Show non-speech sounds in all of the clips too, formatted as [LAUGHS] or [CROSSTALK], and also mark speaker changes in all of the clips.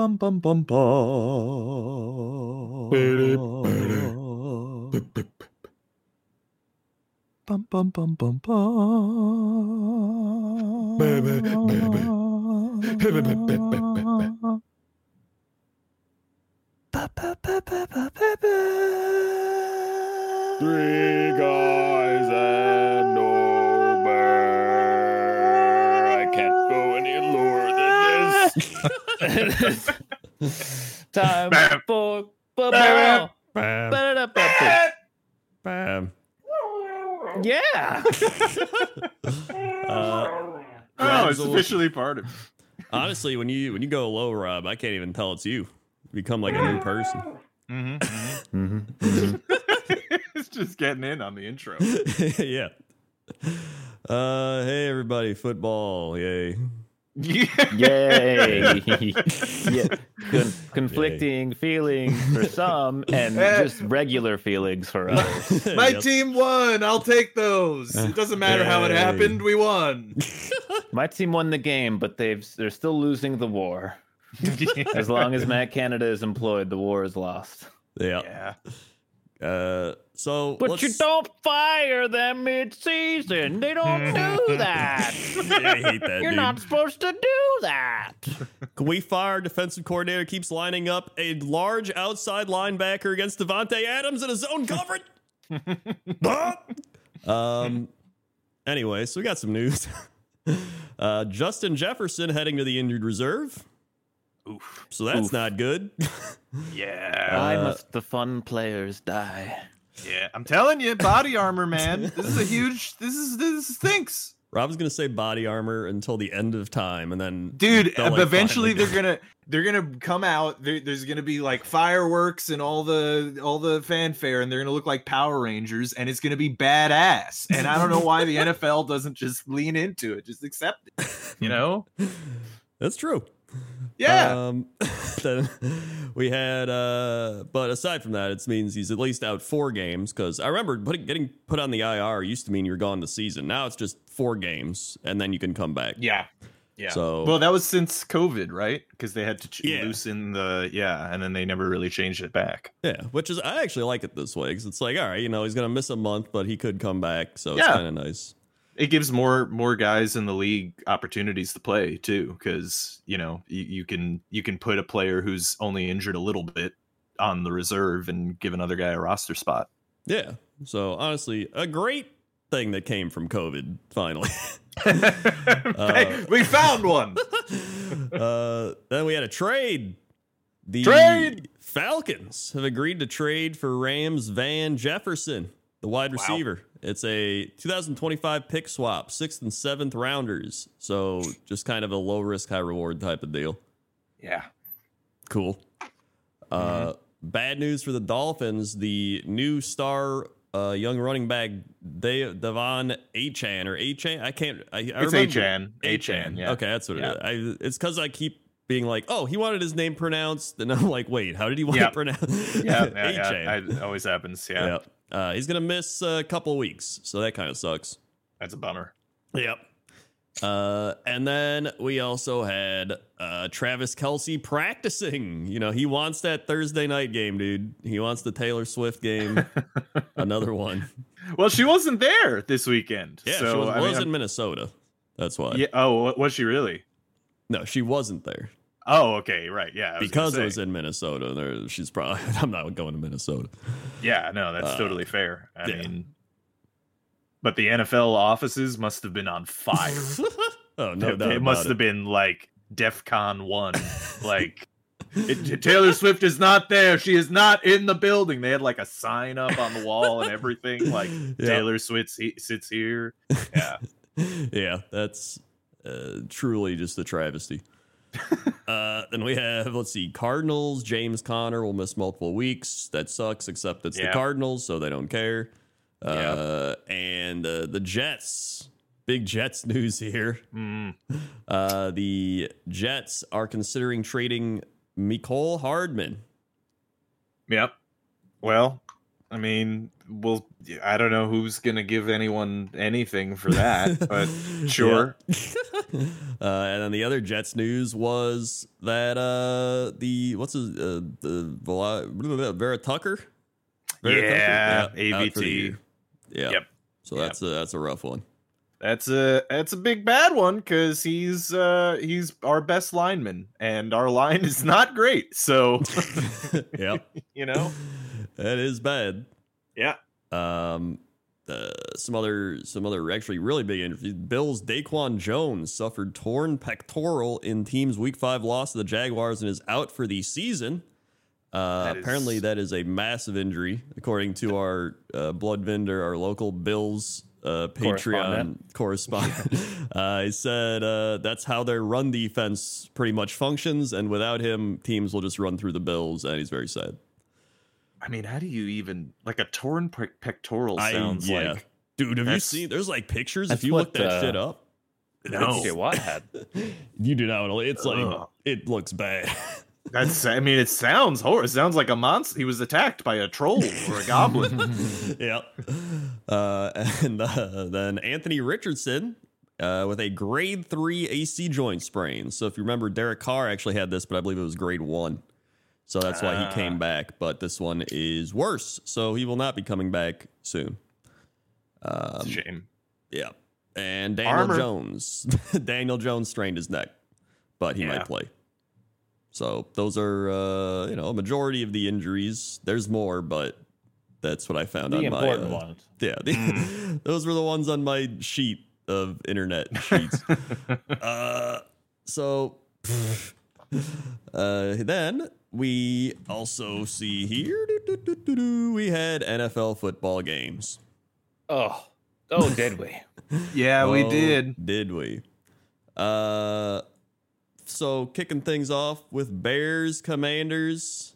Speaker 1: Bum bum bum bum. Bum bum bum bum bum.
Speaker 2: Three [LAUGHS]
Speaker 3: Time
Speaker 2: Bam.
Speaker 3: for
Speaker 2: Bam.
Speaker 3: football.
Speaker 1: Bam, bam.
Speaker 3: Yeah. [LAUGHS]
Speaker 1: Uh,
Speaker 2: oh,
Speaker 1: Rob's
Speaker 2: it's officially part of
Speaker 1: honestly, when you when you go low, Rob, I can't even tell it's you. You become like a new person.
Speaker 2: Mm-hmm, [LAUGHS] it's just getting in on the intro.
Speaker 1: yeah. Uh, hey everybody, football, yay!
Speaker 2: Yeah.
Speaker 3: Yay. yeah. Con- conflicting feelings for some and [LAUGHS] just regular feelings for [LAUGHS] others.
Speaker 2: My
Speaker 1: Yep.
Speaker 2: team won. I'll take those. It doesn't matter how it happened. We won. [LAUGHS]
Speaker 3: My team won the game, but they've they're still losing the war. As long as Matt Canada is employed, the war is lost.
Speaker 1: Yeah.
Speaker 2: yeah.
Speaker 1: Uh, so
Speaker 3: But
Speaker 1: let's-
Speaker 3: you don't fire them mid-season. They don't do [LAUGHS] that.
Speaker 1: I hate that.
Speaker 3: You're
Speaker 1: dude.
Speaker 3: not supposed to do that.
Speaker 1: Can we fire defensive coordinator keeps lining up a large outside linebacker against Davante Adams in a zone coverage? [LAUGHS] Um. Anyway, so we got some news. [LAUGHS] Uh, Justin Jefferson heading to the injured reserve.
Speaker 2: Oof.
Speaker 1: So that's
Speaker 3: Oof.
Speaker 1: not good. [LAUGHS]
Speaker 2: Yeah.
Speaker 3: Why
Speaker 1: Uh,
Speaker 3: must the fun players die?
Speaker 2: yeah. I'm telling you, body armor, man. [LAUGHS] This is a huge. This is this stinks,
Speaker 1: Rob's gonna say body armor until the end of time, and then
Speaker 2: dude.
Speaker 1: they'll, like,
Speaker 2: eventually, they're gonna they're gonna come out. There, there's gonna be like fireworks and all the all the fanfare, and they're gonna look like Power Rangers, and it's gonna be badass. And I don't know why the [LAUGHS] NFL doesn't just lean into it, just accept it. You know?
Speaker 1: That's true.
Speaker 2: Yeah.
Speaker 1: Um, [LAUGHS] then we had, uh, but aside from that, it means he's at least out four games because I remember putting, getting put on the IR used to mean you're gone the season. Now it's just four games and then you can come back.
Speaker 2: yeah. Yeah.
Speaker 1: So
Speaker 2: Well, that was since COVID, right? Because they had to ch-
Speaker 1: Yeah.
Speaker 2: loosen the yeah, and then they never really changed it back.
Speaker 1: yeah, which is I actually like it this way because it's like all right, you know, he's gonna miss a month, but he could come back, so it's kind of nice.
Speaker 2: It gives more more guys in the league opportunities to play too, because you know you, you can you can put a player who's only injured a little bit on the reserve and give another guy a roster spot.
Speaker 1: Yeah. So honestly, a great thing that came from COVID finally. [LAUGHS]
Speaker 2: Hey, we found one. [LAUGHS]
Speaker 1: uh, then we had a trade. The
Speaker 2: Trade!
Speaker 1: Falcons have agreed to trade for Rams Van Jefferson, the wide receiver. It's a 2025 pick swap, sixth and seventh rounders. So just kind of a low risk, high reward type of deal.
Speaker 2: Yeah.
Speaker 1: Cool. Uh, bad news for the Dolphins. The new star uh, young running back, De- De'Von Achane or Achane. I can't. I, I
Speaker 2: It's
Speaker 1: Achane.
Speaker 2: Achane. Yeah.
Speaker 1: Okay, that's what
Speaker 2: Yeah.
Speaker 1: it is. I, it's because I keep being like, oh, he wanted his name pronounced, and I'm like, wait, how did he want
Speaker 2: Yep.
Speaker 1: it pronounced? [LAUGHS]
Speaker 2: Yeah, yeah, yeah. It always happens. Yeah.
Speaker 1: Yeah. Uh, he's gonna miss a couple weeks, so that kind of sucks.
Speaker 2: That's a bummer.
Speaker 1: Yep. Uh, and then we also had uh, Travis Kelce practicing. You know, he wants that Thursday night game, dude. He wants the Taylor Swift game. [LAUGHS] Another one.
Speaker 2: Well, she wasn't there this weekend.
Speaker 1: Yeah,
Speaker 2: so
Speaker 1: she was, was
Speaker 2: mean,
Speaker 1: in Minnesota. That's why.
Speaker 2: yeah. Oh, was she really?
Speaker 1: No, she wasn't there
Speaker 2: Oh, okay, right. Yeah. I
Speaker 1: because it was in Minnesota. There, she's probably. [LAUGHS] I'm not going to Minnesota.
Speaker 2: Yeah, no, that's
Speaker 1: Uh,
Speaker 2: totally fair. I
Speaker 1: yeah.
Speaker 2: mean, but the NFL offices must have been on fire. [LAUGHS]
Speaker 1: oh no,
Speaker 2: it,
Speaker 1: about
Speaker 2: must
Speaker 1: it.
Speaker 2: have been like DEFCON one. [LAUGHS] like it- Taylor Swift is not there. She is not in the building. They had like a sign up on the wall and everything. Like
Speaker 1: Yeah.
Speaker 2: Taylor Swift sits here. Yeah,
Speaker 1: yeah, that's uh, truly just a travesty. [LAUGHS] uh, then we have, let's see, Cardinals. James Conner will miss multiple weeks. That sucks, except it's the Cardinals, so they don't care. Uh, And uh, the Jets. Big Jets [LAUGHS] news here.
Speaker 2: Mm. [LAUGHS]
Speaker 1: Uh, the Jets are considering trading Mecole Hardman.
Speaker 2: yep. Well, I mean, well, I don't know who's gonna give anyone anything for that, [LAUGHS] but sure.
Speaker 1: Yeah. [LAUGHS] uh, and then the other Jets news was that uh, the what's his uh, the Vera Tucker. Vera
Speaker 2: Yeah,
Speaker 1: Tucker? for
Speaker 2: AVT.
Speaker 1: Yeah.
Speaker 2: Yep.
Speaker 1: So
Speaker 2: Yep.
Speaker 1: that's a that's a rough one.
Speaker 2: That's a that's a big bad one because he's uh he's our best lineman and our line is not great. So [LAUGHS]
Speaker 1: yeah,
Speaker 2: you know,
Speaker 1: that is bad.
Speaker 2: yeah.
Speaker 1: Um, uh, some other, some other actually really big injuries. Bills DaQuan Jones suffered torn pectoral in team's Week Five loss to the Jaguars and is out for the season. Uh,
Speaker 2: That is-
Speaker 1: apparently, that is a massive injury, according to our uh, blood vendor, our local Bills uh, Patreon correspondent. [LAUGHS] [LAUGHS] uh, he said uh, that's how their run defense pretty much functions, and without him, teams will just run through the Bills, and he's very sad.
Speaker 2: I mean, how do you even like a torn pec- pectoral
Speaker 1: I-
Speaker 2: sounds
Speaker 1: yeah.
Speaker 2: like?
Speaker 1: Dude, have you seen? There's like pictures. If you
Speaker 3: what,
Speaker 1: look that
Speaker 3: uh,
Speaker 1: shit up,
Speaker 2: No.
Speaker 3: TJ Watt had. [LAUGHS]
Speaker 1: you do not. It's like
Speaker 2: Ugh.
Speaker 1: it looks bad. [LAUGHS]
Speaker 2: That's I mean, it sounds horror. It sounds like a monster. He was attacked by a troll or a goblin. [LAUGHS]
Speaker 1: yeah. Uh, and uh, then Anthony Richardson uh, with a grade three AC joint sprain. So if you remember, Derek Carr actually had this, but I believe it was grade one. So that's why he
Speaker 2: Ah.
Speaker 1: came back. But this one is worse. So he will not be coming back soon.
Speaker 2: A shame.
Speaker 1: Yeah. And Daniel
Speaker 2: Armor.
Speaker 1: Jones. [LAUGHS] Daniel Jones strained his neck, but he
Speaker 2: Yeah.
Speaker 1: might play. So those are uh, you know, a majority of the injuries. There's more, but that's what I found
Speaker 3: The
Speaker 1: on
Speaker 3: important
Speaker 1: my uh,
Speaker 3: ones. [LAUGHS]
Speaker 1: Yeah. the- [LAUGHS] those were the ones on my sheet of internet sheets. uh so uh then we also see here doo-doo-doo-doo-doo, we had NFL football games.
Speaker 3: Oh, oh, did we? [LAUGHS]
Speaker 2: Yeah, we
Speaker 1: Oh,
Speaker 2: did.
Speaker 1: Did we? Uh, so kicking things off with Bears Commanders,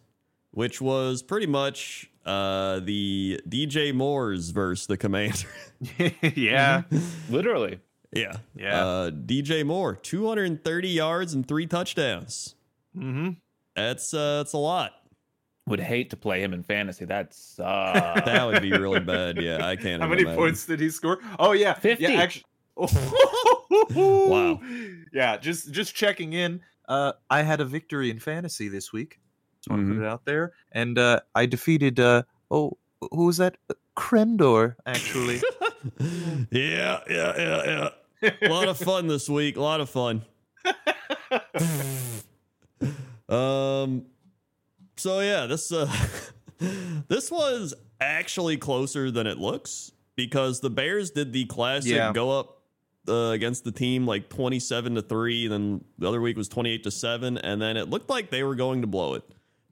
Speaker 1: which was pretty much uh the DJ Moore's versus the Commander. [LAUGHS]
Speaker 2: yeah. [LAUGHS]
Speaker 3: Literally.
Speaker 1: yeah,
Speaker 2: Yeah.
Speaker 1: Uh, DJ Moore, 230 yards and three touchdowns.
Speaker 2: Mm-hmm.
Speaker 1: That's uh, that's a lot.
Speaker 3: Would hate to play him in fantasy. That's [LAUGHS] sucks.
Speaker 1: That would be really bad. Yeah, I can't.
Speaker 2: How
Speaker 1: even
Speaker 2: many
Speaker 1: imagine.
Speaker 2: points did he score? Oh yeah,
Speaker 3: 50.
Speaker 2: Yeah, actually. [LAUGHS]
Speaker 1: Wow.
Speaker 2: Yeah, just just checking in. Uh, I had a victory in fantasy this week. Just want to
Speaker 1: Mhm.
Speaker 2: put it out there, and uh, I defeated. Uh, oh, who was that? Crendor, actually. [LAUGHS]
Speaker 1: yeah, yeah, yeah, yeah. a lot of fun this week. A lot of fun. Um. So yeah, this uh, [LAUGHS] this was actually closer than it looks because the Bears did the classic
Speaker 2: Yeah.
Speaker 1: go up uh, against the team like twenty seven to three, then the other week was twenty eight to seven, and then it looked like they were going to blow it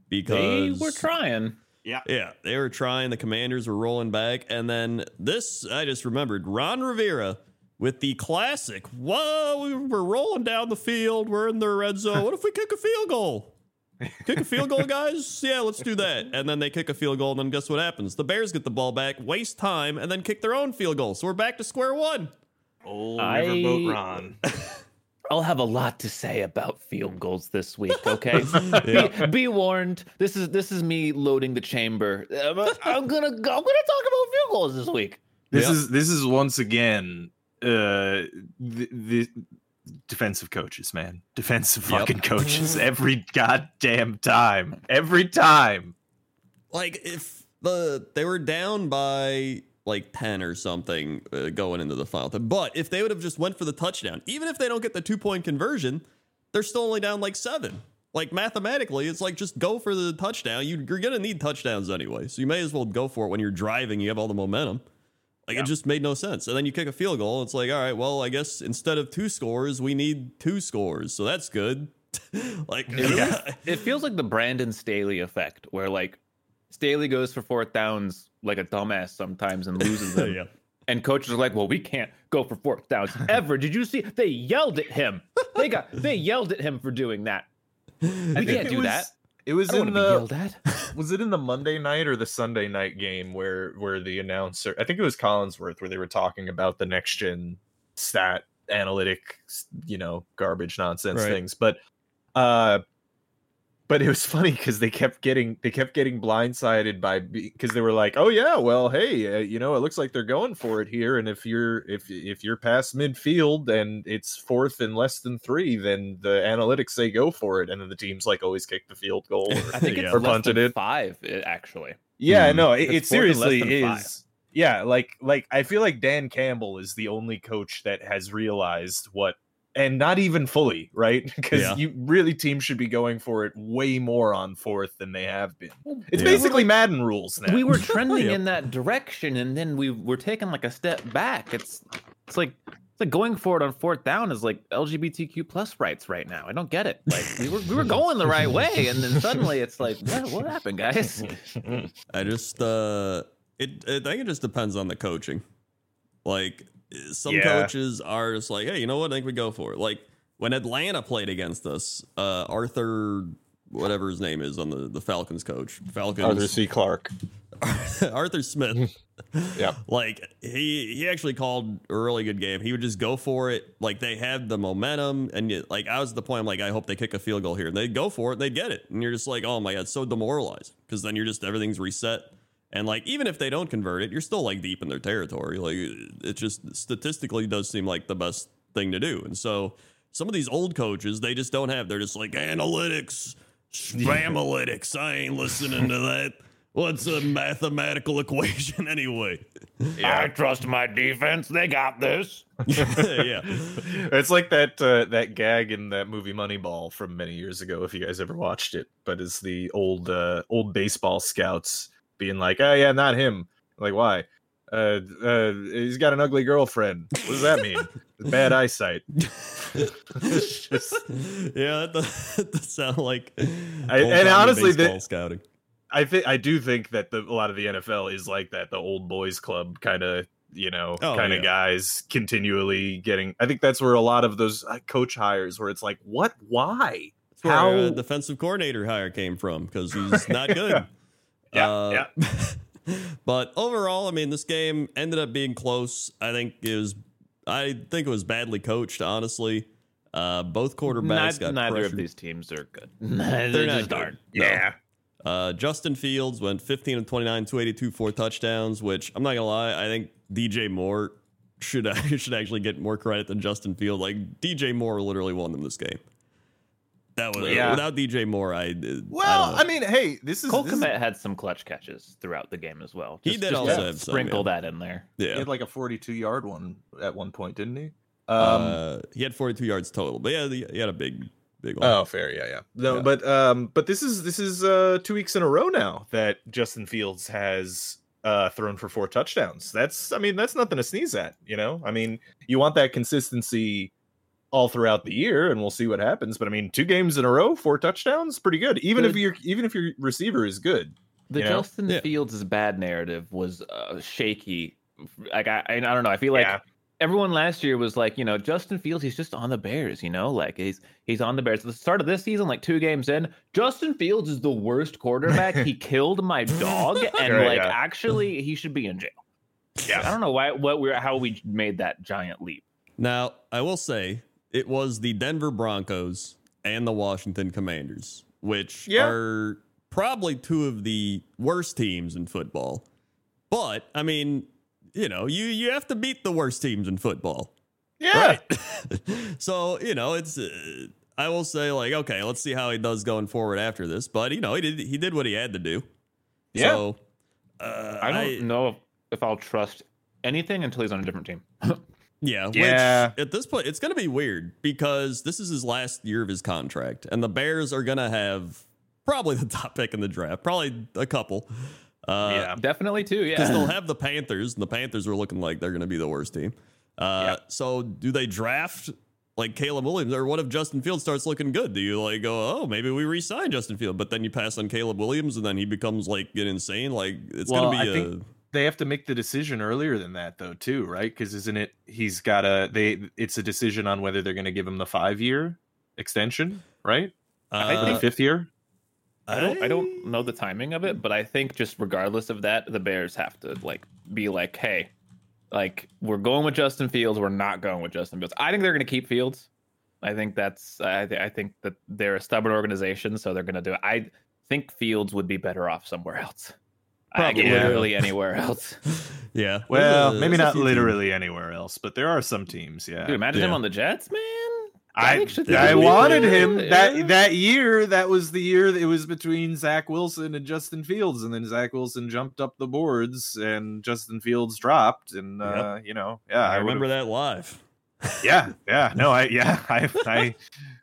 Speaker 1: because they
Speaker 3: were trying.
Speaker 1: Yeah yeah, they were trying. The commanders were rolling back. And then this, I just remembered Ron Rivera with the classic, whoa, we- we're rolling down the field. We're in the red zone. What if we kick a field goal? [LAUGHS] Kick a field goal, guys? Yeah, let's do that. And then they kick a field goal. And then guess what happens? The Bears get the ball back, waste time, and then kick their own field goal. So we're back to square one.
Speaker 2: Old
Speaker 3: I-
Speaker 2: Riverboat Ron. [LAUGHS]
Speaker 3: I'll have a lot to say about field goals this week. Okay, [LAUGHS]
Speaker 1: Yeah.
Speaker 3: be, be warned. This is this is me loading the chamber. I'm, I'm gonna I'm gonna talk about field goals this week.
Speaker 2: This
Speaker 1: Yeah.
Speaker 2: is this is once again uh the, the defensive coaches, man. Defensive
Speaker 1: Yep.
Speaker 2: fucking coaches [LAUGHS] every goddamn time. Every time.
Speaker 1: like if the they were down by like 10 or something uh, going into the final time. but if they would have just went for the touchdown even if they don't get the two point conversion they're still only down like seven like mathematically it's like just go for the touchdown you, you're gonna need touchdowns anyway so you may as well go for it when you're driving you have all the momentum like
Speaker 2: Yeah.
Speaker 1: it just made no sense and then you kick a field goal it's like all right well i guess instead of two scores we need two scores so that's good [LAUGHS] like
Speaker 3: It, [LAUGHS] it feels like the Brandon Staley effect, where like Staley goes for fourth downs like a dumbass sometimes and loses [LAUGHS] them.
Speaker 1: yeah
Speaker 3: And coaches are like, "Well, we can't go for fourth downs ever." Did you see? They yelled at him. They got they yelled at him for doing that. We can't do
Speaker 2: was-
Speaker 3: that.
Speaker 2: It was in the [LAUGHS] was it in the Monday night or the Sunday night game where where the announcer I think it was Collinsworth where they were talking about the next gen stat analytic you know garbage nonsense
Speaker 1: Right.
Speaker 2: things but uh but it was funny because they kept getting they kept getting blindsided by because they were like, oh yeah, well hey, uh, you know it looks like they're going for it here, and if you're if if you're past midfield and it's fourth and less than three, then the analytics say go for it, and then the teams like always kick the field goal. [LAUGHS] Or,
Speaker 3: I think it's
Speaker 1: Yeah.
Speaker 2: or
Speaker 3: less
Speaker 2: punted
Speaker 3: than
Speaker 2: it.
Speaker 3: five it, actually.
Speaker 2: Yeah,
Speaker 1: Hmm.
Speaker 2: no, it, it
Speaker 3: fourth and less
Speaker 2: seriously
Speaker 3: than five.
Speaker 2: is. Yeah, like like I feel like Dan Campbell is the only coach that has realized what and not even fully, right? [LAUGHS] Because
Speaker 1: Yeah.
Speaker 2: you really teams should be going for it way more on fourth than they have been. It's
Speaker 1: Yeah.
Speaker 2: basically Madden rules now.
Speaker 3: We were [LAUGHS] trending
Speaker 1: Yep.
Speaker 3: in that direction, and then we were taking like a step back. It's it's like it's like going for it on fourth down is like LGBTQ plus rights right now. I don't get it. Like we were we were going the right way, and then suddenly it's like, what, what happened, guys? [LAUGHS]
Speaker 1: I just uh it I think it just depends on the coaching. Like some
Speaker 2: Yeah.
Speaker 1: coaches are just like, hey, you know what? I think we go for it. Like when Atlanta played against us, uh Arthur whatever his name is on the, the Falcons coach. Falcons
Speaker 2: Arthur C. Clarke, [LAUGHS]
Speaker 1: Arthur Smith. [LAUGHS]
Speaker 2: yeah,
Speaker 1: Like he he actually called a really good game. He would just go for it. Like they had the momentum, and you, like I was at the point. I'm like, I hope they kick a field goal here, and they'd go for it. They'd get it, and you're just like, oh my god, so demoralized because then you're just everything's reset. And like even if they don't convert it, you're still like deep in their territory. Like it just statistically does seem like the best thing to do. And so some of these old coaches, they just don't have. They're just like analytics, spamalytics. I ain't listening to that. What's a mathematical equation [LAUGHS] anyway?
Speaker 3: I trust my defense. They got this. [LAUGHS]
Speaker 1: yeah.
Speaker 2: It's like that uh, that gag in that movie Moneyball from many years ago. If you guys ever watched it, but it's the old uh, old baseball scouts being like, "Oh yeah, not him." Like why? Uh, uh, he's got an ugly girlfriend. What does that mean? [LAUGHS] Bad eyesight. It's [LAUGHS] just-
Speaker 1: yeah, that does, [LAUGHS] that sound like.
Speaker 2: I- and honestly, the-
Speaker 1: scouting.
Speaker 2: I think I do think that the, a lot of the NFL is like that. The old boys club kind of you know
Speaker 1: Oh,
Speaker 2: kind of
Speaker 1: yeah.
Speaker 2: guys continually getting. I think that's where a lot of those uh, coach hires where it's like, what? Why?
Speaker 1: That's where
Speaker 2: How-
Speaker 1: our defensive coordinator hire came from because he's not good.
Speaker 2: Yeah,
Speaker 1: Uh, [LAUGHS] but overall, I mean, this game ended up being close. I think it was. I think it was badly coached. Honestly, uh, both quarterbacks
Speaker 3: Neither,
Speaker 1: got
Speaker 3: neither of these teams are good.
Speaker 1: They're [LAUGHS]
Speaker 3: They're
Speaker 1: not
Speaker 3: just
Speaker 1: good.
Speaker 3: aren't.
Speaker 1: No.
Speaker 2: Yeah.
Speaker 1: Uh, Justin Fields went 15 of 29, 282, four touchdowns. Which I'm not gonna lie, I think DJ Moore should [LAUGHS] should actually get more credit than Justin Field. Like DJ Moore literally won them this game. That was
Speaker 2: Yeah.
Speaker 1: without DJ Moore. I
Speaker 2: Well,
Speaker 1: I,
Speaker 2: I, mean, hey, this is,
Speaker 3: Cole
Speaker 2: this is
Speaker 3: Kmet had some clutch catches throughout the game as well.
Speaker 1: He
Speaker 3: Just-
Speaker 1: did
Speaker 3: just
Speaker 1: also
Speaker 3: to
Speaker 1: have some,
Speaker 3: sprinkle
Speaker 1: yeah.
Speaker 3: that in there.
Speaker 1: Yeah, he
Speaker 2: had like a 42 yard one at one point, didn't he? Um,
Speaker 1: uh, he had 42 yards total, but yeah, he he had a big, big one.
Speaker 2: Oh, fair, yeah, yeah. No,
Speaker 1: Yeah.
Speaker 2: but um, but this is this is uh two weeks in a row now that Justin Fields has uh thrown for four touchdowns. That's I mean that's nothing to sneeze at. You know, I mean you want that consistency all throughout the year, and we'll see what happens. But I mean, two games in a row, four touchdowns, pretty good. Even if
Speaker 3: Good.
Speaker 2: your even if your receiver is good.
Speaker 3: The
Speaker 2: You know?
Speaker 3: Justin
Speaker 1: Yeah.
Speaker 3: Fields' bad narrative was uh, shaky. Like I, I, I don't know. I feel like
Speaker 2: Yeah.
Speaker 3: everyone last year was like, you know, Justin Fields, he's just on the Bears. You know, like he's he's on the Bears. At the start of this season, like two games in, Justin Fields is the worst quarterback. he [LAUGHS] killed my dog, and
Speaker 2: Right,
Speaker 3: like
Speaker 2: yeah.
Speaker 3: actually, he should be in jail.
Speaker 2: Yeah.
Speaker 3: I don't know why what we're how we made that giant leap.
Speaker 1: Now, I will say it was the Denver Broncos and the Washington Commanders, which
Speaker 2: Yeah.
Speaker 1: are probably two of the worst teams in football. But I mean, you know, you you have to beat the worst teams in football.
Speaker 2: Yeah.
Speaker 1: Right. [LAUGHS] so, you know, it's uh, I will say like, okay, let's see how he does going forward after this, but you know, he did he did what he had to do.
Speaker 2: Yeah.
Speaker 1: So, uh,
Speaker 3: I don't know if, if I'll trust anything until he's on a different team. [LAUGHS]
Speaker 1: Yeah,
Speaker 2: Yeah.
Speaker 1: Which at this point, it's going to be weird because this is his last year of his contract, and the Bears are going to have probably [LAUGHS] the top pick in the draft, probably a couple. Uh,
Speaker 2: yeah.
Speaker 3: Definitely too.
Speaker 1: because
Speaker 3: Yeah.
Speaker 1: they'll [LAUGHS] have the Panthers, and the Panthers are looking like they're going to be the worst team. Uh,
Speaker 2: Yeah.
Speaker 1: So, do they draft like Caleb Williams, or what if Justin Fields starts looking good? Do you like go, oh, maybe we re-sign Justin Field, but then you pass on Caleb Williams, and then he becomes like get insane? Like it's
Speaker 2: Well,
Speaker 1: going to be a
Speaker 2: think- they have to make the decision earlier than that though too right because isn't it he's got a they it's a decision on whether they're going to give him the five year extension right
Speaker 3: I
Speaker 2: the
Speaker 3: think-
Speaker 2: fifth year
Speaker 3: I don't I don't know the timing of it, but I think just regardless of that, the Bears have to like be like, hey, like we're going with Justin Fields, we're not going with Justin Fields. I think they're gonna keep Fields. I think that's I, th- I think that they're a stubborn organization, so they're going to do it. I think Fields would be better off somewhere [LAUGHS] else. I,
Speaker 1: Probably,
Speaker 2: yeah.
Speaker 3: literally anywhere else. [LAUGHS]
Speaker 1: yeah.
Speaker 2: Well,
Speaker 1: There's a-
Speaker 2: maybe not
Speaker 1: few
Speaker 2: literally anywhere else, but there are some teams. Yeah,
Speaker 3: Dude, imagine him on the Jets, man.
Speaker 2: I I wanted him
Speaker 3: Yeah.
Speaker 2: that that year. That was the year that it was between Zach Wilson and Justin Fields, and then Zach Wilson jumped up the boards and Justin Fields dropped, and uh, you know, yeah,
Speaker 1: I
Speaker 2: would've-
Speaker 1: remember that live.
Speaker 2: Yeah, yeah, no, I yeah, [LAUGHS] I, I,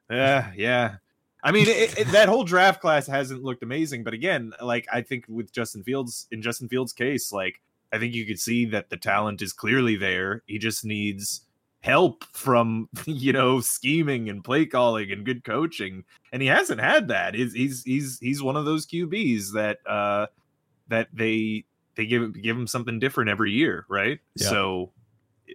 Speaker 2: yeah, yeah. I mean, it, it, that whole draft class hasn't looked amazing, but again, like I think with Justin Fields, in Justin Fields' case, like I think you could see that the talent is clearly there. He just needs help from [LAUGHS] you know scheming and play calling and good coaching, and he hasn't had that. He's he's he's he's one of those QBs that uh that they they give give him something different every year, right?
Speaker 1: Yeah.
Speaker 2: So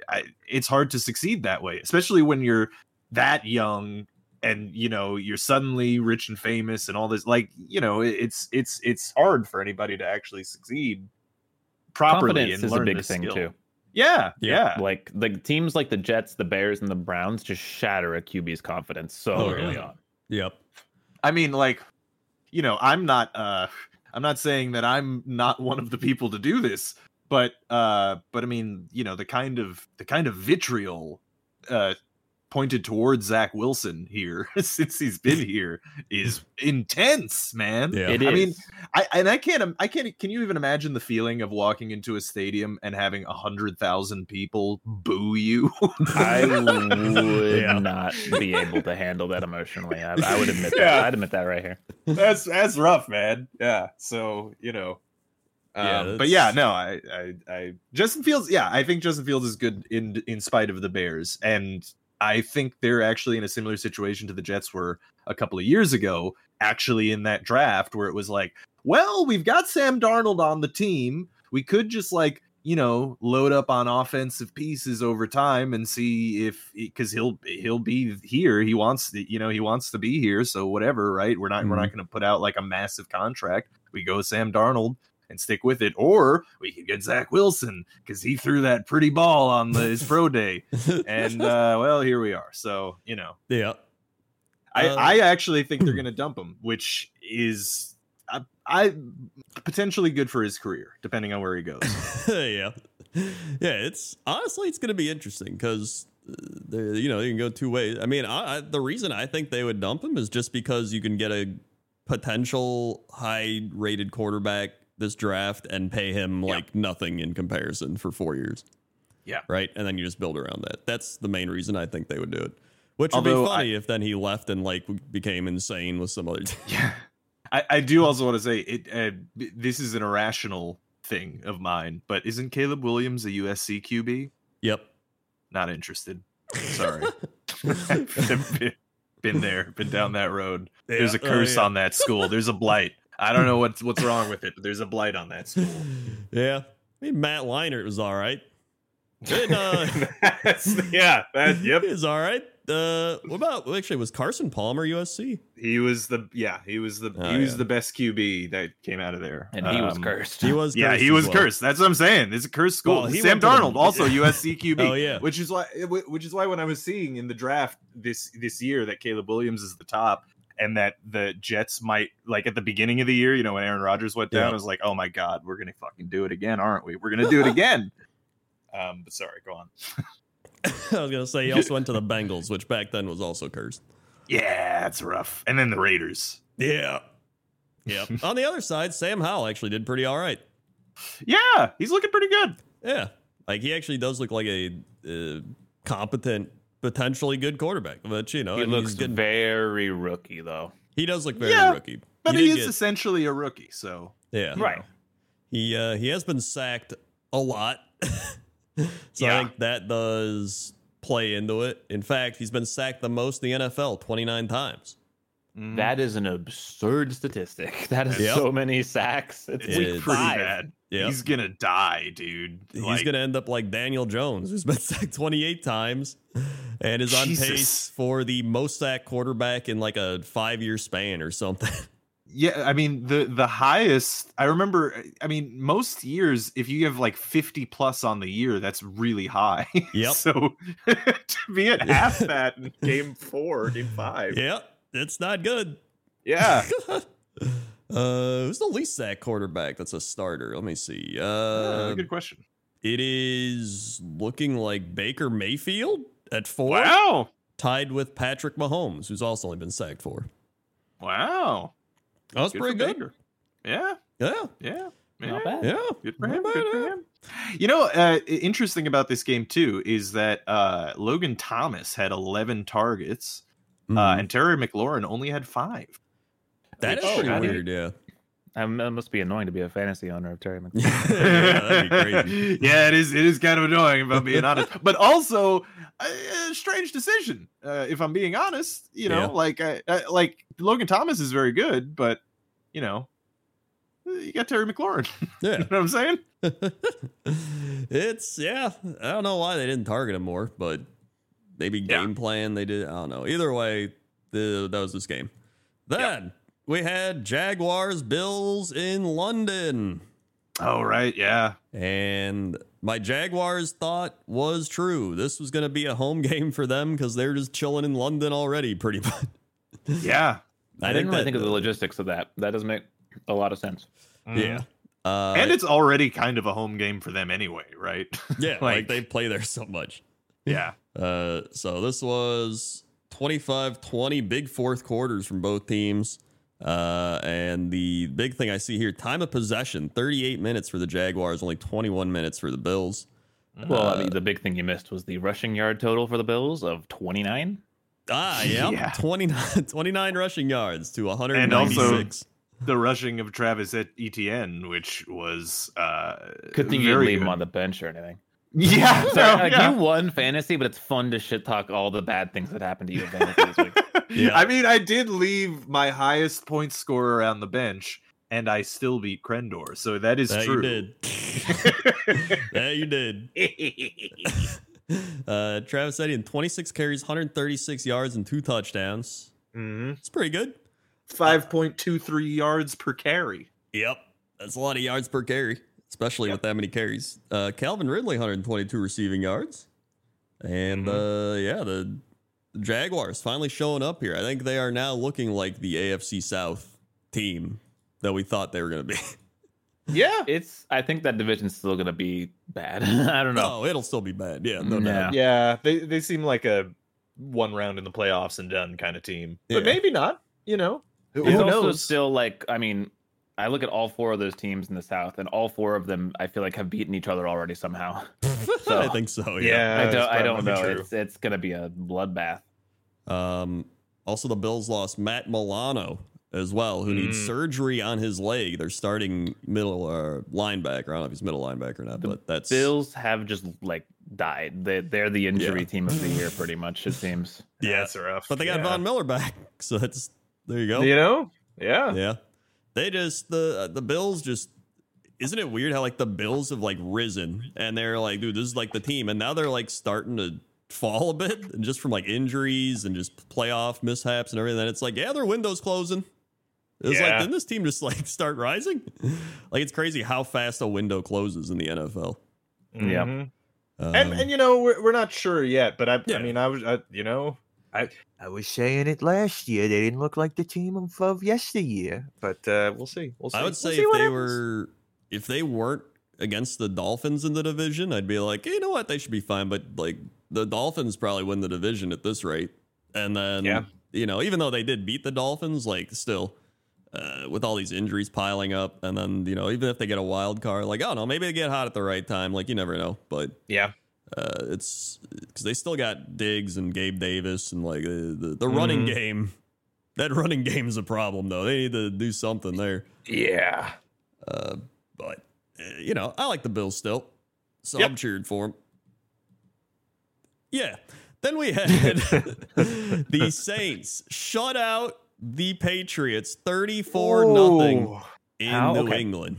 Speaker 2: I, it's hard to succeed that way, especially when you're that young and you know you're suddenly rich and famous and all this. Like you know, it's it's it's hard for anybody to actually succeed properly
Speaker 3: Confidence
Speaker 2: and
Speaker 3: is a big
Speaker 2: this
Speaker 3: thing
Speaker 2: skill.
Speaker 3: too.
Speaker 2: Yeah,
Speaker 1: Yeah.
Speaker 2: yeah,
Speaker 3: Like the teams like the Jets, the Bears, and the Browns just shatter a QB's confidence so
Speaker 1: Oh,
Speaker 3: early
Speaker 1: yeah.
Speaker 3: on.
Speaker 1: Yep.
Speaker 2: I mean, like, you know, I'm not uh I'm not saying that I'm not one of the people to do this, but uh but I mean, you know, the kind of the kind of vitriol uh pointed towards Zach Wilson here [LAUGHS] since he's been here is intense, man.
Speaker 1: Yeah.
Speaker 3: It
Speaker 2: I
Speaker 3: is.
Speaker 2: mean, I and I can't I can't can you even imagine the feeling of walking into a stadium and having a hundred thousand people boo you? [LAUGHS]
Speaker 3: I would
Speaker 1: Yeah.
Speaker 3: not be able to handle that emotionally. I, I would admit that.
Speaker 2: Yeah.
Speaker 3: I'd admit that right here.
Speaker 2: that's that's rough, man. Yeah. So you know,
Speaker 1: Yeah,
Speaker 2: um, but yeah, no, I, I, I, Justin Fields. Yeah, I think Justin Fields is good in in spite of the Bears, and I think they're actually in a similar situation to the Jets were a couple of years ago. Actually, in that draft where it was like, well, we've got Sam Darnold on the team. We could just like you know load up on offensive pieces over time and see if because he'll he'll be here. He wants to, you know he wants to be here. So whatever, right? We're not we're not mm-hmm. going to put out like a massive contract. We go Sam Darnold and stick with it, or we could get Zach Wilson because he threw that pretty ball on the, his pro day. And [LAUGHS] uh, well, here we are. So you know,
Speaker 1: yeah.
Speaker 2: I,
Speaker 1: Uh,
Speaker 2: I actually think they're [CLEARS THROAT] going to dump him, which is I, I potentially good for his career, depending on where he goes. [LAUGHS]
Speaker 1: yeah, yeah. It's honestly, it's going to be interesting because you know you can go two ways. I mean, I, I, the reason I think they would dump him is just because you can get a potential high-rated quarterback this draft and pay him
Speaker 2: Yeah.
Speaker 1: like nothing in comparison for four years.
Speaker 2: Yeah.
Speaker 1: right. And then you just build around that. That's the main reason I think they would do it. Which would be funny if then he left and like became insane with some other team. [LAUGHS]
Speaker 2: Yeah, I, I do also want to say it. Uh, this is an irrational thing of mine, but isn't Caleb Williams a USC QB?
Speaker 1: Yep.
Speaker 2: Not interested. Sorry, [LAUGHS] been, been there, been down that road. There's a
Speaker 1: Yeah. Oh,
Speaker 2: curse
Speaker 1: yeah.
Speaker 2: on that school. There's a blight. I don't know what's what's wrong with it, but there's a blight on that school. [LAUGHS]
Speaker 1: yeah. I mean, Matt Leinart was all right. And, uh, [LAUGHS]
Speaker 2: That's- yeah, that, yep.
Speaker 1: He was all right. Uh, what about actually was Carson Palmer USC?
Speaker 2: He was the yeah, he was the
Speaker 1: Oh,
Speaker 2: he was
Speaker 1: yeah.
Speaker 2: the best QB that came out of there,
Speaker 3: And he was
Speaker 2: Um,
Speaker 3: cursed.
Speaker 1: He was
Speaker 2: Yeah, he was
Speaker 1: well.
Speaker 2: cursed. That's what I'm saying. It's a cursed school.
Speaker 1: Well,
Speaker 2: Sam
Speaker 1: went the-
Speaker 2: Darnold, also [LAUGHS] USC QB.
Speaker 1: Oh, yeah.
Speaker 2: which is why, which is why when I was seeing in the draft this this year that Caleb Williams is the top, and that the Jets might like at the beginning of the year, you know, when Aaron Rodgers went down,
Speaker 1: Yeah.
Speaker 2: I was like, oh my god, we're gonna fucking do it again, aren't we? We're gonna do it [LAUGHS] again. um, but sorry, go on. [LAUGHS]
Speaker 1: I was gonna say he also went to the Bengals, which back then was also cursed.
Speaker 2: Yeah, that's rough. And then the Raiders.
Speaker 1: Yeah. Yeah. [LAUGHS] On the other side, Sam Howell actually did pretty all right.
Speaker 2: Yeah, he's looking pretty good.
Speaker 1: Yeah. Like he actually does look like a uh, competent, potentially good quarterback. But you know,
Speaker 3: he looks
Speaker 1: he's getting-
Speaker 3: very rookie though.
Speaker 1: he does look very
Speaker 2: Yeah,
Speaker 1: rookie.
Speaker 2: But
Speaker 1: he
Speaker 2: he is
Speaker 1: get-
Speaker 2: essentially a rookie, so
Speaker 1: yeah.
Speaker 3: Right.
Speaker 1: He uh, he has been sacked a lot. [LAUGHS] so
Speaker 2: Yeah.
Speaker 1: I think that does play into it. In fact, he's been sacked the most in the NFL, 29 times.
Speaker 2: mm,
Speaker 3: That is an absurd statistic. [LAUGHS] That is
Speaker 1: Yep.
Speaker 3: so many sacks. It's
Speaker 1: It's
Speaker 3: week
Speaker 1: pretty
Speaker 2: pretty bad.
Speaker 1: Yeah.
Speaker 2: He's gonna die, dude.
Speaker 1: He's
Speaker 2: Like,
Speaker 1: to end up like Daniel Jones, who's been [LAUGHS] sacked 28 times and is on
Speaker 2: Jesus.
Speaker 1: pace for the most sacked quarterback in like a five year span or something. [LAUGHS]
Speaker 2: Yeah, I mean the the highest. I remember. I mean, most years, if you have like fifty plus on the year, that's really high. [LAUGHS]
Speaker 1: Yep.
Speaker 2: so to be at half that in game four, game five.
Speaker 1: Yeah, it's not good.
Speaker 2: Yeah.
Speaker 1: Uh, who's the least sack quarterback that's a starter? Let me see. Uh,
Speaker 2: good question.
Speaker 1: it is looking like Baker Mayfield at four,
Speaker 2: Wow.
Speaker 1: tied with Patrick Mahomes, who's also only been sacked four.
Speaker 2: Wow.
Speaker 1: That was
Speaker 2: Good
Speaker 1: pretty good.
Speaker 2: Baker. Yeah.
Speaker 1: Yeah,
Speaker 2: Yeah. yeah.
Speaker 3: Not bad.
Speaker 1: yeah.
Speaker 2: Good for
Speaker 1: Not
Speaker 2: him.
Speaker 1: bad,
Speaker 2: Good for him. You know, uh, interesting about this game too is that uh, Logan Thomas had 11 targets, uh,
Speaker 1: Mhm.
Speaker 2: and Terry McLaurin only had five.
Speaker 1: That is
Speaker 3: Oh,
Speaker 1: pretty
Speaker 3: how
Speaker 1: weird. Yeah.
Speaker 3: Um, it must be annoying to be a fantasy owner of Terry [LAUGHS] McLaurin.
Speaker 1: yeah, that'd be crazy. [LAUGHS]
Speaker 2: yeah, it is. It is kind of annoying, if I'm being [LAUGHS] honest. But also, a, a strange decision, uh, if I'm being honest. You know,
Speaker 1: Yeah.
Speaker 2: like, uh, uh, like Logan Thomas is very good, but you know, you got Terry McLaurin. you
Speaker 1: Yeah.
Speaker 2: know what I'm saying?
Speaker 1: it's yeah. I don't know why they didn't target him more, but maybe
Speaker 2: Yeah.
Speaker 1: game plan they did. I don't know. Either way, the that was this game. Then we had Jaguars Bills in London.
Speaker 2: Oh right, yeah.
Speaker 1: And my Jaguars thought was true. This was going to be a home [LAUGHS] game for them because they're just chilling in London already, pretty much. [LAUGHS]
Speaker 2: Yeah.
Speaker 3: I, didn't really
Speaker 1: that-
Speaker 3: think of the logistics of that. That doesn't make a lot of sense.
Speaker 1: Yeah. Uh,
Speaker 2: and it's already kind of a home game for them anyway, right? [LAUGHS]
Speaker 1: yeah, like,
Speaker 2: like-
Speaker 1: they play there so much.
Speaker 2: yeah.
Speaker 1: Uh, so this was 25 20 big fourth quarters from both teams. Uh, and the big thing I see here time of possession 38 minutes for the Jaguars, only 21 minutes for the Bills.
Speaker 3: Well,
Speaker 1: Uh,
Speaker 3: I mean, the big thing you missed was the rushing yard total for the Bills of 29.
Speaker 1: Ah, yeah,
Speaker 2: Yeah. [LAUGHS]
Speaker 1: 29, 29 rushing yards to
Speaker 2: And
Speaker 1: 196.
Speaker 2: The rushing of Travis Etienne, which was uh
Speaker 3: Good thing you
Speaker 2: very
Speaker 3: didn't leave him on the bench or anything.
Speaker 2: Yeah, [LAUGHS]
Speaker 3: Sorry,
Speaker 2: no,
Speaker 3: like
Speaker 2: yeah.
Speaker 3: you won fantasy, but it's fun to shit talk all the bad things that happened to you in fantasy this week.
Speaker 1: Yeah.
Speaker 2: I mean, I did leave my highest point scorer on the bench, and I still beat Crendor, so that is
Speaker 1: that
Speaker 2: true.
Speaker 1: you did. [LAUGHS] that you did. [LAUGHS] Uh, Travis Etienne, 26 carries, 136 yards, and two touchdowns.
Speaker 2: hmm
Speaker 1: It's pretty good.
Speaker 2: Five point two three yards per carry.
Speaker 1: Yep. That's a lot of yards per carry, especially with that many carries. Uh, Calvin Ridley, 122 receiving yards. And uh, yeah, the Jaguars finally showing up here. I think they are now looking like the AFC South team that we thought they were going to be. [LAUGHS]
Speaker 2: Yeah,
Speaker 3: It's. I think that division's still gonna be bad. [LAUGHS] I don't know.
Speaker 1: no, it'll still be bad. Yeah, no
Speaker 3: Yeah.
Speaker 1: doubt.
Speaker 2: yeah. They they seem like a one round in the playoffs and done kind of team,
Speaker 1: Yeah.
Speaker 2: but maybe not. You know, who,
Speaker 3: It's
Speaker 2: who
Speaker 3: also
Speaker 2: knows?
Speaker 3: still like. I mean, I look at all four of those teams in the South, and all four of them, I feel like, have beaten each other already somehow. [LAUGHS] So-
Speaker 1: I think so. Yeah.
Speaker 2: yeah,
Speaker 3: I don't. I don't know.
Speaker 2: true.
Speaker 3: It's it's gonna be a bloodbath.
Speaker 1: Um, also, the Bills lost Matt Milano as well, who needs
Speaker 2: Mm.
Speaker 1: surgery on his leg. They're starting middle uh, linebacker. I don't know if he's middle linebacker or not,
Speaker 3: The
Speaker 1: but that's
Speaker 3: Bills have just like died. They they're the injury
Speaker 1: Yeah.
Speaker 3: team of the year, pretty much. It seems.
Speaker 1: yeah.
Speaker 2: that's rough.
Speaker 1: But they got
Speaker 2: yeah.
Speaker 1: Von Miller back, [LAUGHS] so that's there you go.
Speaker 2: You know, yeah.
Speaker 1: Yeah, they just the the Bills just. Isn't it weird how like the Bills have like risen and they're like, dude, this is like the team, and now they're like starting to fall a bit, and just from like injuries and just playoff mishaps and everything. And it's like, yeah, their window's closing. It's like,
Speaker 2: Yeah.
Speaker 1: didn't this team just like start rising? like it's crazy how fast a window closes in the NFL.
Speaker 3: Yeah.
Speaker 2: Mhm.
Speaker 1: Um,
Speaker 2: and and you know we're, we're not sure yet, but I
Speaker 1: Yeah.
Speaker 2: I mean I was I, you know I I was saying it last year. They didn't look like the team of, of yesteryear, but uh, we'll see. We'll see.
Speaker 1: I would
Speaker 2: We'll
Speaker 1: say if they
Speaker 2: happens.
Speaker 1: were if they weren't against the Dolphins in the division, I'd be like, you know what, they should be fine. But like the Dolphins probably win the division at this rate, and then
Speaker 2: Yeah.
Speaker 1: you know, even though they did beat the Dolphins, like still. Uh, with all these injuries piling up, and then you know, even if they get a wild card, like oh no, maybe they get hot at the right time. Like you never know, but
Speaker 2: yeah
Speaker 1: uh, it's because they still got Diggs and Gabe Davis and like uh, the the running
Speaker 2: Mhm.
Speaker 1: game. That [LAUGHS] running game is a problem though. They need to do something there.
Speaker 2: yeah
Speaker 1: Uh, but uh, you know, I like the Bills still, so
Speaker 2: Yep.
Speaker 1: I'm cheering for them. Yeah. Then we [LAUGHS] had [LAUGHS] the Saints shut out the Patriots 34 nothing in
Speaker 3: How?
Speaker 1: New
Speaker 3: Okay.
Speaker 1: England.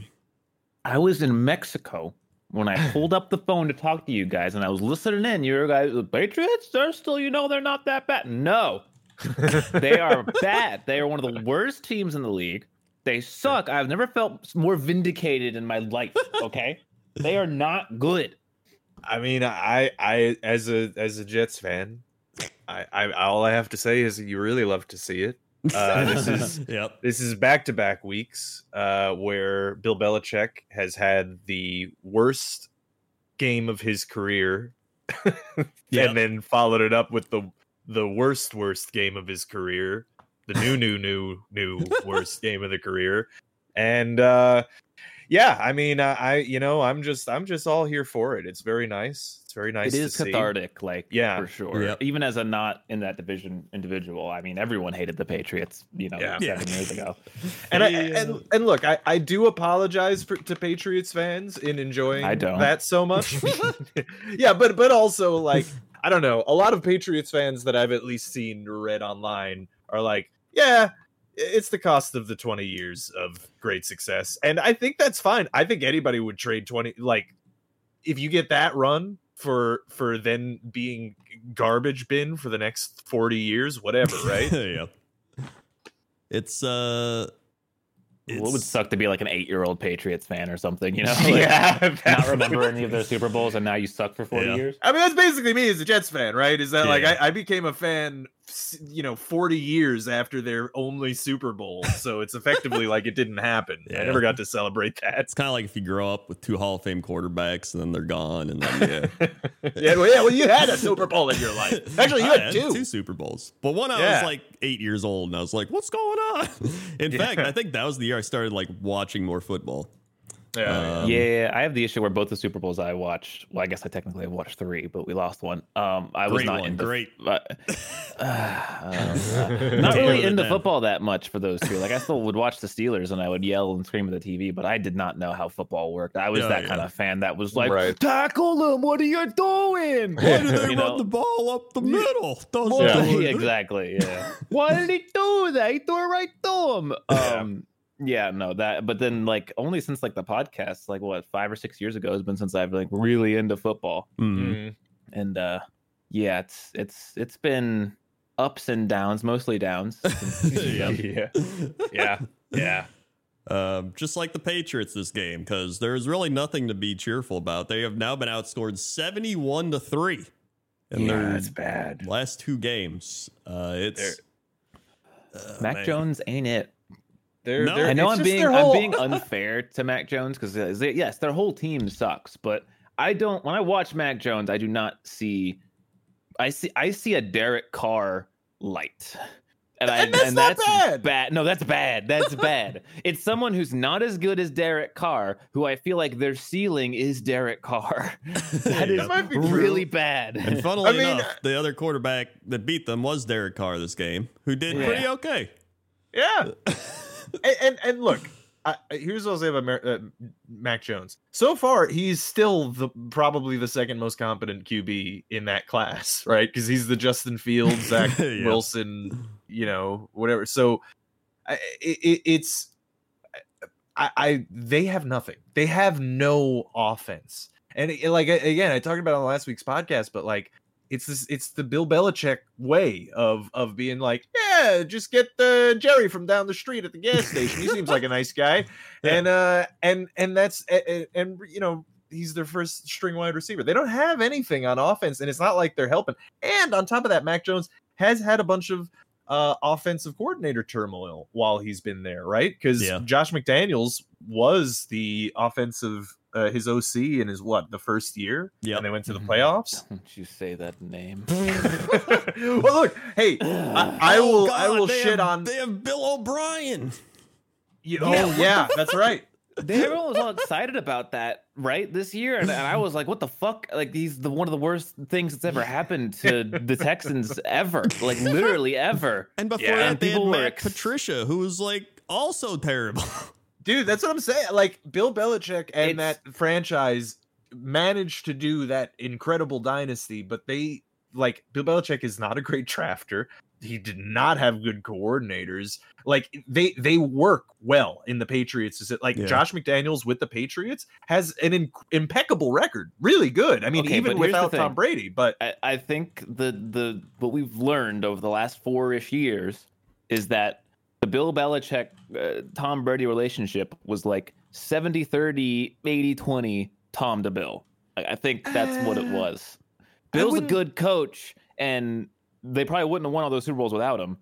Speaker 3: I was in Mexico when I pulled up the phone to talk to you guys, and I was listening in. You guys, the Patriots, they're still, you know, they're not that bad. No, [LAUGHS] they are bad. They are one of the worst teams in the league. They suck. I've never felt more vindicated in my life. Okay, they are not good.
Speaker 2: I mean, I, I, as a as a Jets fan, I, I, all I have to say is you really love to see it. Uh, [LAUGHS] this is
Speaker 1: yep.
Speaker 2: this is back to back weeks uh, where Bill Belichick has had the worst game of his career, [LAUGHS]
Speaker 1: Yep.
Speaker 2: and then followed it up with the the worst worst game of his career, the new new new new [LAUGHS] worst game of the career, and uh, yeah, I mean, I, I you know I'm just I'm just all here for it. It's very nice. It's very nice.
Speaker 3: it is
Speaker 2: to see.
Speaker 3: cathartic, like
Speaker 2: Yeah.
Speaker 3: for sure.
Speaker 1: Yep.
Speaker 3: Even as a not in that division individual, I mean, everyone hated the Patriots, you know,
Speaker 2: Yeah.
Speaker 3: seven
Speaker 1: Yeah.
Speaker 3: years ago. [LAUGHS]
Speaker 2: And I,
Speaker 1: uh,
Speaker 2: and and look, I, I do apologize for, to Patriots fans in enjoying
Speaker 3: I don't.
Speaker 2: that so much. [LAUGHS] [LAUGHS] yeah, but but also like I don't know, a lot of Patriots fans that I've at least seen read online are like, yeah, it's the cost of the 20 years of great success. And I think that's fine. I think anybody would trade 20 like if you get that run for for then being garbage bin for the next 40 years, whatever, [LAUGHS] right?
Speaker 1: yep. It's uh
Speaker 3: What would suck to be like an eight-year-old Patriots fan or something, you know? [LAUGHS] Like,
Speaker 2: yeah, [LAUGHS]
Speaker 3: Not remember any of their Super Bowls, and now you suck for forty
Speaker 1: Yeah.
Speaker 3: years.
Speaker 2: I mean, that's basically me as a Jets fan, right? Is that like I, I became a fan, s- you know, 40 years after their only Super Bowl. So it's effectively [LAUGHS] like it didn't happen. I never got to celebrate that.
Speaker 1: It's kind of like if you grow up with two Hall of Fame quarterbacks and then they're gone, and then yeah, [LAUGHS]
Speaker 2: yeah, well, yeah, well, you had a Super Bowl in your life. [LAUGHS] Actually, you
Speaker 1: I
Speaker 2: had two.
Speaker 1: Super Bowls. But one I was like eight years old, and I was like, "What's going on?" In
Speaker 2: Yeah.
Speaker 1: fact, I think that was the year I started like watching more football.
Speaker 2: Yeah,
Speaker 1: Um,
Speaker 3: yeah, I have the issue where both the Super Bowls I watched. Well, I guess I technically have watched three, but we lost one. Um, I was not
Speaker 1: one,
Speaker 3: into
Speaker 1: great.
Speaker 3: but, [LAUGHS] uh, not really into
Speaker 1: then.
Speaker 3: football that much for those two. Like I still would watch the Steelers and I would yell and scream at the TV, but I did not know how football worked. I was
Speaker 1: Yeah,
Speaker 3: that
Speaker 1: yeah.
Speaker 3: kind of fan that was like,
Speaker 2: Right.
Speaker 3: "Tackle them! What are you doing?" [LAUGHS]
Speaker 1: Why do they [LAUGHS]
Speaker 3: You
Speaker 1: run
Speaker 3: know?
Speaker 1: the ball up the middle? Doesn't
Speaker 3: Well,
Speaker 1: do
Speaker 3: exactly. Yeah. Why did he do that? He threw it right to him.
Speaker 2: Yeah.
Speaker 3: Um, yeah, no, that. But then, like, only since like the podcast, like what five or six years ago, has been since I've like really into football,
Speaker 1: Mhm.
Speaker 2: Mm.
Speaker 3: and uh, yeah, it's it's it's been ups and downs, mostly downs. [LAUGHS] [LAUGHS]
Speaker 1: Yeah.
Speaker 2: yeah, yeah, yeah.
Speaker 1: Um, just like the Patriots this game, because there's really nothing to be cheerful about. They have now been outscored 71 to 3 in
Speaker 2: yeah,
Speaker 1: their
Speaker 2: it's bad.
Speaker 1: last two games. Uh, it's uh,
Speaker 3: Mac
Speaker 1: man.
Speaker 3: Jones ain't it.
Speaker 2: They're,
Speaker 1: No.
Speaker 2: they're,
Speaker 3: I know I'm being
Speaker 2: whole-
Speaker 3: I'm being [LAUGHS] unfair to Mac Jones because yes, their whole team sucks, but I don't. When I watch Mac Jones, I do not see. I see I see a Derek Carr light. And, I,
Speaker 2: And that's not bad.
Speaker 3: No, that's bad. That's [LAUGHS] bad. It's someone who's not as good as Derek Carr, who I feel like their ceiling is Derek Carr. [LAUGHS] That is
Speaker 1: That
Speaker 2: might be true.
Speaker 3: really bad.
Speaker 1: And funnily
Speaker 2: I mean,
Speaker 1: enough,
Speaker 2: uh,
Speaker 1: the other quarterback that beat them was Derek Carr this game, who did
Speaker 3: Yeah.
Speaker 1: pretty okay.
Speaker 2: Yeah. And, and and look, I, here's what I'll say about Mer- uh, Mac Jones. So far, he's still the probably the second most competent QB in that class, [LAUGHS] right? Because he's the Justin Fields, [LAUGHS] Zach
Speaker 1: Yeah.
Speaker 2: Wilson, you know, whatever. So it, it, it's I, I they have nothing. They have no offense. And it, like again, I talked about it on last week's podcast, but like it's this it's the Bill Belichick way of of being like, yeah, just get the Jerry from down the street at the gas station. He seems like a nice guy, [LAUGHS]
Speaker 1: Yeah.
Speaker 2: and uh, and and that's and, and you know he's their first string wide receiver. They don't have anything on offense, and it's not like they're helping. And on top of that, Mac Jones has had a bunch of uh, offensive coordinator turmoil while he's been there, right? Because
Speaker 1: Yeah.
Speaker 2: Josh McDaniels was the offensive uh, his OC in his what the first year,
Speaker 1: yeah,
Speaker 2: and they went to the
Speaker 3: Mhm.
Speaker 2: playoffs.
Speaker 3: Don't you say that name? [LAUGHS]
Speaker 2: well, look, hey, [SIGHS] I, I
Speaker 1: Oh,
Speaker 2: will, I
Speaker 1: God,
Speaker 2: will shit
Speaker 1: have-
Speaker 2: on.
Speaker 1: They have Bill O'Brien.
Speaker 2: You,
Speaker 3: Yeah,
Speaker 2: oh
Speaker 3: what
Speaker 2: yeah, that's right.
Speaker 3: Everyone was all excited about that, right? This year, and, and I was like, "What the fuck?" Like, he's the one of the worst things that's ever happened to the [LAUGHS] Texans ever, like literally ever.
Speaker 1: And before
Speaker 2: Yeah,
Speaker 1: that,
Speaker 3: and
Speaker 1: they had
Speaker 3: people were
Speaker 1: Matt
Speaker 3: ex-
Speaker 1: Patricia, who was like also terrible.
Speaker 2: Dude, that's what I'm saying. Like Bill Belichick and
Speaker 3: It's-
Speaker 2: that franchise managed to do that incredible dynasty, but they like Bill Belichick is not a great drafter. He did not have good coordinators. Like they they work well in the Patriots. Is it like
Speaker 1: Yeah.
Speaker 2: Josh McDaniels with the Patriots has an in- impeccable record, really good. I mean,
Speaker 3: Okay,
Speaker 2: even
Speaker 3: here's
Speaker 2: without Tom. Brady. But
Speaker 3: I, I think the the what we've learned over the last four ish years is that the Bill Belichick uh, Tom Brady relationship was like 70 30, 80 20 Tom to Bill. I, I think that's what it
Speaker 2: Uh,
Speaker 3: was. Bill's a good coach, and they probably wouldn't have won all those Super Bowls without him,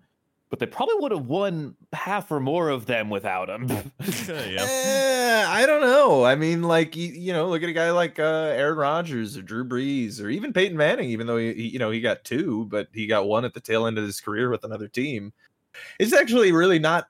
Speaker 3: but they probably would have won half or more of them without him. [LAUGHS]
Speaker 1: Yeah.
Speaker 2: Eh, I don't know. I mean, like you, you know, look at a guy like uh, Aaron Rodgers or Drew Brees or even Peyton Manning. Even though he, he, you know, he got two, but he got one at the tail end of his career with another team. It's actually really not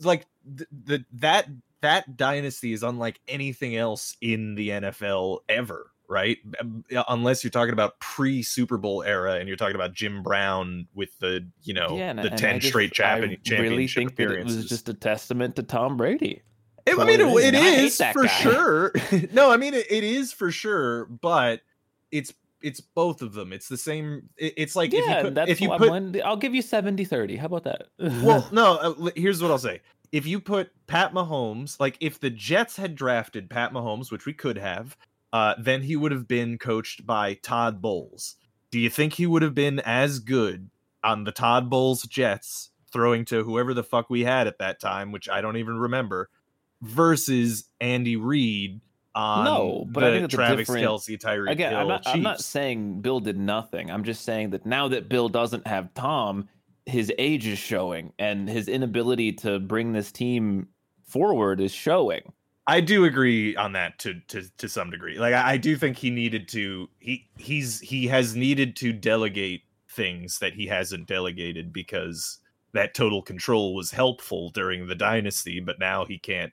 Speaker 2: like the, the that that dynasty is unlike anything else in the NFL ever. Right, Um, unless you're talking about pre Super Bowl era, and you're talking about Jim Brown with the you know
Speaker 3: yeah,
Speaker 2: the ten straight champion,
Speaker 3: I
Speaker 2: championship
Speaker 3: really think that it was just a testament to Tom Brady.
Speaker 2: It- I mean,
Speaker 3: it
Speaker 2: it,
Speaker 3: is.
Speaker 2: it
Speaker 3: I hate
Speaker 2: is for
Speaker 3: guy.
Speaker 2: sure. [LAUGHS] no, I mean, it, it is for sure, but it's it's both of them. It's the same. it- it's like if you put,
Speaker 3: that's
Speaker 2: if you put
Speaker 3: I'm I'll give you 70 30. How about that?
Speaker 2: well, [LAUGHS] no. Uh, here's what I'll say: if you put Pat Mahomes, like if the Jets had drafted Pat Mahomes, which we could have, uh, then he would have been coached by Todd Bowles. Do you think he would have been as good on the Todd Bowles Jets, throwing to whoever the fuck we had at that time, which I don't even remember, versus Andy Reid
Speaker 3: No, but I think it's a
Speaker 2: Travis
Speaker 3: different-
Speaker 2: Kelce, Tyreek
Speaker 3: Again,
Speaker 2: Hill
Speaker 3: I'm not, I'm not saying Bill did nothing. I'm just saying that now that Bill doesn't have Tom, his age is showing and his inability to bring this team forward is showing.
Speaker 2: I do agree on that to to to some degree. Like I, I do think he needed to he he's he has needed to delegate things that he hasn't delegated because that total control was helpful during the dynasty, but now he can't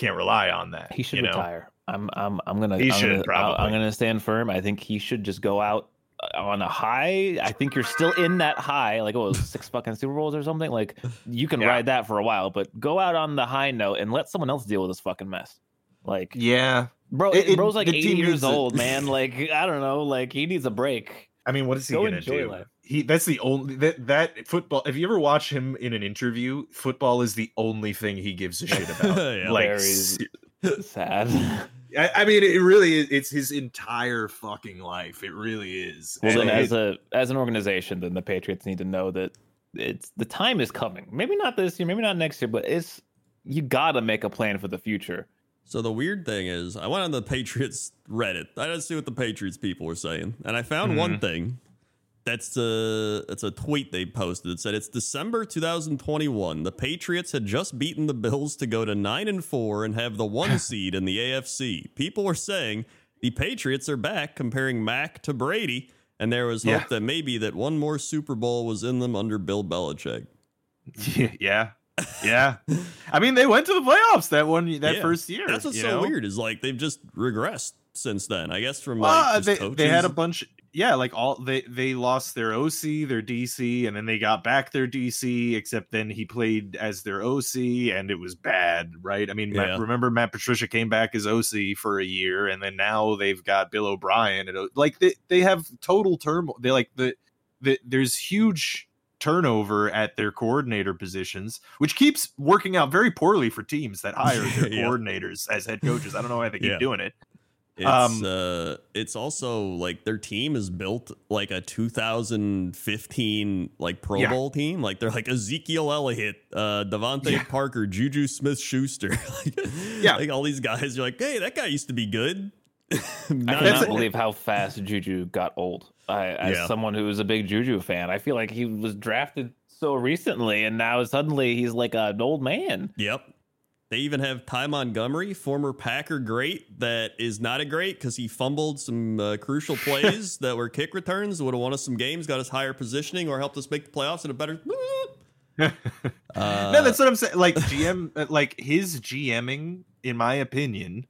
Speaker 2: can't rely on that.
Speaker 3: He should
Speaker 2: you know?
Speaker 3: retire. I'm I'm I'm gonna
Speaker 2: He
Speaker 3: I'm
Speaker 2: should,
Speaker 3: gonna, I'll- I'm gonna stand firm. I think he should just go out uh, on a high. I think you're still in that high, like oh [LAUGHS] six fucking Super Bowls or something. Like you can
Speaker 2: Yeah.
Speaker 3: ride that for a while, but go out on the high note and let someone else deal with this fucking mess. Like
Speaker 2: Yeah.
Speaker 3: bro,
Speaker 2: It-
Speaker 3: bro's like
Speaker 2: the
Speaker 3: 80
Speaker 2: team
Speaker 3: years old, [LAUGHS] man. Like I don't know, like he needs a break.
Speaker 2: I mean, what is he
Speaker 3: Go
Speaker 2: gonna do?
Speaker 3: life.
Speaker 2: He that's the only that that football. If you ever watch him in an interview, football is the only thing he gives a shit about. [LAUGHS]
Speaker 1: Yeah.
Speaker 2: like,
Speaker 3: Very Sad. [LAUGHS]
Speaker 2: I, I mean, it really is. It's his entire fucking life. It really is.
Speaker 3: Well,
Speaker 2: And
Speaker 3: then,
Speaker 2: it-
Speaker 3: as a as an organization, then the Patriots need to know that it's the time is coming. Maybe not this year, maybe not next year, but it's you got to make a plan for the future.
Speaker 1: So the weird thing is, I went on the Patriots Reddit. I didn't see what the Patriots people were saying, and I found one
Speaker 2: Mm-hmm.
Speaker 1: thing. That's a it's a tweet they posted. It said it's December 2021. The Patriots had just beaten the Bills to go to nine and four and have the one [LAUGHS] seed in the AFC. People were saying the Patriots are back, comparing Mac to Brady, and there was hope
Speaker 2: Yeah.
Speaker 1: that maybe that one more Super Bowl was in them under Bill Belichick. [LAUGHS]
Speaker 2: yeah, yeah. I mean, they went to the playoffs that one that
Speaker 1: Yeah.
Speaker 2: first year.
Speaker 1: That's what's so
Speaker 2: know?
Speaker 1: weird is like they've just regressed since then. I guess from like
Speaker 2: Well,
Speaker 1: just
Speaker 2: they,
Speaker 1: coaches.
Speaker 2: they had a bunch. Yeah, like all they they lost their OC, their DC, and then they got back their DC. Except then he played as their OC, and it was bad, right? I mean, Matt- remember Matt Patricia came back as OC for a year, and then now they've got Bill O'Brien. And like they they have total turmoil. They like the the there's huge turnover at their coordinator positions, which keeps working out very poorly for teams that [LAUGHS] hire their
Speaker 1: Yeah.
Speaker 2: coordinators as head coaches. I don't know why they keep
Speaker 1: Yeah.
Speaker 2: doing it.
Speaker 1: It's
Speaker 2: Um,
Speaker 1: uh it's also like their team is built like a 2015 like Pro
Speaker 2: Yeah.
Speaker 1: Bowl team. Like they're like Ezekiel Elliott, uh DeVante
Speaker 2: Yeah.
Speaker 1: Parker, Juju Smith Schuster. like, [LAUGHS]
Speaker 2: Yeah.
Speaker 1: Like all these guys, you're like, hey, that guy used to be good. [LAUGHS]
Speaker 3: I
Speaker 1: Not
Speaker 3: cannot
Speaker 2: That's-
Speaker 3: believe how fast Juju got old. I, as
Speaker 1: Yeah.
Speaker 3: someone who is a big Juju fan, I feel like he was drafted so recently, and now suddenly he's like an old man.
Speaker 1: Yep. They even have Ty Montgomery, former Packer great, that is not a great because he fumbled some uh, crucial [LAUGHS] plays that were kick returns, would have won us some games, got us higher positioning, or helped us make the playoffs in a better. [LAUGHS] Uh,
Speaker 2: no, that's what I'm saying. Like GM, uh, like his GMing, in my opinion,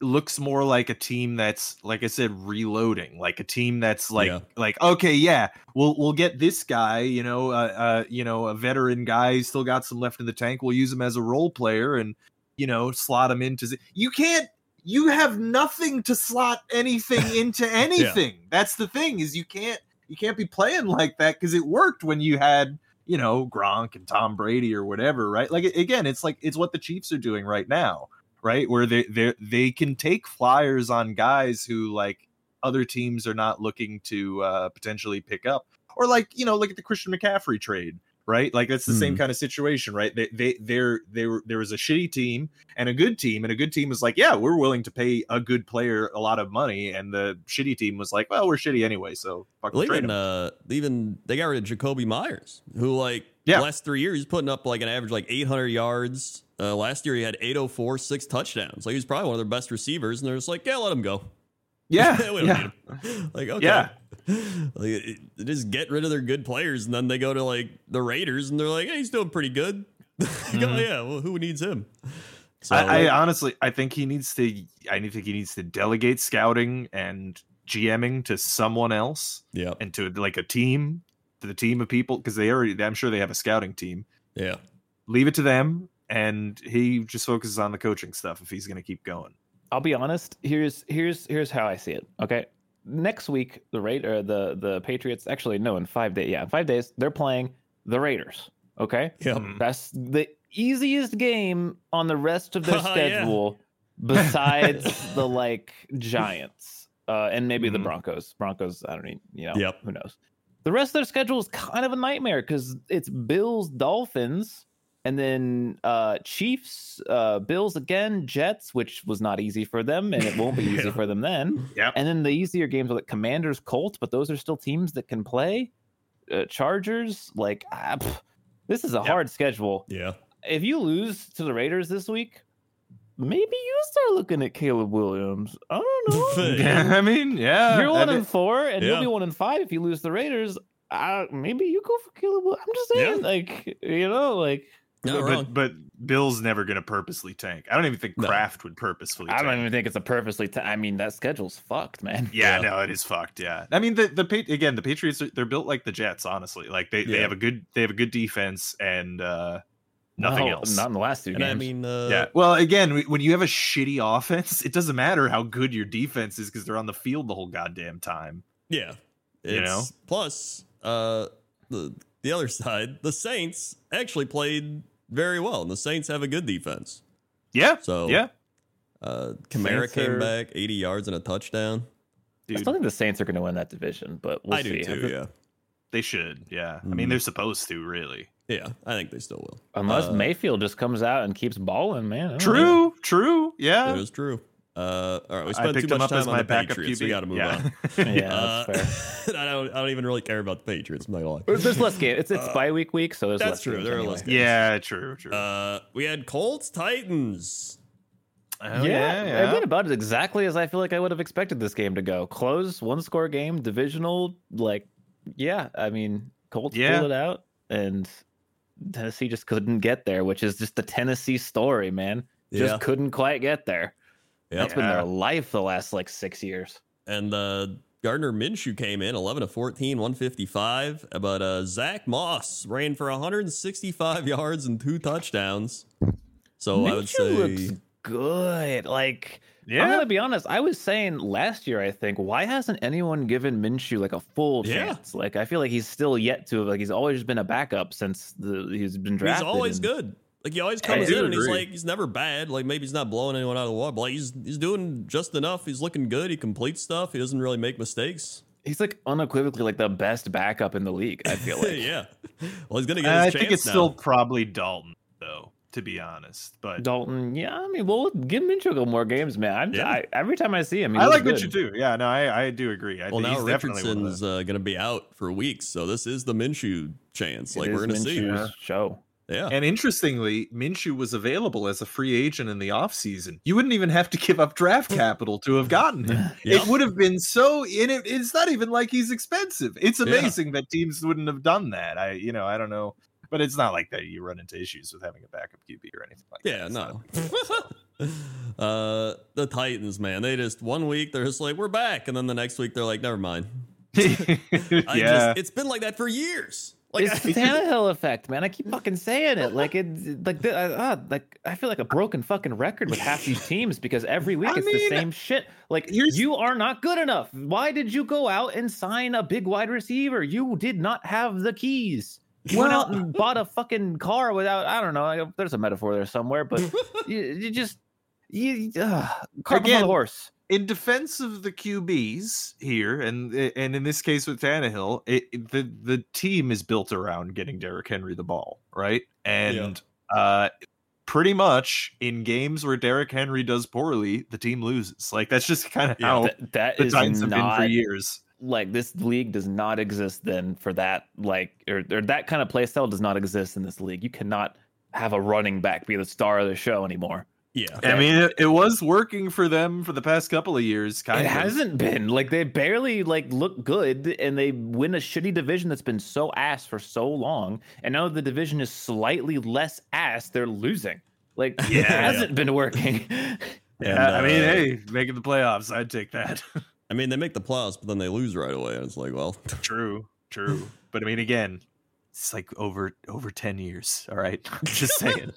Speaker 2: looks more like a team that's, like I said, reloading. Like a team that's like,
Speaker 1: Yeah.
Speaker 2: like okay, yeah, we'll we'll get this guy. You know, uh, uh, you know, a veteran guy, he's still got some left in the tank. We'll use him as a role player, and you know, slot him into. You can't. You have nothing to slot anything [LAUGHS] into anything. That's the thing is you can't you can't be playing like that because it worked when you had you know Gronk and Tom Brady or whatever, right? Like again, it's like it's what the Chiefs are doing right now, right? Where they they they can take flyers on guys who like other teams are not looking to uh, potentially pick up, or like you know look at the Christian McCaffrey trade, right? Like that's the same
Speaker 1: Mhm.
Speaker 2: kind of situation, right? They they there there there was a shitty team and a good team, and a good team was like, yeah, we're willing to pay a good player a lot of money, and the shitty team was like, well, we're shitty anyway, so fucking
Speaker 1: Well,
Speaker 2: trade
Speaker 1: even uh, even they got rid of Jakobi Meyers, who like
Speaker 2: Yeah.
Speaker 1: last three years he's putting up like an average like 800 yards. Uh, last year he had 804, six touchdowns. Like he was probably one of their best receivers, and they're just like, yeah, let him go.
Speaker 2: yeah, [LAUGHS]
Speaker 1: we
Speaker 2: yeah. [LAUGHS]
Speaker 1: Like okay,
Speaker 2: Yeah. [LAUGHS]
Speaker 1: like it, it- just get rid of their good players, and then they go to like the Raiders, and they're like, hey, he's doing pretty good. Like, oh, yeah, well, who needs him? So
Speaker 2: Mm-hmm. I, I honestly, I think he needs to. I think he needs to delegate scouting and GMing to someone else
Speaker 1: yeah,
Speaker 2: and to like a team, the team of people because they already. I'm sure they have a scouting team.
Speaker 1: yeah,
Speaker 2: Leave it to them, and he just focuses on the coaching stuff if he's going to keep going.
Speaker 3: I'll be honest. Here's here's here's how I see it. Okay, next week the Raid or the the Patriots. Actually, no, in five days. Yeah, in five days they're playing the Raiders. Okay,
Speaker 1: yeah.
Speaker 2: Mm.
Speaker 3: that's the easiest game on the rest of their [LAUGHS]
Speaker 1: Yeah.
Speaker 3: schedule, besides [LAUGHS] the like Giants uh, and maybe the
Speaker 2: Mhm.
Speaker 3: Broncos. Broncos, I don't even, you know,
Speaker 1: Yep.
Speaker 3: who knows. The rest of their schedule is kind of a nightmare because it's Bills, Dolphins, and then uh Chiefs, uh Bills again, Jets, which was not easy for them, and it won't be [LAUGHS] easy
Speaker 1: Yeah.
Speaker 3: for them then.
Speaker 2: Yep.
Speaker 3: And then the easier games are like Commanders, Colts, but those are still teams that can play. Uh, Chargers, like ah, pff, this is a
Speaker 2: Yep.
Speaker 3: hard schedule.
Speaker 1: yeah.
Speaker 3: If you lose to the Raiders this week, maybe you start looking at Caleb Williams. I don't [LAUGHS] know.
Speaker 1: Yeah. [LAUGHS]
Speaker 2: I mean, yeah,
Speaker 3: You're one
Speaker 2: in
Speaker 3: four, and
Speaker 1: Yeah.
Speaker 3: you'll be one in five if you lose the Raiders. Uh, maybe you go for Caleb. Williams. I'm just saying,
Speaker 1: Yeah.
Speaker 3: like you know, like
Speaker 1: Not
Speaker 2: but,
Speaker 1: wrong.
Speaker 2: but Bill's never going to purposely tank. I don't even think
Speaker 1: No.
Speaker 2: Kraft would purposefully.
Speaker 3: I don't even think it's a purposely. T- I mean, that schedule's fucked, man.
Speaker 2: Yeah,
Speaker 1: Yeah.
Speaker 2: no, it is fucked. Yeah, I mean the the Pa- again the Patriots they're built like the Jets. Honestly, like they, they have a good they have a good defense and uh nothing
Speaker 3: No,
Speaker 2: else.
Speaker 3: Not in the last two
Speaker 1: and
Speaker 3: games.
Speaker 1: I mean, uh,
Speaker 2: yeah. Well, again, when you have a shitty [LAUGHS] offense, it doesn't matter how good your defense is because they're on the field the whole goddamn time.
Speaker 1: Yeah.
Speaker 2: You know?
Speaker 1: Plus, uh, the the other [LAUGHS] side, the Saints actually played very well, and the Saints have a good defense.
Speaker 2: Yeah.
Speaker 1: So
Speaker 2: yeah.
Speaker 1: uh, Kamara
Speaker 3: Saints
Speaker 1: came
Speaker 3: are-
Speaker 1: back, 80 yards and a touchdown.
Speaker 3: I
Speaker 2: Dude,
Speaker 3: still think the Saints are going to win that division, but we'll
Speaker 1: I do too. Yeah,
Speaker 2: they should. Yeah. I mean,
Speaker 1: Mhm.
Speaker 2: they're supposed to really.
Speaker 1: Yeah. I think they still will.
Speaker 3: Unless
Speaker 1: Uh,
Speaker 3: Mayfield just comes out and keeps balling, man. I don't know.
Speaker 2: True. True. Yeah.
Speaker 1: It is true. Uh, all right, we spent too much time on
Speaker 2: my
Speaker 1: the Patriots.
Speaker 2: QB.
Speaker 1: We got to move
Speaker 2: yeah.
Speaker 1: on. [LAUGHS] [LAUGHS]
Speaker 3: Yeah,
Speaker 1: Uh,
Speaker 3: that's fair. [LAUGHS]
Speaker 1: I don't. I don't even really care about the Patriots. I'm not gonna lie.
Speaker 3: There's less game. It's it's
Speaker 1: Uh,
Speaker 3: bye week week, so there's
Speaker 1: that's
Speaker 3: less
Speaker 1: true,
Speaker 3: games
Speaker 1: there are
Speaker 3: anyway.
Speaker 1: less games.
Speaker 2: yeah. True. True.
Speaker 1: Uh, we had Colts Titans.
Speaker 2: Oh,
Speaker 3: yeah, it went about as exactly as I feel like I would have expected this game to go. Close, one score game, divisional. Like, yeah, I mean, Colts
Speaker 2: Yeah.
Speaker 3: pulled it out, and Tennessee just couldn't get there, which is just the Tennessee story, man. Just
Speaker 1: Yeah.
Speaker 3: couldn't quite get there.
Speaker 1: Yep.
Speaker 3: That's been their life the last like six years.
Speaker 1: And uh, Gardner Minshew came in 11 to 14, 155. But uh, Zack Moss ran for 165 yards and two touchdowns. So I would say,
Speaker 3: looks good. Like, I'm
Speaker 2: Yeah.
Speaker 3: gonna be honest. I was saying last year, I think, why hasn't anyone given Minshew like a full
Speaker 1: Yeah.
Speaker 3: chance? Like, I feel like he's still yet to like he's always been a backup since the he's been drafted.
Speaker 1: he's always
Speaker 3: and-
Speaker 1: good. Like he always comes
Speaker 2: do
Speaker 1: in and he's like he's never bad. Like maybe he's not blowing anyone out of the water, but like he's he's doing just enough. He's looking good. He completes stuff. He doesn't really make mistakes.
Speaker 3: He's like unequivocally like the best backup in the league. I feel [LAUGHS] like.
Speaker 1: yeah. Well, he's gonna get his
Speaker 2: I
Speaker 1: chance
Speaker 2: think it's
Speaker 1: now.
Speaker 2: still probably Dalton, though, to be honest. But
Speaker 3: Dalton, yeah, I mean, well, give Minshew a couple more games, man. I'm,
Speaker 1: Yeah.
Speaker 3: I, every time I see him, he
Speaker 2: I like
Speaker 3: good.
Speaker 2: Minshew too. Yeah, no, I, I do agree. I
Speaker 1: Well,
Speaker 2: think
Speaker 1: now
Speaker 2: he's definitely one
Speaker 1: Richardson's uh, going to be out for weeks, so this is the Minshew chance.
Speaker 3: It
Speaker 1: Like we're going to see.
Speaker 3: Minshew's show.
Speaker 1: Yeah,
Speaker 2: And interestingly, Minshew was available as a free agent in the offseason. You wouldn't even have to give up draft capital to have gotten him.
Speaker 1: Yep. [LAUGHS]
Speaker 2: It would have been so in it. It's not even like he's expensive. It's
Speaker 1: Yeah.
Speaker 2: amazing that teams wouldn't have done that. I, you know, I don't know, but it's not like that. You run into issues with having a backup QB or anything like
Speaker 1: yeah,
Speaker 2: that. Yeah,
Speaker 1: no. [LAUGHS] uh, the Titans, man, they just one week they're just like we're back, and then the next week they're like never mind. [LAUGHS]
Speaker 2: yeah.
Speaker 1: just, it's been like that for years. Like
Speaker 3: it's the
Speaker 1: I- [LAUGHS]
Speaker 3: Tannehill effect, man. I keep fucking saying it. Like it, like the, uh, uh, like I feel like a broken fucking record with half these teams because every week
Speaker 2: I
Speaker 3: it's
Speaker 2: mean,
Speaker 3: the same shit. Like you are not good enough. Why did you go out and sign a big wide receiver? You did not have the keys. You went out and bought a fucking car without. I don't know. like, There's a metaphor there somewhere, but [LAUGHS] you, you just you uh, cart before the
Speaker 2: Again,
Speaker 3: horse.
Speaker 2: in defense of the QBs here, and and in this case with Tannehill, it, it- the the team is built around getting Derrick Henry the ball, right? And uh, pretty much in games where Derrick Henry does poorly, the team loses. Like that's just kind of
Speaker 1: Yeah,
Speaker 2: how
Speaker 3: Th- that
Speaker 2: the
Speaker 3: is
Speaker 2: Titans have been
Speaker 3: not
Speaker 2: for years.
Speaker 3: Like this league does not exist then for that like or, or that kind of play style does not exist in this league. You cannot have a running back be the star of the show anymore.
Speaker 1: Yeah.
Speaker 2: I mean, it, it was working for them for the past couple of years. Kind
Speaker 3: it
Speaker 2: of
Speaker 3: hasn't been like they barely like look good and they win a shitty division that's been so ass for so long and now the division is slightly less ass they're losing like it hasn't been working [LAUGHS]
Speaker 2: Yeah, I mean,
Speaker 1: uh,
Speaker 2: hey, making the playoffs, I'd take that. [LAUGHS]
Speaker 1: I mean, they make the playoffs, but then they lose right away. And it's like, well,
Speaker 2: true, true. But I mean, again, it's like over over ten years. All right, [LAUGHS] just saying.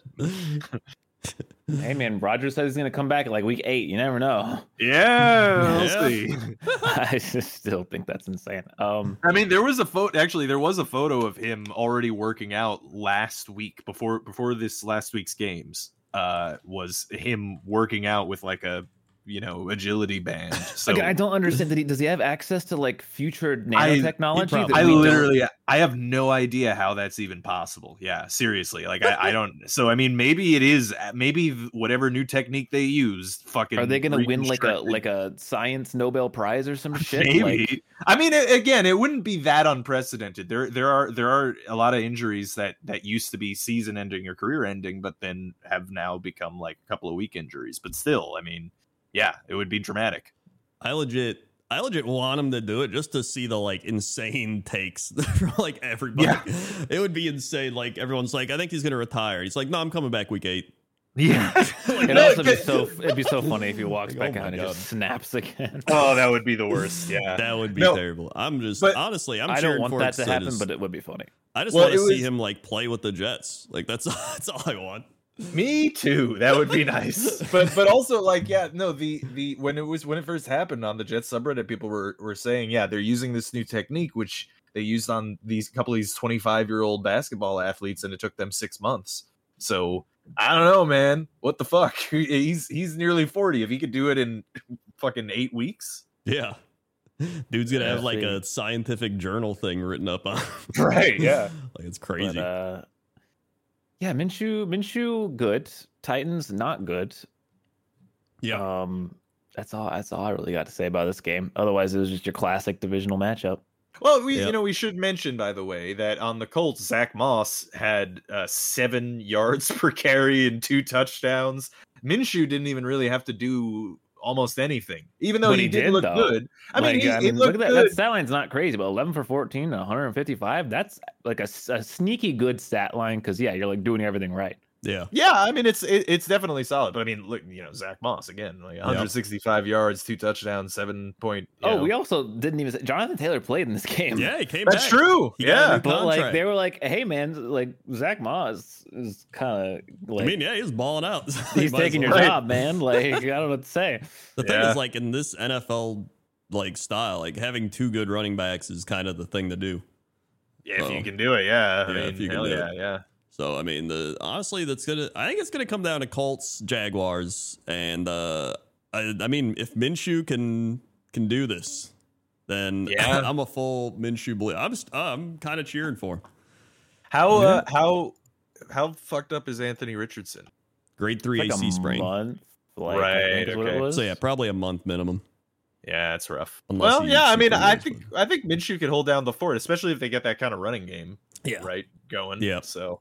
Speaker 3: hey man Roger says he's gonna come back at like week eight you never know
Speaker 2: Yeah, we'll see. [LAUGHS]
Speaker 3: I still think that's insane um
Speaker 2: I mean, there was a photo. Actually, there was a photo of him already working out last week before before this last week's games. Uh, was him working out with like a you know agility band. [LAUGHS] So
Speaker 3: I don't understand. Did he, does he have access to like future
Speaker 2: I-
Speaker 3: nanotechnology?
Speaker 1: probably-
Speaker 2: I
Speaker 3: we don't-
Speaker 2: literally, I have no idea how that's even possible. Yeah, seriously, like I, I [LAUGHS] don't. So I mean, maybe it is. Maybe whatever new technique they use, fucking.
Speaker 3: Are they going to win like a like a science Nobel Prize or some [LAUGHS] shit?
Speaker 2: Maybe.
Speaker 3: Like,
Speaker 2: I mean, again, it wouldn't be that unprecedented. There, there are there are a lot of injuries that that used to be season ending or career ending, but then have now become like a couple of week injuries. But still, I mean, yeah, it would be dramatic.
Speaker 1: I legit, I legit want him to do it just to see the like insane takes [LAUGHS] from like everybody.
Speaker 2: Yeah.
Speaker 1: It would be insane. Like everyone's like, I think he's gonna retire. He's like, no, I'm coming back week eight.
Speaker 2: Yeah. [LAUGHS]
Speaker 3: it'd also be so it'd be so funny if he [LAUGHS] walks
Speaker 1: Like,
Speaker 3: back
Speaker 1: oh
Speaker 3: out and
Speaker 1: God.
Speaker 3: just snaps again.
Speaker 2: Oh, that would be the worst. Yeah.
Speaker 1: That would be
Speaker 2: No.
Speaker 1: terrible. I'm just
Speaker 2: But-
Speaker 1: honestly, I'm
Speaker 3: I don't want
Speaker 1: for
Speaker 3: that
Speaker 1: it
Speaker 3: to
Speaker 1: 'cause I
Speaker 3: happen,
Speaker 1: just-
Speaker 3: but it would be funny.
Speaker 1: I just
Speaker 2: Well,
Speaker 1: want to
Speaker 2: it
Speaker 1: see
Speaker 2: was-
Speaker 1: him like play with the Jets. Like that's that's all I want.
Speaker 2: Me too. That would be nice. [LAUGHS] but but also like yeah, no, the the when it was when it first happened on the Jets subreddit, people were were saying, yeah, they're using this new technique which they used on these couple of these 25 year old basketball athletes and it took them six months. So I don't know, man. What the fuck? [LAUGHS] He's he's nearly 40. If he could do it in [LAUGHS] fucking eight weeks.
Speaker 1: Yeah. Dude's gonna
Speaker 3: Yeah,
Speaker 1: have like a scientific journal thing written up on.
Speaker 2: Right, yeah.
Speaker 1: like it's crazy.
Speaker 3: But, uh, yeah, Minshew, Minshew, good. Titans, not good.
Speaker 1: yeah.
Speaker 3: Um, that's all. That's all I really got to say about this game. Otherwise, it was just your classic divisional matchup.
Speaker 2: Well, we
Speaker 1: Yep.
Speaker 2: you know we should mention by the way that on the Colts, Zack Moss had uh, seven [LAUGHS] yards per carry and two touchdowns. Minshew didn't even really have to do almost anything, even though he,
Speaker 3: he
Speaker 2: did,
Speaker 3: did,
Speaker 2: look
Speaker 3: though.
Speaker 2: good. I mean,
Speaker 3: Like,
Speaker 2: he,
Speaker 3: I mean, look at that. That stat line's not crazy, but 11 for 14, 155. That's like a sneaky good stat line because yeah, you're like doing everything right.
Speaker 1: Yeah.
Speaker 2: Yeah, I mean it's it, it's definitely solid. But I mean, look, you know, Zack Moss again, like 165 yards, two touchdowns, seven point.
Speaker 3: Oh,
Speaker 2: know.
Speaker 3: we also didn't even say Jonathan Taylor played in this game.
Speaker 1: Yeah, he came
Speaker 2: that's
Speaker 1: back.
Speaker 2: true.
Speaker 1: He
Speaker 2: Yeah,
Speaker 1: new
Speaker 3: But like they were like, hey man, like Zack Moss is kind of like
Speaker 1: I mean, yeah, he's balling out. [LAUGHS]
Speaker 3: he's taking your.
Speaker 2: Right.
Speaker 3: job, man. Like I don't know what to say. [LAUGHS]
Speaker 1: The thing
Speaker 2: Yeah.
Speaker 1: is, like in this NFL like style, like having two good running backs is kind of the thing to do.
Speaker 2: yeah. If
Speaker 1: Oh.
Speaker 2: you can do it, yeah. I
Speaker 1: Yeah,
Speaker 2: mean,
Speaker 1: if you can
Speaker 2: hell
Speaker 1: do
Speaker 2: yeah,
Speaker 1: it.
Speaker 2: yeah.
Speaker 1: So I mean, the honestly, that's gonna. I think it's gonna come down to Colts, Jaguars, and uh, I, I mean, if Minshew can can do this, then [LAUGHS]
Speaker 2: Yeah.
Speaker 1: I'm a full Minshew believer. I'm just, I'm kind of cheering for him.
Speaker 2: How uh, how how fucked up is Anthony Richardson?
Speaker 1: Grade three
Speaker 3: Like
Speaker 1: AC
Speaker 3: a
Speaker 1: sprain.
Speaker 3: month, like,
Speaker 2: Right,
Speaker 3: think is what it
Speaker 2: okay.
Speaker 1: So yeah, probably a month minimum.
Speaker 2: Yeah, it's rough.
Speaker 1: Unless
Speaker 2: well, yeah, I mean, I
Speaker 1: wins,
Speaker 2: think I think Minshew could hold down the fort, especially if they get that kind of running game
Speaker 1: Yeah.
Speaker 2: right going.
Speaker 1: Yeah.
Speaker 2: So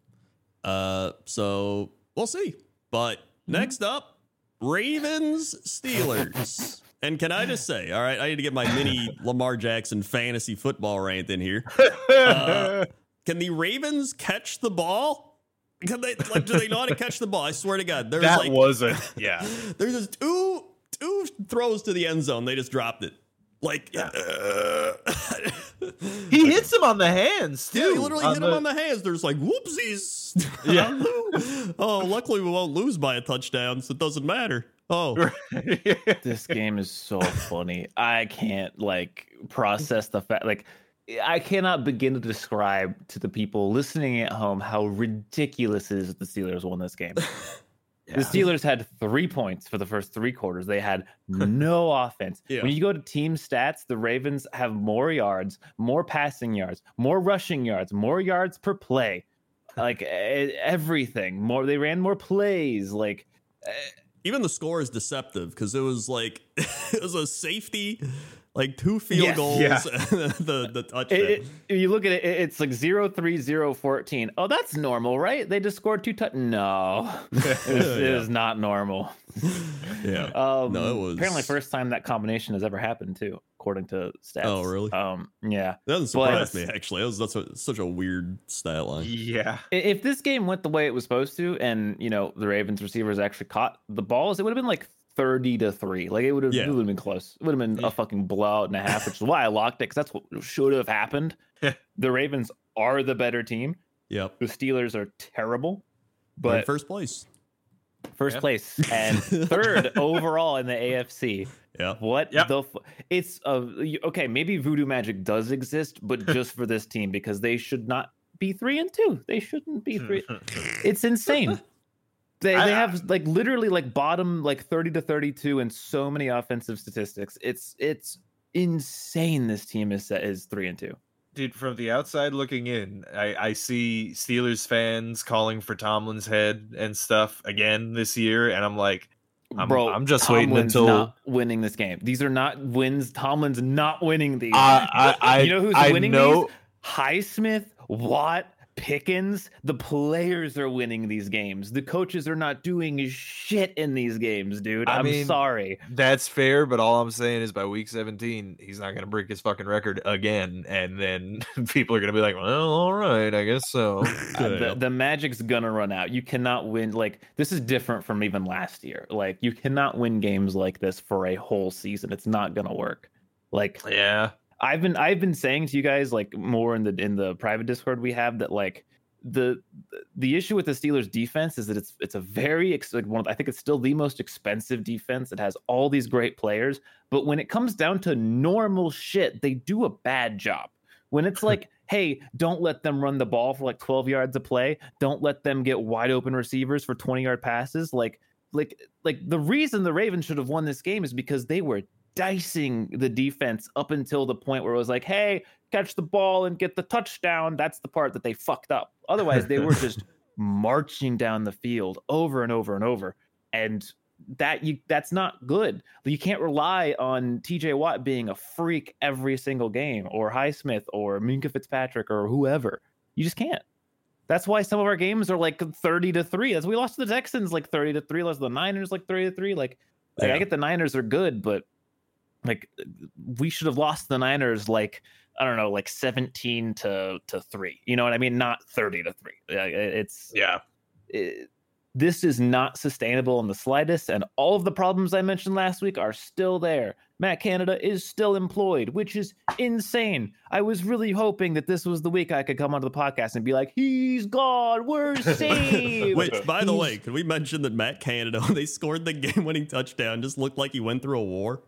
Speaker 1: Uh, so we'll see. But next up, Ravens Steelers. [LAUGHS] and can I just say, all right, I need to get my mini Lamar Jackson fantasy football rant in here. [LAUGHS] Uh, Can the Ravens catch the ball? Can they like do they know how to catch the ball? I swear to God, there's
Speaker 2: that
Speaker 1: like
Speaker 2: was a yeah. [LAUGHS]
Speaker 1: there's just two two throws to the end zone. They just dropped it. Like uh, [LAUGHS]
Speaker 2: He hits him on the hands too.
Speaker 1: Yeah, he literally
Speaker 2: on
Speaker 1: hit him on the hands. There's like whoopsies. [LAUGHS]
Speaker 2: Yeah. [LAUGHS]
Speaker 1: oh, luckily we won't lose by a touchdown, so it doesn't matter. Oh,
Speaker 3: this game is so funny. I can't like process the fact like I cannot begin to describe to the people listening at home how ridiculous it is that the Steelers won this game. The Steelers had three points for the first three quarters. They had [LAUGHS] no offense.
Speaker 1: Yeah.
Speaker 3: When you go to team stats, the Ravens have more yards, more passing yards, more rushing yards, more yards per play, like everything. More, they ran more plays. Like
Speaker 1: Even the score is deceptive because it was like [LAUGHS] it was a safety, like two field
Speaker 3: Yes.
Speaker 1: goals,
Speaker 2: Yeah. [LAUGHS]
Speaker 1: the the touchdown.
Speaker 3: it, it- you look at it, it- it's like 0 3 0 14. Oh, that's normal, right? They just scored two touch. No, [LAUGHS] this [LAUGHS]
Speaker 1: Yeah.
Speaker 3: is not normal.
Speaker 1: yeah.
Speaker 3: Um,
Speaker 1: No, it was-
Speaker 3: apparently first time that combination has ever happened too, according to stats.
Speaker 1: Oh, really?
Speaker 3: Um, yeah.
Speaker 1: That doesn't
Speaker 3: But-
Speaker 1: surprise me actually. That was that's a, such a weird stat line.
Speaker 2: Yeah.
Speaker 3: If this game went the way it was supposed to, and you know the Ravens receivers actually caught the balls, it would have been like thirty to three. Like it would have,
Speaker 1: Yeah.
Speaker 3: it would have been close. It would have been
Speaker 1: Yeah.
Speaker 3: a fucking blowout and a half, which is why I locked it because that's what should have happened. [LAUGHS] the Ravens are the better team.
Speaker 1: Yep.
Speaker 3: The Steelers are terrible,
Speaker 1: But
Speaker 3: but
Speaker 1: first place.
Speaker 3: first
Speaker 2: Yeah.
Speaker 3: place [LAUGHS] and third overall in the AFC.
Speaker 1: Yeah.
Speaker 3: What
Speaker 2: Yep.
Speaker 3: the? F- it's a okay. Maybe Voodoo Magic does exist, but [LAUGHS] just for this team because they should not be three and two. They shouldn't be three. It's insane. They,
Speaker 2: I-
Speaker 3: they have like literally like bottom like 30 to 32 and so many offensive statistics. It's it's insane this team is set is 3 and 2.
Speaker 2: Dude, from the outside looking in, I, I see Steelers fans calling for Tomlin's head and stuff again this year, and I'm like, I'm-
Speaker 3: Bro,
Speaker 2: I'm just waiting until-
Speaker 3: not winning this game. These are not wins. Tomlin's not winning these.
Speaker 2: I, I, I [LAUGHS]
Speaker 3: you know who's
Speaker 2: I
Speaker 3: winning
Speaker 2: know,
Speaker 3: these? Highsmith, Watt, Pickens. The players are winning these games. The coaches are not doing shit in these games, dude.
Speaker 2: I
Speaker 3: I'm
Speaker 2: mean,
Speaker 3: sorry.
Speaker 2: That's fair, but all I'm saying is by week 17, he's not going to break his fucking record again. And then [LAUGHS] people are going to be like, well, all right, I guess so. [LAUGHS]
Speaker 3: The, the magic's gonna run out. You cannot win. Like this is different from even last year. Like you cannot win games like this for a whole season. It's not gonna work. Like
Speaker 2: yeah.
Speaker 3: I've been I've been saying to you guys like more in the in the private Discord we have that like the the issue with the Steelers defense is that it's it's a very ex- like one of, I think it's still the most expensive defense. It has all these great players, but when it comes down to normal shit, they do a bad job. When it's like, [LAUGHS] hey, don't let them run the ball for like 12 yards a play, don't let them get wide open receivers for 20 yard passes, like like like the reason the Ravens should have won this game is because they were dicing the defense up until the point where it was like, hey, catch the ball and get the touchdown. That's the part that they fucked up. Otherwise, they were just [LAUGHS] marching down the field over and over and over. And that you that's not good. You can't rely on TJ Watt being a freak every single game or Highsmith or Minkah Fitzpatrick or whoever. You just can't. That's why some of our games are like 30 to 3. That's we lost to the Texans like 30 to 3, lost to the Niners like 30 to 3. Like, like I get the Niners are good, but like we should have lost the Niners like I don't know, like 17 to to 3. You know what I mean? Not 30 to 3. Yeah, It's
Speaker 2: Yeah.
Speaker 3: it- this is not sustainable in the slightest, and all of the problems I mentioned last week are still there. Matt Canada is still employed, which is insane. I was really hoping that this was the week I could come onto the podcast and be like, "He's gone, we're [LAUGHS] saved."
Speaker 1: Which, by the
Speaker 3: He's-
Speaker 1: way, can we mention that Matt Canada, [LAUGHS] when they scored the game-winning touchdown, just looked like he went through a war?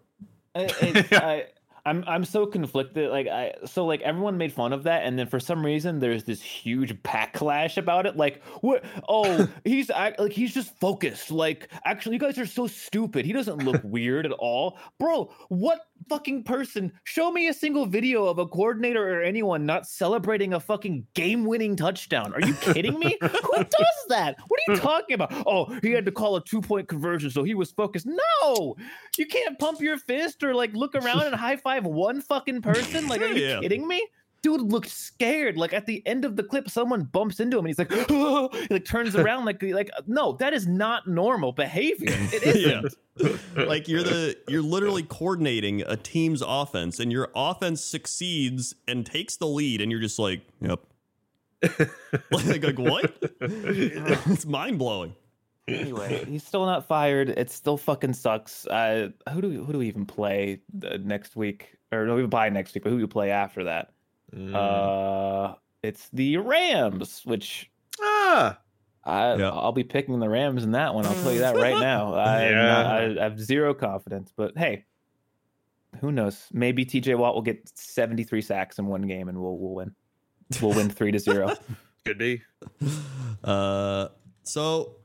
Speaker 3: I- [LAUGHS] it's- I, I'm I'm so conflicted. Like I so like everyone made fun of that, and then for some reason there's this huge backlash about it. Like what? Oh, [LAUGHS] he's like he's just focused. Like actually, you guys are so stupid. He doesn't look [LAUGHS] weird at all, bro. What fucking person? Show me a single video of a coordinator or anyone not celebrating a fucking game-winning touchdown. Are you kidding me? [LAUGHS] Who does that? What are you talking about? Oh, he had to call a two-point conversion, so he was focused. No, you can't pump your fist or like look around [LAUGHS] and high five one fucking person. Like, are you
Speaker 1: Yeah.
Speaker 3: kidding me? Dude looked scared. Like at the end of the clip, someone bumps into him and he's like, [GASPS] he like turns [LAUGHS] around like like no, that is not normal behavior. It isn't.
Speaker 1: yeah. [LAUGHS] like you're the you're literally coordinating a team's offense and your offense succeeds and takes the lead and you're just like, yep. [LAUGHS] like, like what? it's mind blowing.
Speaker 3: Anyway, he's still not fired. It still fucking sucks. Uh, who do we, who do we even play uh, next week? Or no, we buy next week, but who do we play after that?
Speaker 2: Mm.
Speaker 3: Uh, it's the Rams, which
Speaker 2: ah,
Speaker 3: I,
Speaker 1: Yeah.
Speaker 3: I'll be picking the Rams in that one. I'll tell you that right now. [LAUGHS] I,
Speaker 2: Yeah.
Speaker 3: I, I have zero confidence, but hey, who knows? Maybe TJ Watt will get 73 sacks in one game and we'll we'll win. We'll win three to zero. [LAUGHS]
Speaker 2: could be. [LAUGHS]
Speaker 1: Uh, so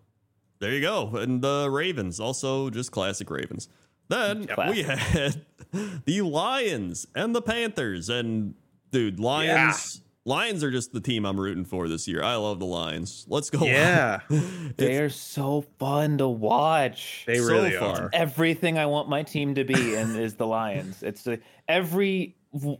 Speaker 1: there you go. And the Ravens, also just classic Ravens. Then
Speaker 3: Classic.
Speaker 1: we had the Lions and the Panthers. And dude, Lions Lions are just the team I'm rooting for this year. I love the Lions. Let's go.
Speaker 2: Yeah, [LAUGHS]
Speaker 3: They are so fun to watch.
Speaker 2: they really
Speaker 1: fun.
Speaker 2: are.
Speaker 3: everything I want my team to be and is the Lions. It's uh, every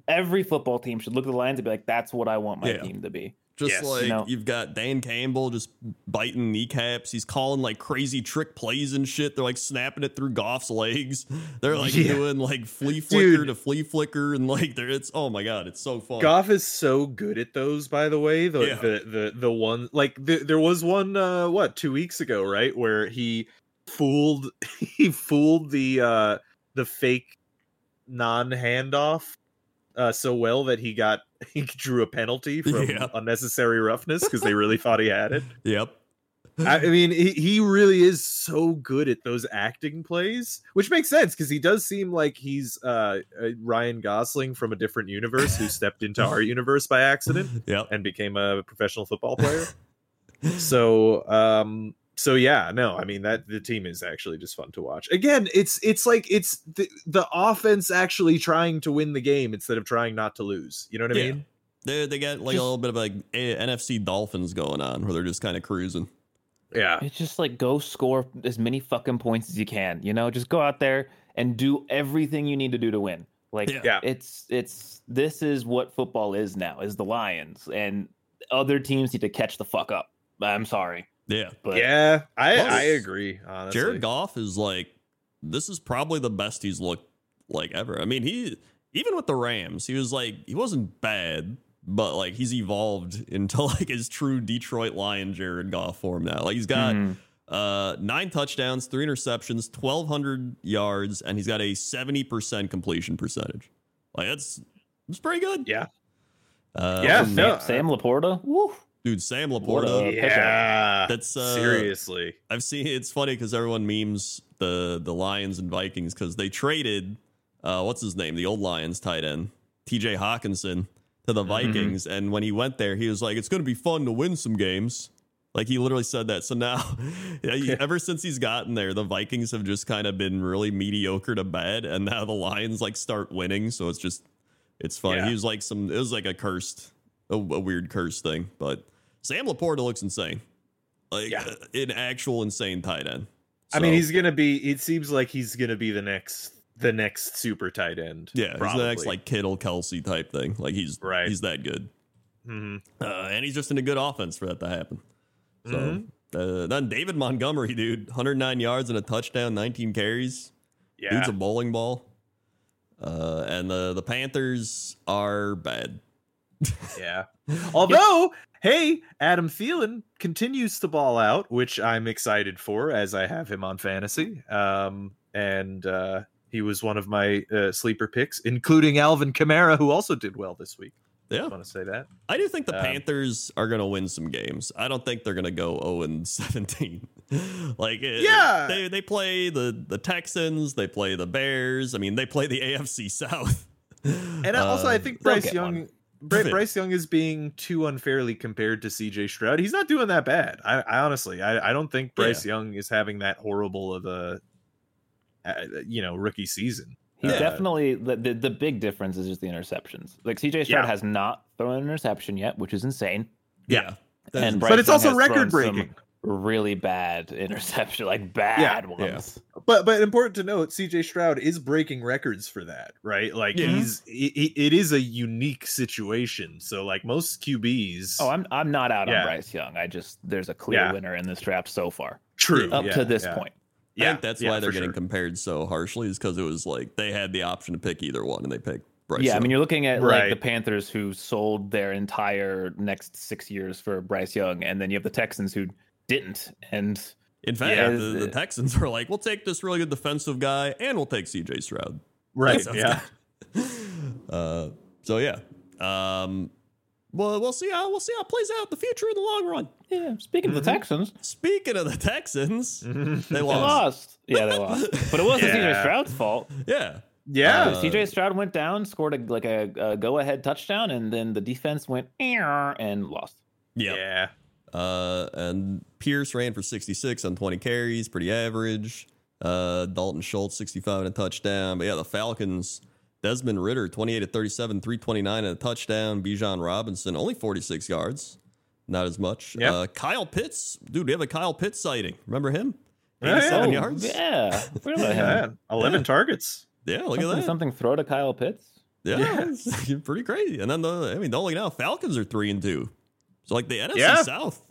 Speaker 3: every football team should look at the Lions and be like, "That's what I want my
Speaker 1: Yeah.
Speaker 3: team to be."
Speaker 1: Just
Speaker 2: Yes.
Speaker 1: like
Speaker 3: No.
Speaker 1: you've got Dan Campbell just biting kneecaps. He's calling like crazy trick plays and shit. They're like snapping it through Goff's legs. [LAUGHS] They're like
Speaker 2: Yeah.
Speaker 1: doing like flea flicker
Speaker 2: Dude.
Speaker 1: to flea flicker and like they're it's oh my god, it's so fun.
Speaker 2: Goff is so good at those, by the way. The
Speaker 1: Yeah.
Speaker 2: the, the the one like the, there was one uh what two weeks ago, right, where he fooled [LAUGHS] he fooled the uh the fake non handoff uh so well that he got [LAUGHS] he drew a penalty [LAUGHS] from
Speaker 1: Yeah.
Speaker 2: unnecessary roughness because they really thought he had it. [LAUGHS]
Speaker 1: Yep.
Speaker 2: I, mean, he, he really is so good at those acting plays, which makes sense because he does seem like he's uh, uh, Ryan Gosling from a different universe who stepped into our universe by accident
Speaker 1: Yep.
Speaker 2: and became a professional football player. so, um, so yeah, no, I mean that the team is actually just fun to watch. Again, it's it's like it's the the offense actually trying to win the game instead of trying not to lose. You know what I
Speaker 1: Yeah.
Speaker 2: mean?
Speaker 1: They they got like a little bit of like a- NFC Dolphins going on where they're just kind of cruising.
Speaker 2: Yeah.
Speaker 3: It's just like go score as many fucking points as you can. You know, just go out there and do everything you need to do to win. Like
Speaker 1: Yeah.
Speaker 2: Yeah.
Speaker 3: it's it's this is what football is now. Is the Lions and other teams need to catch the fuck up. I'm sorry,
Speaker 1: Yeah.
Speaker 3: but
Speaker 2: yeah, I
Speaker 1: Plus,
Speaker 2: I agree. Honestly.
Speaker 1: Jared Goff is like this is probably the best he's looked like ever. I mean, he even with the Rams, he was like he wasn't bad, but like he's evolved [LAUGHS] into like his true Detroit Lion Jared Goff form now. Like he's got
Speaker 3: Mhm.
Speaker 1: uh nine touchdowns, three interceptions, twelve hundred yards, and he's got a seventy percent completion percentage. Like that's that's pretty good.
Speaker 2: Yeah.
Speaker 1: Uh,
Speaker 2: Yeah,
Speaker 3: Sam,
Speaker 2: no,
Speaker 3: Sam Laporta. Woo.
Speaker 1: Dude, Sam
Speaker 3: What
Speaker 1: Laporta.
Speaker 2: Yeah,
Speaker 1: That's, uh,
Speaker 2: seriously.
Speaker 1: I've seen it's funny because everyone memes the the Lions and Vikings because they traded uh what's his name? The old Lions tight end T.J. Hockenson to the Vikings. And when he went there he was like it's going to be fun to win some games. Like he literally said that. So now [LAUGHS] yeah, he- ever since he's gotten there the Vikings have just kind of been really mediocre to bad and now the Lions like start winning. So it's just it's fun
Speaker 2: Yeah.
Speaker 1: he was like some it was like a cursed a, a weird curse thing. But Sam Laporta looks insane like
Speaker 2: Yeah.
Speaker 1: uh, an actual insane tight end.
Speaker 2: I mean, he's gonna be. It seems like he's gonna be the next, the next super tight end.
Speaker 1: yeah, he's the next like Kittle Kelce type thing. Like he's
Speaker 2: Right.
Speaker 1: he's that good,
Speaker 2: Mhm.
Speaker 1: uh, and he's just in a good offense for that to happen. So
Speaker 2: Mhm.
Speaker 1: uh, then David Montgomery, dude, 109 yards and a touchdown, 19 carries.
Speaker 2: Yeah,
Speaker 1: Dude's a bowling ball. Uh, and the the Panthers are bad.
Speaker 2: yeah. Although, hey, Adam Thielen continues to ball out, which I'm excited for, as I have him on fantasy. Um, and uh, he was one of my uh, sleeper picks, including Alvin Kamara, who also did well this week.
Speaker 1: Yeah,
Speaker 2: I want to say that.
Speaker 1: I do think the
Speaker 2: Um,
Speaker 1: Panthers are going to win some games. I don't think they're going to go 0 and [LAUGHS] 17. like,
Speaker 2: Yeah.
Speaker 1: they they play the the Texans, they play the Bears. I mean, they play the AFC South.
Speaker 2: And also, I
Speaker 1: Um,
Speaker 2: think Bryce Young.
Speaker 3: one.
Speaker 2: Bry- Bryce Young is being too unfairly compared to CJ Stroud. He's not doing that bad. I, I honestly, I, I don't think Bryce Young is having that horrible of a, uh, you know, rookie season.
Speaker 3: He's
Speaker 1: Yeah.
Speaker 3: definitely the, the the big difference is just the interceptions. Like CJ Stroud
Speaker 2: Yeah.
Speaker 3: has not thrown an interception yet, which is insane.
Speaker 1: yeah, That's-
Speaker 3: And
Speaker 2: but it's
Speaker 3: Young
Speaker 2: also
Speaker 3: has thrown
Speaker 2: record
Speaker 3: some
Speaker 2: breaking.
Speaker 3: Really bad [LAUGHS] interception, like bad ones.
Speaker 2: But but important to note, CJ Stroud is breaking records for that, right? Like
Speaker 1: Yeah.
Speaker 2: he's he, he- it is a unique situation. So like most QBs,
Speaker 3: Oh, I'm I'm not out
Speaker 2: Yeah.
Speaker 3: on Bryce Young. I just there's a clear
Speaker 2: Yeah.
Speaker 3: winner in this draft so far,
Speaker 2: true
Speaker 3: up
Speaker 2: yeah,
Speaker 3: to this
Speaker 2: yeah.
Speaker 3: point.
Speaker 1: I
Speaker 2: Yeah,
Speaker 1: think that's
Speaker 2: yeah,
Speaker 1: why they're getting
Speaker 2: sure.
Speaker 1: compared so harshly is because it was like they had the option to pick either one and they picked Bryce.
Speaker 3: yeah, I mean, you're looking at like the Panthers who sold their entire next six years for Bryce Young, and then you have the Texans who didn't. And
Speaker 1: in fact,
Speaker 3: Yeah.
Speaker 1: the, the Texans were like, "We'll take this really good defensive guy and we'll take CJ Stroud."
Speaker 2: Right. [LAUGHS] Yeah. [LAUGHS]
Speaker 1: uh, so yeah. Um, well, we'll see how we'll see how it plays out in the future in the long run.
Speaker 3: yeah, speaking
Speaker 2: Mhm.
Speaker 3: of the Texans,
Speaker 1: Speaking of the Texans, [LAUGHS] they
Speaker 3: they
Speaker 1: lost.
Speaker 3: lost. Yeah, they lost. But it wasn't
Speaker 2: Yeah.
Speaker 3: CJ Stroud's fault.
Speaker 1: Yeah,
Speaker 2: Yeah.
Speaker 1: Uh,
Speaker 3: CJ Stroud went down, scored a, like a, a go-ahead touchdown, and then the defense went and lost.
Speaker 1: yeah.
Speaker 2: yeah.
Speaker 1: Uh, and Pierce ran for 66 on 20 carries, pretty average. Uh, Dalton Schultz 65 and a touchdown. But yeah, the Falcons. Desmond Ridder 28 to 37, 329 and a touchdown. Bijan Robinson only 46 yards, not as much.
Speaker 2: Yeah.
Speaker 1: Uh, Kyle Pitts, dude, we have a Kyle Pitts sighting. Remember him?
Speaker 2: Yeah, yeah.
Speaker 1: 87
Speaker 3: Oh,
Speaker 1: yards.
Speaker 3: Yeah. Forgot about him.
Speaker 2: Yeah, eleven
Speaker 1: Yeah.
Speaker 2: targets.
Speaker 1: Yeah, look at that.
Speaker 3: something throw to Kyle Pitts.
Speaker 1: Yeah,
Speaker 2: Yeah.
Speaker 1: it's [LAUGHS] pretty crazy. And then the, I mean, don't look now. Falcons are three and two, so like the NFC
Speaker 2: Yeah.
Speaker 1: South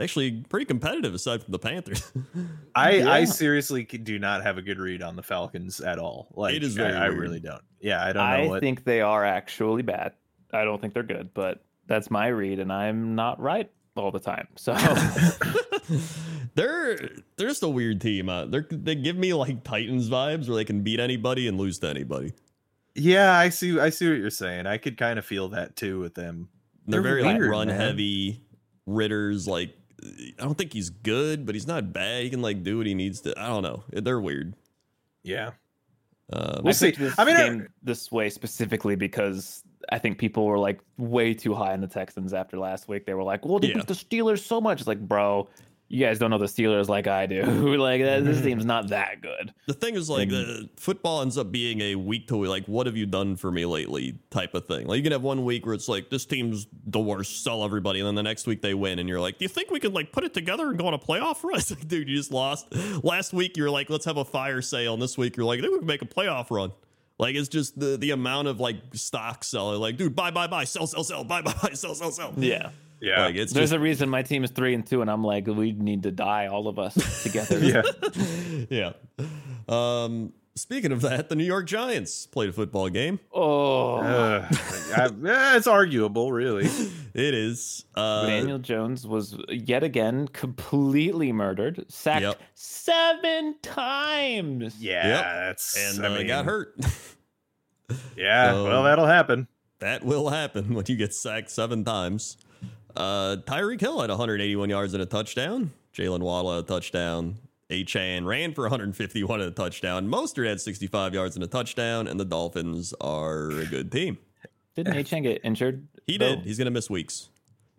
Speaker 1: actually pretty competitive aside from the Panthers. [LAUGHS]
Speaker 2: I I seriously do not have a good read on the Falcons at all. Like
Speaker 1: It is
Speaker 2: I-
Speaker 1: very
Speaker 2: I,
Speaker 1: weird.
Speaker 2: really don't. Yeah, I don't know
Speaker 3: I
Speaker 2: what.
Speaker 3: think they are actually bad. I don't think they're good, but that's my read, and I'm not right all the time. So [LAUGHS] [LAUGHS]
Speaker 1: they're they're just a weird team. Uh, they're they give me like Titans vibes where they can beat anybody and lose to anybody.
Speaker 2: yeah, I see. I see what you're saying. I could kind of feel that too with them.
Speaker 1: They're,
Speaker 2: They're
Speaker 1: very like run
Speaker 2: man.
Speaker 1: heavy. Ridder's like I don't think he's good, but he's not bad. He can like do what he needs to. I don't know. They're weird.
Speaker 2: Yeah.
Speaker 1: Um,
Speaker 2: We'll
Speaker 3: I
Speaker 2: see.
Speaker 3: this
Speaker 2: I mean, I-
Speaker 3: this way specifically because I think people were like way too high on the Texans after last week. They were like, "Well, they
Speaker 1: Yeah.
Speaker 3: beat the Steelers so much." It's like, bro, you guys don't know the Steelers like I do. [LAUGHS] like that- this mm-hmm. team's not that good.
Speaker 1: The thing is, like,
Speaker 3: And-
Speaker 1: the football ends up being a week to week, like, what have you done for me lately type of thing. Like, you can have one week where it's like, this team's the worst, sell everybody. And then the next week they win, and you're like, do you think we could, like, put it together and go on a playoff run? [LAUGHS] It's like, dude, you just lost. Last week, you're like, let's have a fire sale. And this week, you're like, I think we can make a playoff run. Like, it's just the, the amount of, like, stock selling. Like, dude, buy, buy, buy, sell, sell, sell, buy, buy, buy, sell, sell, sell.
Speaker 3: Yeah,
Speaker 2: Yeah.
Speaker 1: Like, it's
Speaker 3: there's
Speaker 1: just,
Speaker 3: a reason my team is three and two, and I'm like, we need to die, all of us [LAUGHS] together.
Speaker 2: yeah. [LAUGHS]
Speaker 1: yeah. Um, speaking of that, the New York Giants played a football game.
Speaker 3: Oh,
Speaker 2: Uh, I, yeah, it's arguable, really. [LAUGHS]
Speaker 1: It is. Uh,
Speaker 3: Daniel Jones was yet again completely murdered, sacked
Speaker 1: Yep.
Speaker 3: seven times.
Speaker 2: Yeah,
Speaker 1: Yep.
Speaker 2: that's
Speaker 1: and
Speaker 2: I
Speaker 1: uh,
Speaker 2: mean,
Speaker 1: got hurt.
Speaker 2: Yeah,
Speaker 1: So-
Speaker 2: well, that'll happen.
Speaker 1: that will happen when you get sacked seven times. Uh, Tyreek Hill had 181 yards and a touchdown. Jaylen Waddle a touchdown. Achane ran for 151 and a touchdown. Mostert had 65 yards and a touchdown. And the Dolphins are a good team. [LAUGHS]
Speaker 3: Didn't Achane get injured?
Speaker 1: He
Speaker 3: though?
Speaker 1: did. He's going to miss weeks.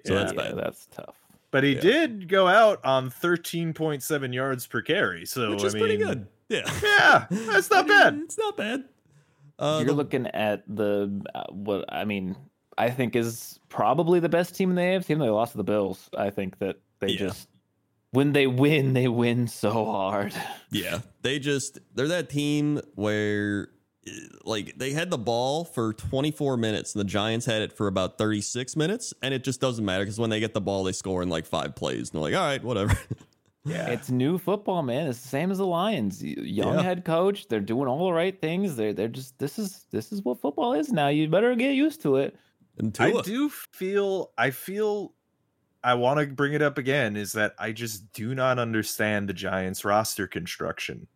Speaker 1: So
Speaker 2: Yeah.
Speaker 1: that's
Speaker 3: yeah,
Speaker 1: bad.
Speaker 3: that's tough.
Speaker 2: But he
Speaker 1: Yeah.
Speaker 2: did go out on 13.7 yards per carry. So
Speaker 1: Which
Speaker 2: I
Speaker 1: is
Speaker 2: mean,
Speaker 1: pretty good. Yeah. [LAUGHS]
Speaker 2: Yeah, that's not [LAUGHS] bad.
Speaker 1: It's not bad. Uh,
Speaker 3: You're
Speaker 1: the-
Speaker 3: looking at the uh, what I mean. I think is probably the best team in the AFC. Even though they lost to the Bills, I think that they
Speaker 1: Yeah.
Speaker 3: just when they win, they win so hard. [LAUGHS]
Speaker 1: Yeah, they just they're that team where like they had the ball for 24 minutes and the Giants had it for about 36 minutes and it just doesn't matter because when they get the ball they score in like five plays and they're like all right whatever [LAUGHS]
Speaker 2: Yeah.
Speaker 3: It's new football, man. It's the same as the Lions. Young
Speaker 1: Yeah.
Speaker 3: head coach. They're doing all the right things. They're they're just this is this is what football is now. You better get used to it.
Speaker 1: And
Speaker 2: I do feel I feel I want to bring it up again is that I just do not understand the Giants roster construction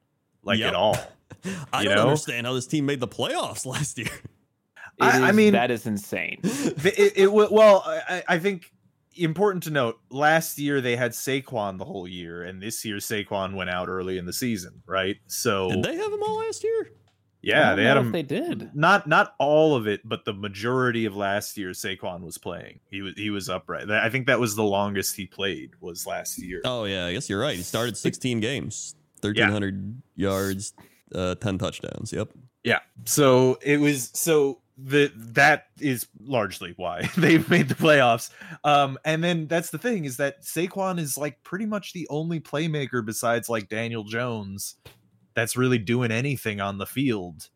Speaker 2: like
Speaker 1: Yep.
Speaker 2: at all. [LAUGHS]
Speaker 1: I
Speaker 2: you
Speaker 1: don't
Speaker 2: know?
Speaker 1: understand how this team made the playoffs [LAUGHS] last year
Speaker 3: It
Speaker 2: I- I mean-
Speaker 3: that is insane. [LAUGHS]
Speaker 2: The- it, it well I, I think important to note last year they had Saquon the whole year and this year Saquon went out early in the season, right? So
Speaker 1: did they have them all last year
Speaker 3: I
Speaker 2: yeah,
Speaker 3: don't
Speaker 2: they had
Speaker 3: know if
Speaker 2: him
Speaker 3: They did.
Speaker 2: not not all of it, but the majority of last year Saquon was playing. He was he was upright. I think that was the longest he played was last year.
Speaker 1: oh yeah I guess you're right he started 16 games 1300 yards uh 10 touchdowns yep
Speaker 2: Yeah. So it was so the that is largely why [LAUGHS] they've made the playoffs. Um and then that's the thing is that Saquon is like pretty much the only playmaker besides like Daniel Jones that's really doing anything on the field,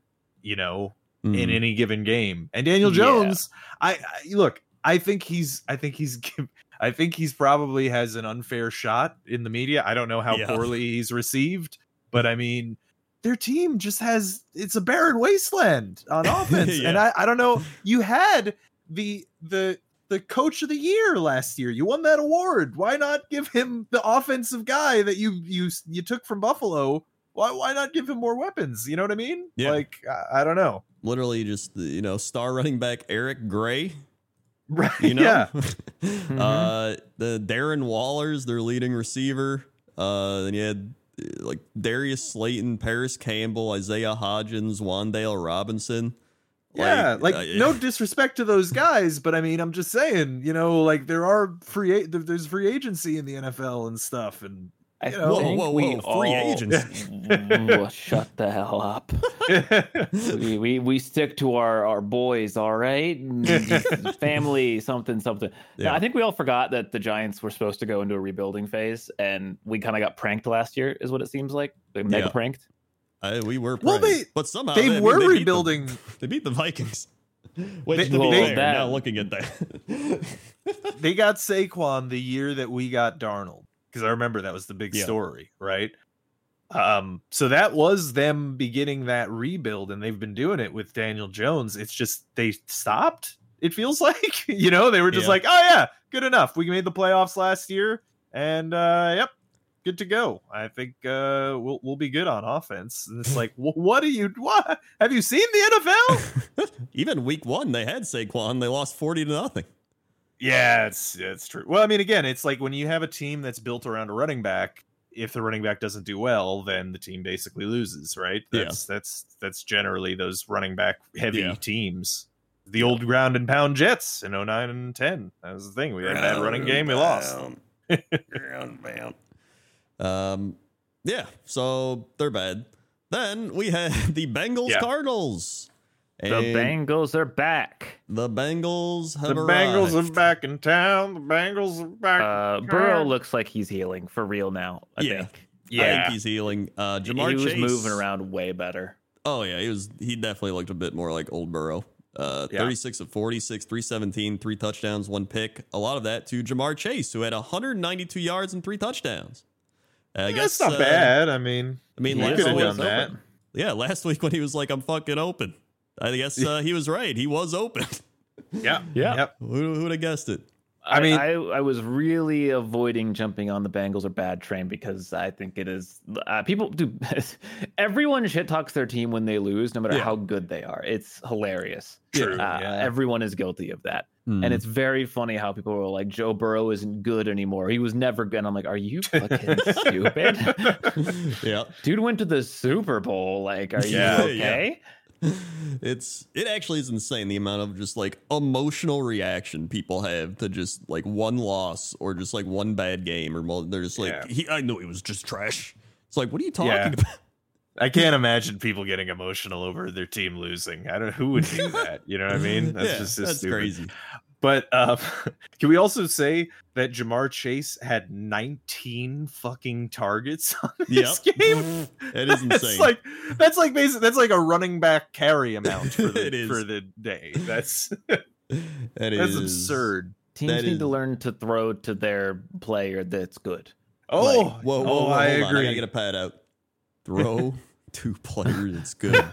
Speaker 2: you know, in
Speaker 1: Mhm.
Speaker 2: any given game. And Daniel
Speaker 3: Yeah.
Speaker 2: Jones, I, I look, I think he's I think he's [LAUGHS] I think he's probably has an unfair shot in the media. I don't know how
Speaker 1: Yeah.
Speaker 2: poorly he's received, but I mean [LAUGHS] their team just has it's a barren wasteland on [LAUGHS] offense. And I, I don't know. You had the the the coach of the year last year. You won that award. Why not give him the offensive guy that you you you took from Buffalo? Why why not give him more weapons? You know what I mean?
Speaker 1: Yeah.
Speaker 2: Like I, I don't know.
Speaker 1: literally just you know star running back Eric Gray [LAUGHS]
Speaker 2: Right.
Speaker 1: you know
Speaker 2: Yeah. [LAUGHS]
Speaker 1: uh the Darren Waller's their leading receiver uh then you had uh, like Darius Slayton Parris Campbell Isaiah Hodgins Wan'Dale Robinson
Speaker 2: Yeah, like
Speaker 1: uh,
Speaker 2: no disrespect to those guys, but I mean, I'm just saying, you know, like there are free a- there- there's free agency in the NFL and stuff, and
Speaker 3: I
Speaker 2: You know-
Speaker 3: think
Speaker 1: Whoa, whoa,
Speaker 3: we
Speaker 1: whoa, free
Speaker 3: all-
Speaker 1: agency. [LAUGHS]
Speaker 3: Well, shut the hell up. [LAUGHS] we, we we stick to our our boys, all right? [LAUGHS] Family, something, something. Yeah.
Speaker 1: Yeah.
Speaker 3: I think we all forgot that the Giants were supposed to go into a rebuilding phase, and we kind of got pranked last year, is what it seems like. They mega
Speaker 1: Yeah.
Speaker 3: pranked.
Speaker 1: I, we were
Speaker 2: Well,
Speaker 1: pranked,
Speaker 2: they-
Speaker 1: but somehow
Speaker 2: they
Speaker 1: I mean,
Speaker 2: were
Speaker 1: beat them.
Speaker 2: rebuilding.
Speaker 1: They beat the Vikings. Which,
Speaker 2: They-
Speaker 1: to be
Speaker 3: well,
Speaker 1: fair,
Speaker 3: that-
Speaker 1: now looking at that,
Speaker 2: They got Saquon the year that we got Darnold, because I remember that was the big
Speaker 1: Yeah.
Speaker 2: story, right? Um, so that was them beginning that rebuild, and they've been doing it with Daniel Jones. It's just they stopped. It feels [LAUGHS] like you know they were just
Speaker 1: Yeah.
Speaker 2: like, oh yeah, good enough. We made the playoffs last year, and uh, yep, good to go. I think uh, we'll we'll be good on offense. And it's like, wh- what are you? What have you seen the NFL? [LAUGHS]
Speaker 1: even week one they had Saquon. They lost forty to nothing.
Speaker 2: Yeah, it's it's true. Well, I mean, again, it's like when you have a team that's built around a running back. If the running back doesn't do well, then the team basically loses, right?
Speaker 1: Yeah.
Speaker 2: That's that's that's generally those running back heavy
Speaker 1: Yeah.
Speaker 2: teams. The old ground and pound Jets in 09 and 10. That was the thing. We had a bad running game, we lost. [LAUGHS]
Speaker 1: Ground pound. Um, yeah. So they're bad. Then we had [LAUGHS] the Bengals
Speaker 2: Yeah.
Speaker 1: Cardinals.
Speaker 3: The Bengals are back.
Speaker 1: The Bengals have
Speaker 2: The Bengals are back in town. The Bengals are back.
Speaker 3: Uh, Burrow looks like he's healing for real now. I
Speaker 1: Yeah.
Speaker 3: think Yeah.
Speaker 1: I think he's healing. Uh, Ja'Marr
Speaker 3: he was moving around way better.
Speaker 1: Oh yeah, he was. He definitely looked a bit more like old Burrow. Uh,
Speaker 2: Yeah.
Speaker 1: 36 of 46, 317, three touchdowns, one pick. A lot of that to Ja'Marr Chase, who had 192 yards and three touchdowns. Uh, I guess
Speaker 2: That's not
Speaker 1: uh,
Speaker 2: bad. I mean,
Speaker 1: I mean,
Speaker 3: He
Speaker 1: last
Speaker 2: could've
Speaker 1: week,
Speaker 3: always
Speaker 2: done that.
Speaker 1: yeah, last [LAUGHS] week when he was like, "I'm fucking open," I guess uh, he was right. He was open. [LAUGHS]
Speaker 2: yeah,
Speaker 3: Yeah.
Speaker 2: yep.
Speaker 1: who who would have guessed it?
Speaker 2: I
Speaker 3: I
Speaker 2: mean-
Speaker 3: mean, I, I was really avoiding jumping on the Bengals or bad train because I think it is uh, people do. [LAUGHS] everyone shit talks their team when they lose, no matter
Speaker 1: Yeah.
Speaker 3: how good they are. It's hilarious.
Speaker 2: True,
Speaker 3: Uh,
Speaker 2: yeah.
Speaker 3: Everyone is guilty of that,
Speaker 1: Hmm.
Speaker 3: and it's very funny how people are like, "Joe Burrow isn't good anymore. He was never good." I'm like, "Are you [LAUGHS] fucking stupid?
Speaker 1: yeah,
Speaker 3: Dude went to the Super Bowl. Like, are you
Speaker 1: Yeah,
Speaker 3: okay?" [LAUGHS]
Speaker 1: it's it actually is insane the amount of just like emotional reaction people have to just like one loss or just like one bad game or mo- they're just like
Speaker 2: Yeah.
Speaker 1: he, I knew he was just trash. It's like what are you talking
Speaker 2: Yeah.
Speaker 1: about? [LAUGHS]
Speaker 2: I can't imagine people getting emotional over their team losing. I don't. Who would do that? You know what I mean? [LAUGHS] That's
Speaker 1: yeah,
Speaker 2: just
Speaker 1: that's
Speaker 2: stupid.
Speaker 1: crazy.
Speaker 2: But um, [LAUGHS] can we also say that Ja'Marr Chase had 19 fucking targets [LAUGHS] on this
Speaker 1: Yep.
Speaker 2: game? [LAUGHS]
Speaker 1: It is
Speaker 2: That's
Speaker 1: insane.
Speaker 2: like that's like basically that's like a running back carry amount for the,
Speaker 1: It is.
Speaker 2: for the day. That's
Speaker 1: That
Speaker 2: that's
Speaker 1: is-
Speaker 2: absurd.
Speaker 3: Teams
Speaker 1: That
Speaker 3: need
Speaker 1: is-
Speaker 3: to learn to throw to their player that's good.
Speaker 2: Oh,
Speaker 1: Like, whoa, whoa,
Speaker 2: oh,
Speaker 1: whoa,
Speaker 2: I
Speaker 1: hold on. I gotta get a pad out. Throw two players. It's good.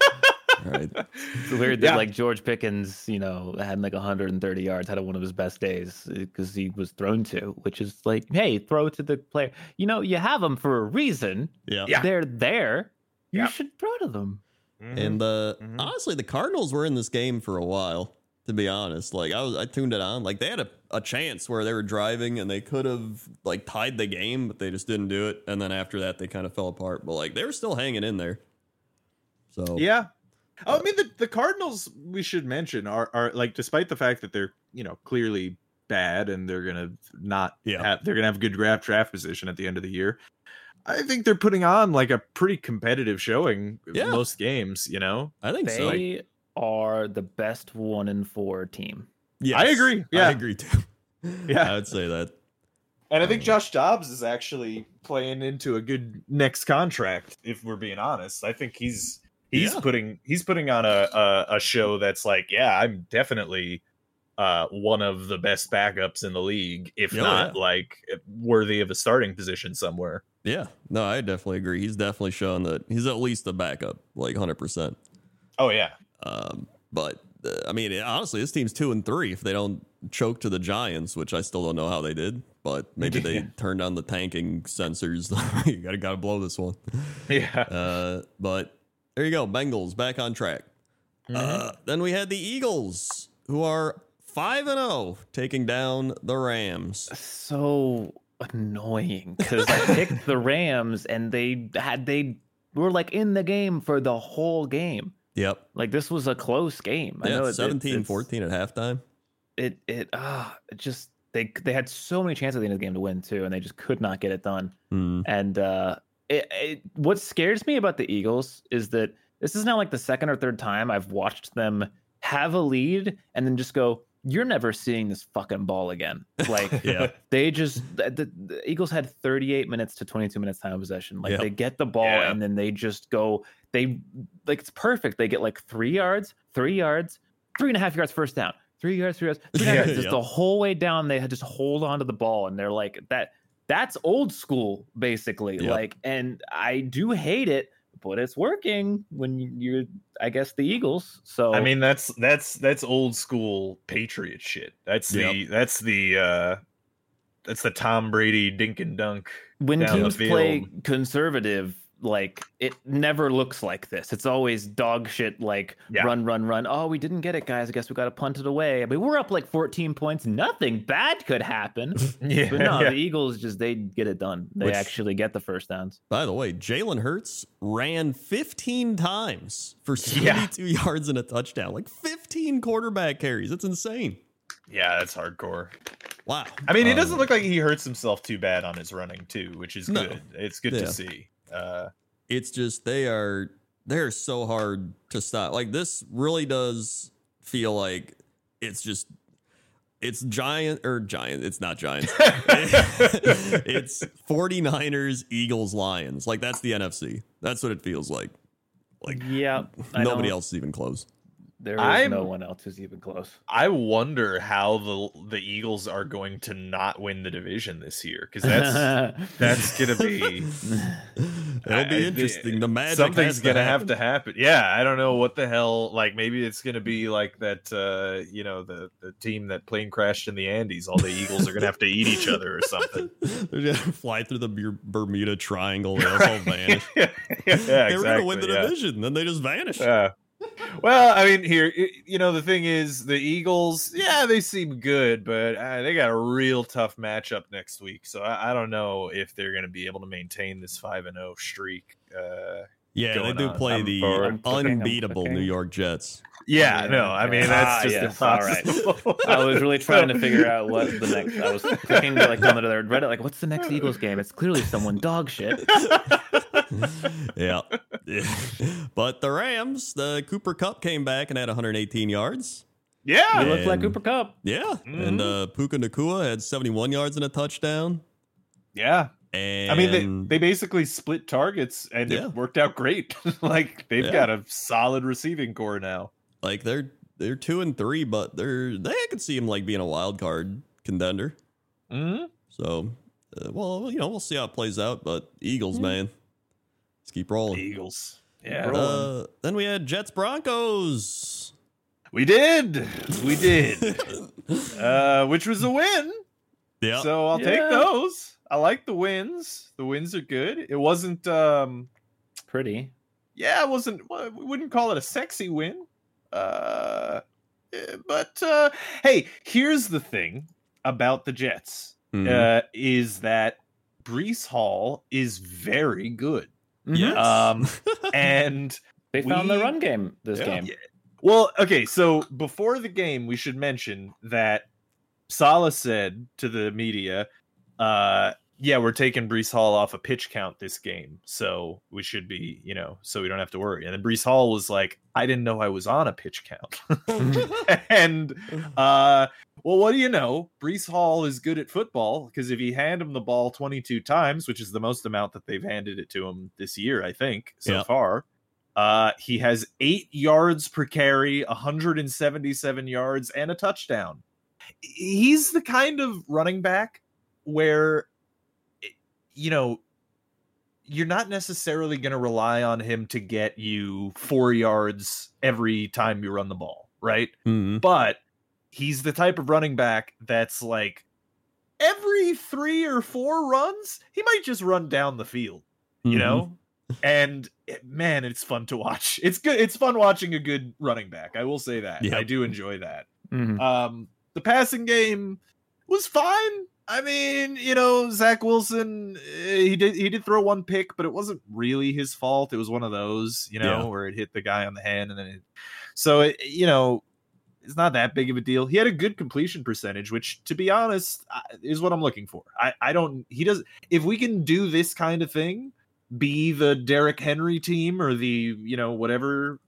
Speaker 1: All right.
Speaker 3: It's weird that
Speaker 2: Yeah.
Speaker 3: like George Pickens, you know, had like 130 yards, had one of his best days because he was thrown to, which is like, hey, throw to the player. You know, you have them for a reason.
Speaker 1: Yeah.
Speaker 2: Yeah.
Speaker 3: They're there. You
Speaker 2: Yeah.
Speaker 3: should throw to them.
Speaker 2: Mhm.
Speaker 1: And uh,
Speaker 2: Mhm.
Speaker 1: honestly, the Cardinals were in this game for a while. To be honest, like I was, I tuned it on. Like they had a, a chance where they were driving and they could have like tied the game, but they just didn't do it. And then after that, they kind of fell apart. But like they were still hanging in there. So
Speaker 2: Yeah. Oh, I mean the, the Cardinals we should mention are are like despite the fact that they're, you know, clearly bad and they're gonna not
Speaker 1: Yeah.
Speaker 2: have they're gonna have a good draft draft position at the end of the year. I think they're putting on like a pretty competitive showing
Speaker 1: Yeah.
Speaker 2: most games, you know?
Speaker 1: I think so.
Speaker 3: They are the best one and four team.
Speaker 1: Yeah,
Speaker 2: I agree. Yeah, I
Speaker 1: agree too. [LAUGHS]
Speaker 2: Yeah.
Speaker 1: I would say that.
Speaker 2: And I think um, Josh Dobbs is actually playing into a good next contract. If we're being honest, I think he's he's
Speaker 1: Yeah.
Speaker 2: putting he's putting on a, a a show that's like, yeah, I'm definitely uh, one of the best backups in the league, if
Speaker 1: Oh,
Speaker 2: not
Speaker 1: yeah.
Speaker 2: like worthy of a starting position somewhere.
Speaker 1: Yeah. No, I definitely agree. He's definitely shown that he's at least a backup, like hundred percent.
Speaker 2: Oh yeah,
Speaker 1: Um, but uh, I mean, honestly, this team's two and three if they don't choke to the Giants, which I still don't know how they did. But maybe they [LAUGHS] turned on the tanking sensors. [LAUGHS] you gotta gotta blow this one.
Speaker 2: yeah.
Speaker 1: Uh, but there you go, Bengals back on track.
Speaker 2: Mm-hmm.
Speaker 1: Uh, then we had the Eagles, who are five and zero, taking down the Rams.
Speaker 3: So annoying because I picked the [LAUGHS] Rams and they had they were like in the game for the whole game.
Speaker 1: Yep.
Speaker 3: Like this was a close game. I know
Speaker 1: Yeah,
Speaker 3: it-
Speaker 1: 17
Speaker 3: it's-
Speaker 1: 14 at halftime.
Speaker 3: It it ah it just they they had so many chances at the end of the game to win too, and they just could not get it done.
Speaker 1: Hmm.
Speaker 3: And uh, it, it, what scares me about the Eagles is that this is now like the second or third time I've watched them have a lead and then just go, "You're never seeing this fucking ball again." [LAUGHS] Like
Speaker 1: Yeah.
Speaker 3: they just the, the, the Eagles had 38 minutes to 22 minutes time of possession. Like
Speaker 1: Yep.
Speaker 3: they get the ball
Speaker 2: Yeah.
Speaker 3: and then they just go. They like it's perfect. They get like three yards, three yards, three and a half yards first down. Three yards, three yards, three [LAUGHS]
Speaker 1: Yeah.
Speaker 3: yards. Just
Speaker 1: Yep.
Speaker 3: the whole way down, they had just hold on to the ball, and they're like that. That's old school, basically.
Speaker 1: Yep.
Speaker 3: Like, and I do hate it, but it's working when you're, I guess, the Eagles. So
Speaker 2: I mean, that's that's that's old school Patriot shit. That's the that's the uh that's the Tom Brady dink and dunk.
Speaker 3: when teams play conservative, like it never looks like this. It's always dog shit, like
Speaker 2: Yeah.
Speaker 3: run, run, run. Oh, we didn't get it, guys. I guess we got to punt it away. I mean, we're up like 14 points. Nothing bad could happen. [LAUGHS]
Speaker 2: Yeah,
Speaker 3: But no,
Speaker 2: yeah.
Speaker 3: the Eagles just they get it done. They
Speaker 1: Which-
Speaker 3: actually get the first downs.
Speaker 1: By the way, Jalen Hurts ran 15 times for [LAUGHS]
Speaker 2: Yeah.
Speaker 1: 72 yards and a touchdown. Like 15 quarterback carries. That's insane.
Speaker 2: yeah, that's hardcore.
Speaker 1: Wow.
Speaker 2: I mean, it
Speaker 1: Um,
Speaker 2: doesn't look like he hurts himself too bad on his running too, which is
Speaker 1: No.
Speaker 2: good. It's good
Speaker 1: Yeah.
Speaker 2: to see. Uh,
Speaker 1: It's just they are they're so hard to stop. Like this really does feel like it's just it's giant or giant. It's not giants. [LAUGHS] [LAUGHS] it's 49ers, Eagles, Lions. Like that's the NFC. That's what it feels like. Like
Speaker 3: yeah,
Speaker 1: nobody else is even close.
Speaker 3: There is
Speaker 2: I'm-
Speaker 3: no one else who's even close.
Speaker 2: I wonder how the the Eagles are going to not win the division this year because [LAUGHS] that's that's gonna be [LAUGHS]
Speaker 1: It'll
Speaker 2: I-
Speaker 1: be interesting. The magic
Speaker 2: something's
Speaker 1: has
Speaker 2: gonna have to happen. Yeah, I don't know what the hell. Like maybe it's gonna be like that. uh You know, the the team that plane crashed in the Andes. All the Eagles are gonna have to eat each other or something. [LAUGHS]
Speaker 1: They're gonna fly through the Bermuda Triangle. They all vanish.
Speaker 2: yeah, yeah,
Speaker 1: they were gonna win the
Speaker 2: exactly, yeah.
Speaker 1: division, then they just vanish.
Speaker 2: Yeah. Well, I mean, here, you know, the thing is, the Eagles, yeah, they seem good, but uh, they got a real tough matchup next week. So I, I don't know if they're going to be able to maintain this five and zero streak. Uh,
Speaker 1: Yeah, they do
Speaker 2: on.
Speaker 1: play
Speaker 2: I'm
Speaker 1: the
Speaker 2: forward.
Speaker 3: I'm
Speaker 1: unbeatable New. York Jets.
Speaker 2: Yeah,
Speaker 3: Yeah,
Speaker 2: no, I mean that's
Speaker 3: Ah,
Speaker 2: just
Speaker 3: yes, all right. I was really trying to figure out what the next. I was clicking to like down to their Reddit, like, what's the next Eagles game? It's clearly someone dog shit. [LAUGHS]
Speaker 1: yeah. Yeah. [LAUGHS] But the Rams, the Cooper Kupp came back and had 118 yards.
Speaker 2: yeah,
Speaker 3: It looks like Cooper Kupp.
Speaker 1: Yeah. And uh, Puka Nacua had 71 yards and a touchdown.
Speaker 2: yeah.
Speaker 1: And
Speaker 2: I mean, they, they basically split targets, and
Speaker 1: Yeah.
Speaker 2: it worked out great. [LAUGHS] like they've
Speaker 1: Yeah.
Speaker 2: got a solid receiving core now.
Speaker 1: Like they're they're two and three, but they're they I could see them like being a wild card contender.
Speaker 2: hmm
Speaker 1: So, uh, well, you know, we'll see how it plays out. But Eagles, man, let's keep rolling.
Speaker 2: Eagles. Yeah,
Speaker 1: Uh, then we had Jets Broncos.
Speaker 2: we did. We did. [LAUGHS] uh, which was a win.
Speaker 1: Yeah.
Speaker 2: So I'll take those. I like the wins. The wins are good. It wasn't um
Speaker 3: Pretty.
Speaker 2: yeah, it wasn't well, we wouldn't call it a sexy win. Uh eh, but uh hey, here's the thing about the Jets.
Speaker 1: Mhm.
Speaker 2: Uh is that Breece Hall is very good.
Speaker 1: Yes.
Speaker 2: Um [LAUGHS] and
Speaker 3: They found the run game this
Speaker 1: Yeah.
Speaker 3: game.
Speaker 2: Yeah. Well, okay, so before the game, we should mention that Salah said to the media, uh, yeah, we're taking Breece Hall off a pitch count this game. So we should be, you know, so we don't have to worry. And then Breece Hall was like, I didn't know I was on a pitch count. [LAUGHS] [LAUGHS] and [LAUGHS] uh well, what do you know? Breece Hall is good at football because if you hand him the ball 22 times, which is the most amount that they've handed it to him this year, I think, so
Speaker 1: Yeah.
Speaker 2: far, uh, he has eight yards per carry, 177 yards, and a touchdown. He's the kind of running back where, you know, you're not necessarily going to rely on him to get you four yards every time you run the ball, right?
Speaker 1: Mhm.
Speaker 2: but he's the type of running back that's like every three or four runs, he might just run down the field, you
Speaker 1: Mhm.
Speaker 2: know? and man, it's fun to watch. [LAUGHS] It's good. It's fun watching a good running back. I will say that.
Speaker 1: Yep.
Speaker 2: I do enjoy that.
Speaker 3: Mhm.
Speaker 2: Um, the passing game was fine. I mean, you know, Zach Wilson, eh, he did he did throw one pick, but it wasn't really his fault. It was one of those, you know,
Speaker 1: Yeah.
Speaker 2: where it hit the guy on the hand, and then it, so it, you know, it's not that big of a deal. He had a good completion percentage, which, to be honest, is what I'm looking for. I I don't. He does. If we can do this kind of thing, be the Derrick Henry team or the you know whatever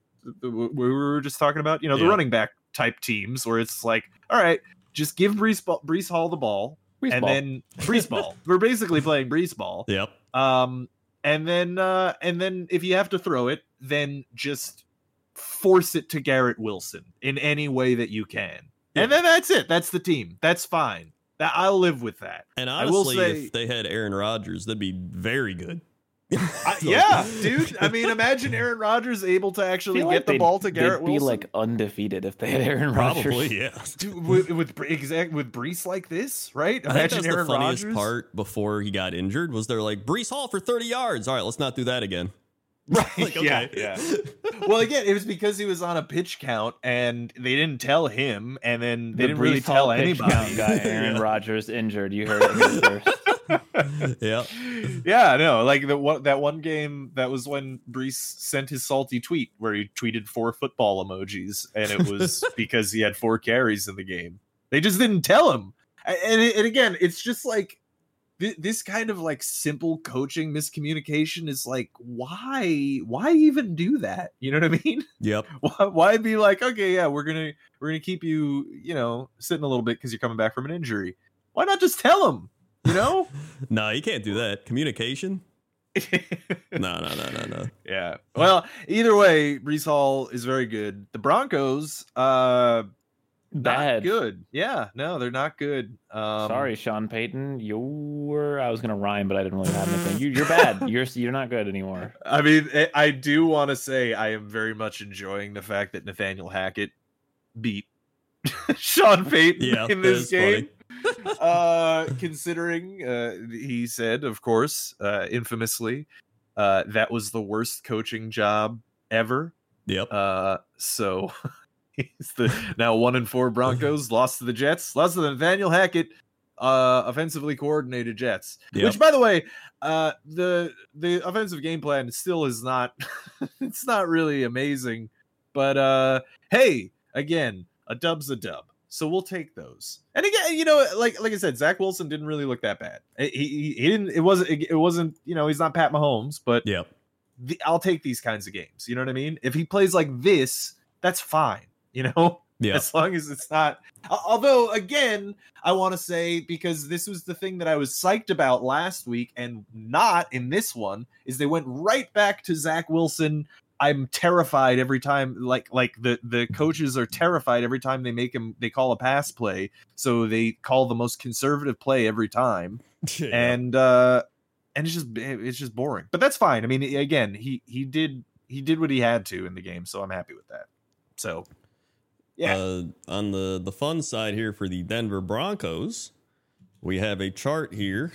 Speaker 2: we were just talking about, you know, the
Speaker 1: Yeah.
Speaker 2: running back type teams, where it's like, all right, just give Breece, Breece Hall the ball
Speaker 3: Breece
Speaker 2: and
Speaker 3: ball.
Speaker 2: then Breece ball. [LAUGHS] We're basically playing Breece ball.
Speaker 1: Yep.
Speaker 2: Um, and then uh, and then if you have to throw it, then just force it to Garrett Wilson in any way that you can. And then that's it. That's the team. That's fine. That I'll live with that.
Speaker 1: And
Speaker 2: I will
Speaker 1: honestly,
Speaker 2: say-
Speaker 1: if they had Aaron Rodgers, that'd be very good.
Speaker 2: I, [LAUGHS] yeah, dude. I mean, imagine Aaron Rodgers able to actually
Speaker 3: feel
Speaker 2: get
Speaker 3: like
Speaker 2: the ball to
Speaker 3: they'd
Speaker 2: Garrett
Speaker 3: be
Speaker 2: Wilson.
Speaker 3: like undefeated if they had Aaron Rodgers.
Speaker 1: Probably, yeah. [LAUGHS]
Speaker 2: Dude, with, with exact with Breece like this, right?
Speaker 1: I think
Speaker 2: Imagine
Speaker 1: that's
Speaker 2: Aaron
Speaker 1: the funniest
Speaker 2: Rodgers.
Speaker 1: part before he got injured was they're like Breece Hall for 30 yards. All right, let's not do that again.
Speaker 2: Right. [LAUGHS]
Speaker 1: Like,
Speaker 2: Yeah.
Speaker 1: okay.
Speaker 2: Yeah. [LAUGHS] well, again, it was because he was on a pitch count, and they didn't tell him, and then they
Speaker 3: The
Speaker 2: didn't really tell
Speaker 3: pitch
Speaker 2: anybody.
Speaker 3: count guy, [LAUGHS] Aaron
Speaker 1: Yeah.
Speaker 3: Rodgers injured. You heard it here first.
Speaker 1: yeah.
Speaker 2: yeah, no, like the one that one game that was when Breece sent his salty tweet where he tweeted four football emojis, and it was because he had four carries in the game. They just didn't tell him, and and again, it's just like thi- this kind of like simple coaching miscommunication is like why why even do that? You know what I mean? [LAUGHS]
Speaker 1: Yep.
Speaker 2: why, why be like okay yeah we're gonna we're gonna keep you you know sitting a little bit because you're coming back from an injury why not just tell him you know [LAUGHS]
Speaker 1: No, you can't do that. Communication? No, no, no, no, no.
Speaker 2: yeah well either way Breece Hall is very good the Broncos uh not
Speaker 3: Bad.
Speaker 2: good yeah no they're not good um
Speaker 3: Sorry, Sean Payton. You're. I was gonna rhyme, but I didn't really have anything. You, you're bad. [LAUGHS] You're you're not good anymore.
Speaker 2: I mean, I- I do want to say I am very much enjoying the fact that Nathaniel Hackett beat [LAUGHS] Sean Payton
Speaker 1: Yeah,
Speaker 2: in this game. uh, considering uh, he said, of course, uh, infamously, uh, that was the worst coaching job ever.
Speaker 1: Yep.
Speaker 2: Uh, so [LAUGHS] he's the now one and four Broncos [LAUGHS] lost to the Jets, lost to the Nathaniel Hackett uh offensively coordinated Jets.
Speaker 1: Yep.
Speaker 2: Which by the way, uh the the offensive game plan still is not [LAUGHS] it's not really amazing. But uh hey, again, a dub's a dub. So we'll take those. And again, you know, like like I said, Zach Wilson didn't really look that bad. He he, he didn't. It wasn't. It wasn't. You know, he's not Pat Mahomes, but
Speaker 1: yeah.
Speaker 2: the, I'll take these kinds of games. You know what I mean? If he plays like this, that's fine. You know, [LAUGHS]
Speaker 1: Yeah.
Speaker 2: as long as it's not. Although, again, I want to say because this was the thing that I was psyched about last week, and not in this one, is they went right back to Zach Wilson. I'm terrified every time. Like like the the coaches are terrified every time they make him. They call a pass play, so they call the most conservative play every time [LAUGHS]
Speaker 1: Yeah.
Speaker 2: and uh and it's just it's just boring but that's fine i mean again he he did he did what he had to in the game so i'm happy with that so yeah.
Speaker 1: Uh, on the the fun side here for the Denver Broncos, we have a chart here,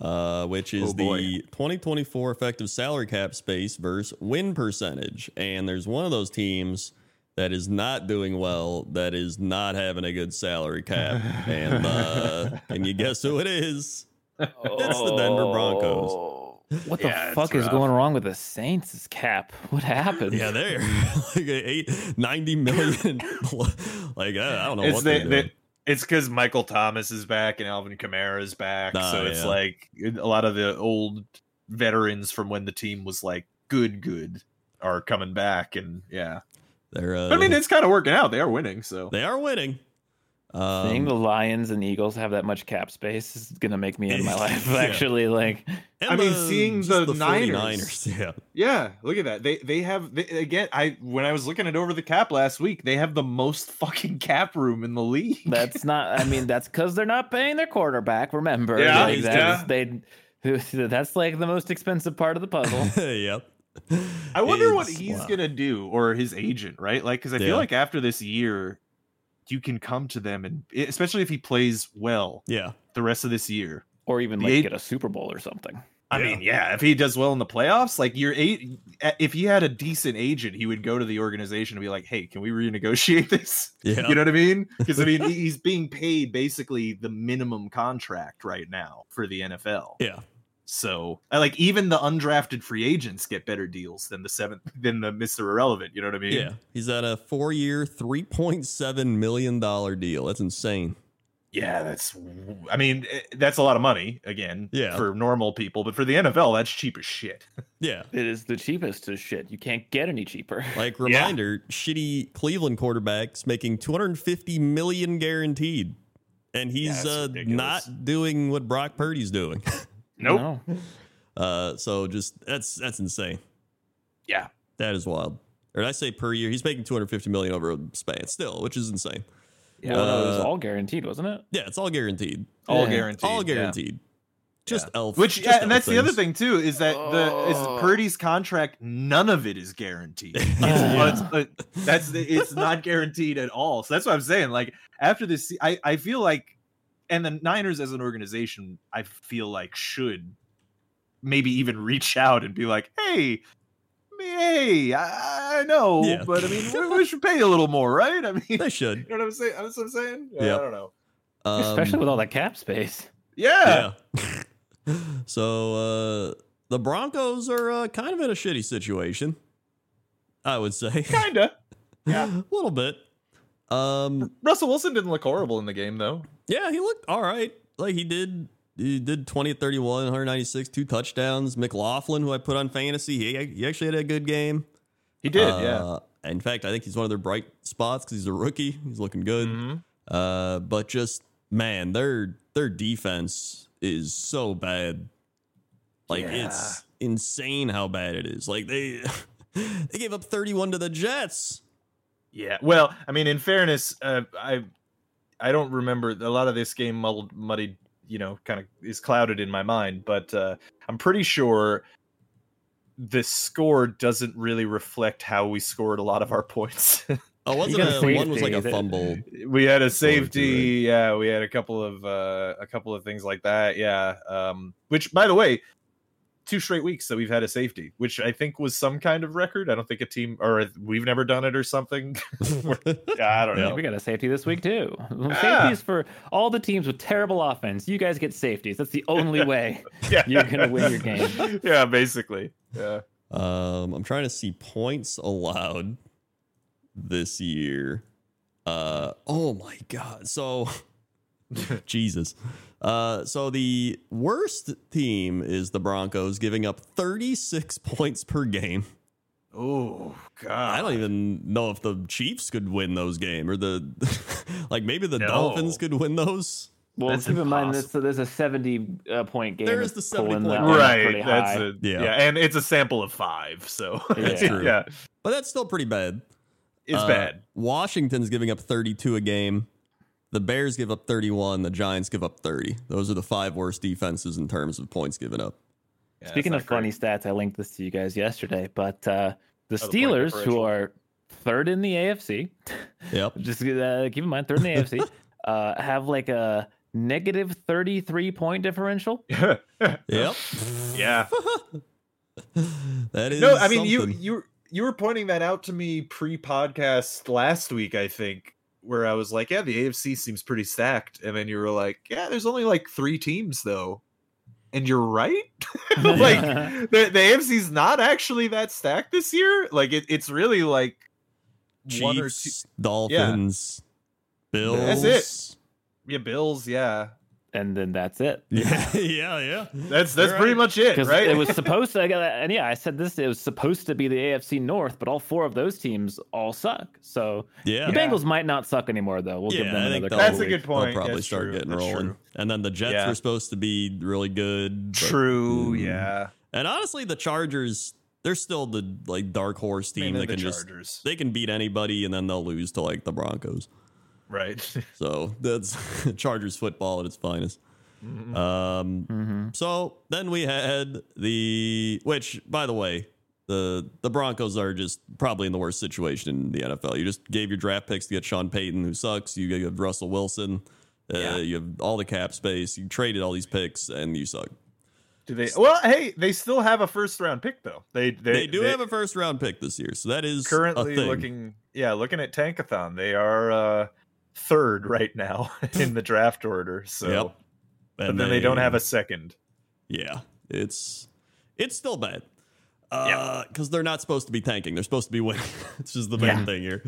Speaker 1: uh, which is
Speaker 2: Oh,
Speaker 1: the 2024 effective salary cap space versus win percentage, and there's one of those teams that is not doing well, that is not having a good salary cap, [LAUGHS] and uh, can you guess who it is? It's the Denver Broncos.
Speaker 3: What the
Speaker 2: Yeah,
Speaker 3: fuck is
Speaker 2: rough.
Speaker 3: going wrong with the Saints' cap? [LAUGHS] What happened?
Speaker 1: Yeah, they're [LAUGHS] like eight, 90 million. [LAUGHS] like I, I don't know
Speaker 2: it's
Speaker 1: what
Speaker 2: the,
Speaker 1: they're
Speaker 2: it's because michael thomas is back and alvin kamara is back
Speaker 1: Ah,
Speaker 2: so it's
Speaker 1: yeah.
Speaker 2: like a lot of the old veterans from when the team was like good good are coming back and yeah
Speaker 1: They're. Uh,
Speaker 2: i mean it's kind of working out they are winning so
Speaker 1: they are winning. Um,
Speaker 3: Seeing the Lions and Eagles have that much cap space is gonna make me end my [LAUGHS] life.
Speaker 1: Yeah.
Speaker 3: Actually, like
Speaker 1: and
Speaker 2: I mean, seeing
Speaker 1: just
Speaker 2: the Niners.
Speaker 1: 49ers, Yeah.
Speaker 2: Yeah, look at that. They they have they, again. I when I was looking at over the cap last week, they have the most [LAUGHS] fucking cap room in the league.
Speaker 3: that's not. I mean, that's because they're not paying their quarterback. Remember,
Speaker 2: Yeah,
Speaker 3: like, that
Speaker 2: yeah.
Speaker 3: is- they. [LAUGHS] That's like the most expensive part of the puzzle.
Speaker 1: yep.
Speaker 2: I wonder what he's
Speaker 1: wow.
Speaker 2: gonna do or his agent, right? Like, because I
Speaker 1: Yeah.
Speaker 2: feel like after this year, you can come to them and especially if he plays well
Speaker 1: Yeah.
Speaker 2: the rest of this year.
Speaker 3: or even
Speaker 2: The
Speaker 3: like
Speaker 2: eight-
Speaker 3: get a Super Bowl or something.
Speaker 2: I mean, yeah, if he does well in the playoffs, like you're eight, if he had a decent agent, he would go to the organization and be like, "Hey, can we renegotiate [LAUGHS] this?"
Speaker 1: Yeah.
Speaker 2: You know what I mean? Because I mean, [LAUGHS] he's being paid basically the minimum contract right now for the NFL.
Speaker 1: Yeah.
Speaker 2: So, I like even the undrafted free agents get better deals than the seventh than the Mister Irrelevant. You know what I mean?
Speaker 1: Yeah. He's at a four year, $3.7 million deal. That's insane.
Speaker 2: Yeah, that's. I mean, eh, that's a lot of money again.
Speaker 1: Yeah.
Speaker 2: For normal people, but for the NFL, that's cheap as shit. [LAUGHS]
Speaker 1: Yeah.
Speaker 3: It is the cheapest to shit. You can't get any cheaper. [LAUGHS]
Speaker 1: Like reminder, shitty Cleveland quarterbacks making 250 million guaranteed. And he's
Speaker 2: that's
Speaker 1: uh, not doing what Brock Purdy's doing. [LAUGHS]
Speaker 2: Nope.
Speaker 3: No. [LAUGHS]
Speaker 1: Uh, so just that's that's insane.
Speaker 2: Yeah.
Speaker 1: That is wild. Or I say per year? He's making 250 million over a span still, which is insane.
Speaker 3: Yeah, well, no, it was
Speaker 1: Uh,
Speaker 3: all guaranteed, wasn't it?
Speaker 1: Yeah, it's all guaranteed.
Speaker 2: All
Speaker 3: Yeah.
Speaker 2: guaranteed.
Speaker 1: all
Speaker 2: yeah.
Speaker 1: guaranteed. Just elf.
Speaker 2: Which
Speaker 1: just
Speaker 2: yeah,
Speaker 1: elf
Speaker 2: and that's the other thing too is that the is
Speaker 3: Oh.
Speaker 2: Purdy's contract. None of it is guaranteed. [LAUGHS] It's,
Speaker 1: Yeah.
Speaker 2: it's- that's it's not guaranteed at all. So that's what I'm saying. Like after this, I I feel like, and the Niners as an organization, I feel like should maybe even [LAUGHS] reach out and be like, hey. Hey, I, I know,
Speaker 1: Yeah.
Speaker 2: but I mean, we, we [LAUGHS] should pay a little more, right? I mean, you
Speaker 1: They should. [LAUGHS]
Speaker 2: You know what I'm saying? That's what I'm saying. Yeah,
Speaker 1: Yep.
Speaker 2: I don't know.
Speaker 1: Um,
Speaker 3: Especially with all that cap space.
Speaker 2: Yeah,
Speaker 1: Yeah. so uh, the Broncos are uh, kind of in a shitty situation. I would say.
Speaker 2: kinda. Yeah.
Speaker 1: a little bit. Um,
Speaker 2: Russell Wilson didn't look horrible in the game, though.
Speaker 1: Yeah, he looked all right. Like he did. He did 20 31, 196, two touchdowns. McLaughlin, who I put on fantasy, he, he actually had a good game.
Speaker 2: He did,
Speaker 1: Uh,
Speaker 2: yeah.
Speaker 1: In fact, I think he's one of their bright spots because he's a rookie. He's looking good.
Speaker 2: Mhm.
Speaker 1: Uh, but just man, their their defense is so bad. Like it's insane how bad it is. Like they [LAUGHS] they gave up 31 to the Jets.
Speaker 2: Yeah. Well, I mean, in fairness, uh, I I don't remember a lot of this game muddled, muddied. You know, kind of is clouded in my mind, but uh, I'm pretty sure the score doesn't really reflect how we scored a lot of our points. [LAUGHS]
Speaker 1: Oh, wasn't
Speaker 3: a
Speaker 1: it? One was like a fumble.
Speaker 2: we had a safety, yeah. We had a couple of uh, a couple of things like that, yeah. Um, which, by the way, two straight weeks that we've had a safety, which I think was some kind of record. I don't think a team or we've never done it or something. [LAUGHS] [LAUGHS] yeah, I don't know.
Speaker 3: We got a safety this week too.
Speaker 2: Ah.
Speaker 3: Safeties for all the teams with terrible offense. You guys get safeties. That's the only [LAUGHS] way
Speaker 2: Yeah,
Speaker 3: you're gonna win your game.
Speaker 2: yeah, basically. Yeah.
Speaker 1: Um, I'm trying to see points allowed this year. Uh, oh my god. So [LAUGHS] Jesus. Uh, so the worst team is the Broncos, giving up 36 [LAUGHS] points per game.
Speaker 2: Oh God.
Speaker 1: I don't even know if the Chiefs could win those game or the [LAUGHS] like maybe the
Speaker 2: No.
Speaker 1: Dolphins could win those.
Speaker 3: Well,
Speaker 2: That's
Speaker 3: keep in mind
Speaker 2: impossible.
Speaker 3: that there's a 70 uh, point game.
Speaker 1: There is
Speaker 3: that's
Speaker 1: the 70
Speaker 3: pulling
Speaker 1: point
Speaker 3: that
Speaker 1: game.
Speaker 2: Right. That's
Speaker 3: high.
Speaker 2: a,
Speaker 1: Yeah.
Speaker 2: yeah. and it's a sample of five, so
Speaker 3: That's
Speaker 1: true.
Speaker 2: yeah,
Speaker 1: But that's still pretty bad.
Speaker 2: it's
Speaker 1: Uh,
Speaker 2: bad.
Speaker 1: Washington's giving up 32 a game. The Bears give up 31. The Giants give up 30. Those are the five worst defenses in terms of points given up.
Speaker 2: Yeah,
Speaker 3: Speaking of funny
Speaker 2: great.
Speaker 3: stats, I linked this to you guys yesterday, but uh, the
Speaker 2: the point
Speaker 3: Steelers, who are third in the AFC,
Speaker 1: Yep. [LAUGHS]
Speaker 3: just uh, keep in mind, third in the AFC, [LAUGHS] uh, have like a negative 33 point differential. [LAUGHS]
Speaker 1: Yep.
Speaker 2: yeah.
Speaker 1: that is
Speaker 2: No, I mean you you you were pointing that out to me pre-podcast last week, I think, where I was like, "Yeah, the AFC seems pretty stacked," and then you were like, "Yeah, there's only like three teams though," and you're right. [LAUGHS] [LAUGHS] like the the AFC's not actually that stacked this year. Like it, it's really like one or two.
Speaker 1: Chiefs, Dolphins, Bills.
Speaker 2: That's it. Yeah, Bills. Yeah,
Speaker 3: and then that's it.
Speaker 1: Yeah, [LAUGHS] [LAUGHS] yeah, yeah.
Speaker 2: that's that's
Speaker 1: You're
Speaker 2: pretty
Speaker 1: right.
Speaker 2: much it, right?
Speaker 3: it was [LAUGHS] supposed to, and yeah, I said this. It was supposed to be the AFC North, but all four of those teams all suck. So
Speaker 1: Yeah.
Speaker 3: the Bengals might not suck anymore, though. We'll give
Speaker 1: Yeah,
Speaker 3: them
Speaker 1: I
Speaker 3: another
Speaker 1: think
Speaker 3: couple
Speaker 2: That's a good point.
Speaker 1: They'll probably
Speaker 2: That's
Speaker 1: start
Speaker 2: true.
Speaker 1: getting
Speaker 2: That's
Speaker 1: rolling.
Speaker 2: true.
Speaker 1: And then the Jets
Speaker 2: Yeah.
Speaker 1: were supposed to be really good. but-
Speaker 2: True.
Speaker 1: Mm.
Speaker 2: Yeah.
Speaker 1: And honestly, the Chargers, they're still the like dark horse team
Speaker 2: Mainly
Speaker 1: that
Speaker 2: the
Speaker 1: can just they can beat anybody and then they'll lose to like the Broncos.
Speaker 2: Right. [LAUGHS]
Speaker 1: So that's [LAUGHS] Chargers football at its finest.
Speaker 2: Mm-hmm.
Speaker 1: Um,
Speaker 3: Mhm.
Speaker 1: so then we had the which, by the way, the the Broncos are just probably in the worst situation in the NFL. You just gave your draft picks to get Sean Payton, who sucks. You have Russell Wilson. Uh,
Speaker 2: Yeah.
Speaker 1: You have all the cap space. You traded all these picks, and you suck.
Speaker 2: Do they? Well, hey, they still have a first round pick though. They they,
Speaker 1: They, do have a first round pick this year, so that is a
Speaker 2: currently
Speaker 1: thing.
Speaker 2: looking. Yeah, looking at Tankathon, they are uh third right now [LAUGHS] in the draft order. So,
Speaker 1: Yep.
Speaker 2: but
Speaker 1: And
Speaker 2: then they don't have a second.
Speaker 1: Yeah, it's it's still bad.
Speaker 2: Yeah.
Speaker 1: Uh, because they're not supposed to be tanking; they're supposed to be winning. [LAUGHS] it's just the main
Speaker 2: Yeah.
Speaker 1: thing here.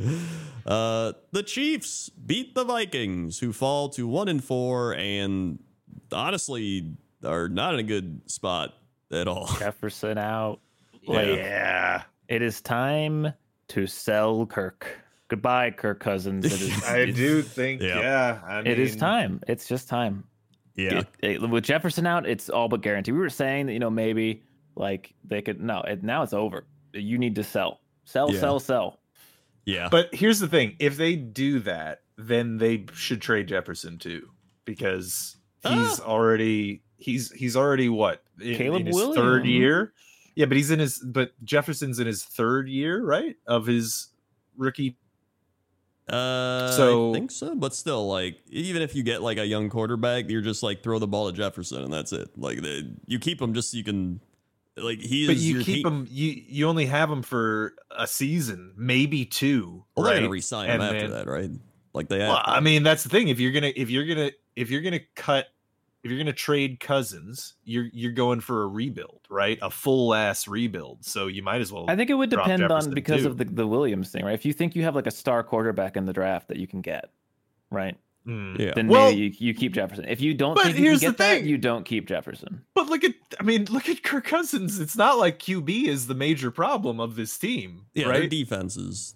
Speaker 1: Uh, the Chiefs beat the Vikings, who fall to one and four, and honestly are not in a good spot at all. [LAUGHS]
Speaker 3: Jefferson out.
Speaker 1: Yeah.
Speaker 3: Like,
Speaker 2: Yeah,
Speaker 3: It is time to sell Kirk. Goodbye, Kirk Cousins. It is, [LAUGHS]
Speaker 2: I do think.
Speaker 1: Yeah.
Speaker 2: Yeah, I
Speaker 3: It is time. It's just time.
Speaker 1: Yeah,
Speaker 3: It- it- with Jefferson out, it's all but guaranteed. We were saying that you know maybe like they could no. It, now it's over. You need to sell, sell,
Speaker 1: Yeah.
Speaker 3: sell, sell.
Speaker 1: yeah,
Speaker 2: But here's the thing: if they do that, then they should trade Jefferson too, because he's
Speaker 1: Ah.
Speaker 2: already he's he's already what in,
Speaker 3: Caleb
Speaker 2: in his third year. Yeah, but he's in his but Jefferson's in his third year, right, of his rookie.
Speaker 1: Uh,
Speaker 2: so-
Speaker 1: I think so. But still, like, even if you get like a young quarterback, you're just like throw the ball to Jefferson, and that's it. Like, you keep him just so you can, like, he is.
Speaker 2: But you keep
Speaker 1: he-
Speaker 2: him. You you only have him for a season, maybe two.
Speaker 1: Well, they're
Speaker 2: right?
Speaker 1: gonna resign him
Speaker 2: And
Speaker 1: after
Speaker 2: then-
Speaker 1: that, right? Like they.
Speaker 2: Well. I mean, that's the thing. If you're gonna if you're gonna if you're gonna cut if you're gonna trade Cousins, you're you're going for a rebuild, right? A full ass rebuild. So you might as well.
Speaker 3: I think it would
Speaker 2: drop
Speaker 3: depend on because
Speaker 2: too.
Speaker 3: of the the Williams thing, right? If you think you have like a star quarterback in the draft that you can get, right?
Speaker 2: Mm.
Speaker 1: yeah.
Speaker 3: Then
Speaker 2: Well-
Speaker 3: maybe you, you keep Jefferson. If you don't
Speaker 2: But
Speaker 3: think you can
Speaker 2: here's the
Speaker 3: get that,
Speaker 2: thing.
Speaker 3: you don't keep Jefferson.
Speaker 2: But look at I mean, look at Kirk Cousins. It's not like QB is the major problem of this team,
Speaker 1: Yeah, their
Speaker 2: right?
Speaker 1: defense is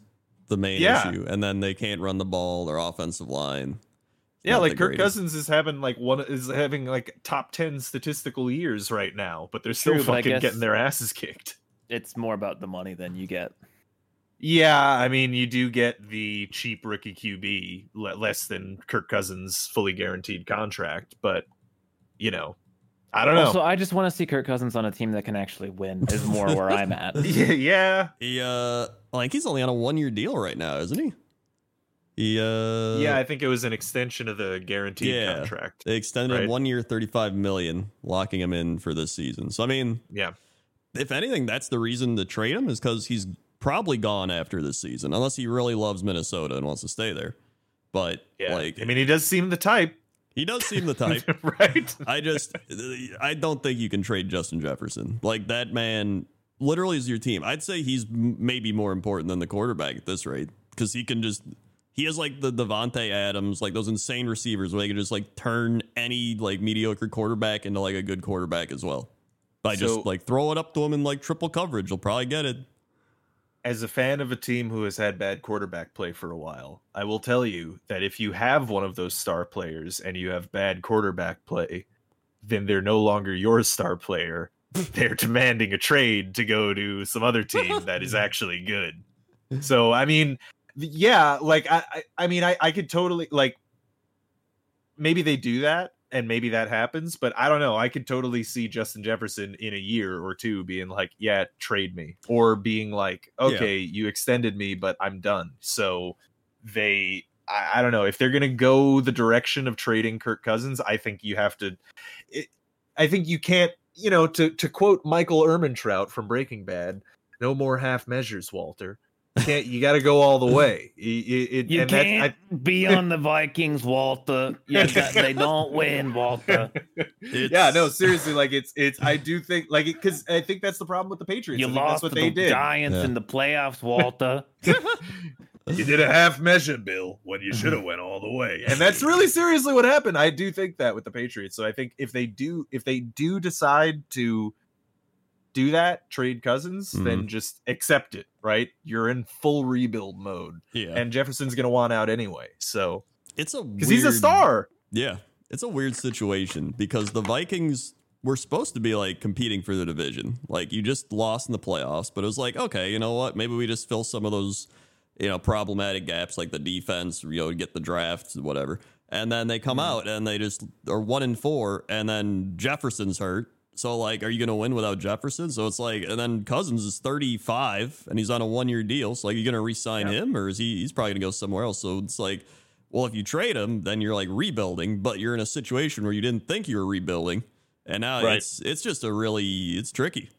Speaker 1: the main
Speaker 2: Yeah.
Speaker 1: issue, and then they can't run the ball. Their offensive line.
Speaker 2: Yeah, like
Speaker 1: the
Speaker 2: Kirk
Speaker 1: greatest.
Speaker 2: Cousins is having like one is having like top ten statistical years right now, but they're still
Speaker 3: True,
Speaker 2: fucking getting their asses kicked.
Speaker 3: It's more about the money than you get.
Speaker 2: Yeah, I mean, you do get the cheap rookie QB, le- less than Kirk Cousins' fully guaranteed contract, but you know, I don't know.
Speaker 3: So I just want to see Kirk Cousins on a team that can actually win. Is more where I'm at.
Speaker 2: yeah, [LAUGHS] yeah,
Speaker 1: He, uh, like he's only on a one-year deal right now, isn't he? He, uh,
Speaker 2: yeah. I think it was an extension of the guaranteed
Speaker 1: Yeah.
Speaker 2: contract.
Speaker 1: They extended
Speaker 2: Right.
Speaker 1: one year, thirty-five million, locking him in for this season. So I mean,
Speaker 2: Yeah,
Speaker 1: if anything, that's the reason to trade him is because he's probably gone after this season, unless he really loves Minnesota and wants to stay there. But
Speaker 2: yeah.
Speaker 1: like,
Speaker 2: I mean, he does seem the type,
Speaker 1: he does seem the type. [LAUGHS]
Speaker 2: right?
Speaker 1: I just, I don't think you can trade Justin Jefferson. Like that man, literally is your team. I'd say he's maybe more important than the quarterback at this rate because he can just. He has like the Davante Adams, like those insane receivers where they can just like turn any like mediocre quarterback into like a good quarterback as well. By
Speaker 2: So-
Speaker 1: just like throw it up to him in like triple coverage, he'll probably get it.
Speaker 2: As a fan of a team who has had bad quarterback play for a while, I will tell you that if you have one of those star players and you have bad quarterback play, then they're no longer your star player. [LAUGHS] They're demanding a trade to go to some other team that is [LAUGHS] actually good. So I mean, yeah, like I, I, I mean, I, I could totally like maybe they do that and maybe that happens, but I don't know. I could totally see Justin Jefferson in a year or two being like, "Yeah, trade me," or being like,
Speaker 1: Yeah.
Speaker 2: "Okay, you extended me, but I'm done." So they, I, I don't know if they're gonna go the direction of trading Kirk Cousins. I think you have to. It, I think you can't. You know, to to quote Michael Ehrmantraut from Breaking Bad, "No more half measures, Walter." You can't you got to go all the way. It- it- it-
Speaker 3: You
Speaker 2: and that's- I-
Speaker 3: can't be on the Vikings, Walter. You [LAUGHS] got- they don't win, Walter.
Speaker 2: yeah, no, seriously, like it's it's. I do think like it because I think that's the problem with the Patriots.
Speaker 3: You
Speaker 2: I think that's
Speaker 3: lost
Speaker 2: what
Speaker 3: to
Speaker 2: they
Speaker 3: the
Speaker 2: did.
Speaker 3: Giants
Speaker 1: Yeah.
Speaker 3: in the playoffs, Walter. [LAUGHS]
Speaker 2: You did a half measure, Bill, when you should have mm-hmm. went all the way. And that's really seriously what happened. I do think that with the Patriots. So I think if they do if they do decide to do that, trade Cousins, then mm-hmm. just accept it, right? You're in full rebuild mode.
Speaker 1: Yeah,
Speaker 2: And Jefferson's gonna want out anyway. So
Speaker 1: it's a
Speaker 2: because he's a star.
Speaker 1: Yeah, it's a weird situation because the Vikings were supposed to be like competing for the division. Like you just lost in the playoffs, but it was like, okay, you know what? Maybe we just fill some of those, you know, problematic gaps like the defense, you know, get the draft, whatever. And then they come mm-hmm. out and they just are one in four, and then Jefferson's hurt. So like, are you gonna win without Jefferson? So it's like, and then Cousins is thirty five and he's on a one year deal. So like, are you gonna re-sign
Speaker 2: Yeah.
Speaker 1: him or is he? He's probably gonna go somewhere else. So it's like, well, if you trade him, then you're like rebuilding, but you're in a situation where you didn't think you were rebuilding. and now
Speaker 4: Right.
Speaker 1: it's it's just a really it's tricky.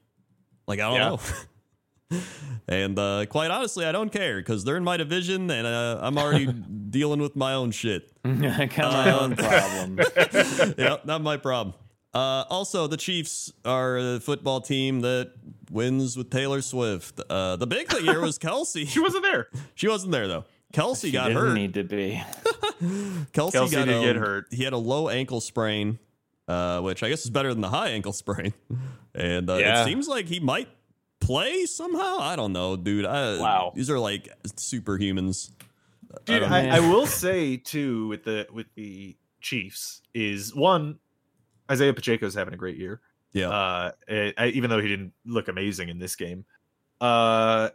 Speaker 1: Like I don't
Speaker 4: Yeah.
Speaker 1: know. [LAUGHS] and uh, quite honestly, I don't care because they're in my division, and uh, I'm already [LAUGHS] dealing with my own shit. [LAUGHS]
Speaker 3: I got my
Speaker 1: Uh,
Speaker 3: own problems.
Speaker 1: yeah, not my problem. Uh, also, the Chiefs are a football team that wins with Taylor Swift. Uh, the big thing here was [LAUGHS] Kelce.
Speaker 2: She wasn't there.
Speaker 1: She wasn't there though. Kelce
Speaker 3: She
Speaker 1: got
Speaker 3: didn't
Speaker 1: hurt.
Speaker 3: need to be. [LAUGHS]
Speaker 1: Kelce,
Speaker 2: Kelce
Speaker 1: got
Speaker 2: did
Speaker 1: a,
Speaker 2: get hurt.
Speaker 1: He had a low ankle sprain, uh, which I guess is better than the high ankle sprain. [LAUGHS] And uh,
Speaker 4: Yeah.
Speaker 1: it seems like he might play somehow. I don't know, dude. I,
Speaker 4: Wow.
Speaker 1: these are like superhumans.
Speaker 2: Dude,
Speaker 1: don't
Speaker 2: I. I will say too with the with the Chiefs is one, Isaiah Pacheco is having a great year.
Speaker 1: Yeah,
Speaker 2: Uh, eh, I, even though he didn't look amazing in this game. Uh,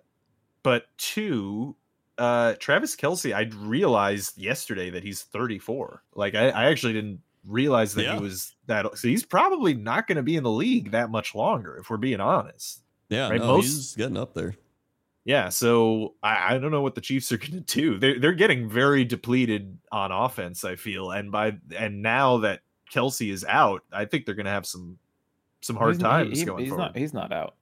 Speaker 2: but two, uh, Travis Kelce, I realized yesterday that he's 34. Like I, I actually didn't realize that
Speaker 1: Yeah.
Speaker 2: he was that. So he's probably not going to be in the league that much longer, if we're being honest.
Speaker 1: yeah.
Speaker 2: right,
Speaker 1: no,
Speaker 2: most-
Speaker 1: he's getting up there.
Speaker 2: Yeah, so I, I don't know what the Chiefs are [LAUGHS] going to do. They're they're getting very depleted on offense. I feel, and by and now that Kelce is out, I think they're going to have some some hard
Speaker 3: He's not-
Speaker 2: times
Speaker 3: he-
Speaker 2: going
Speaker 3: he's
Speaker 2: forward.
Speaker 3: not. He's not out.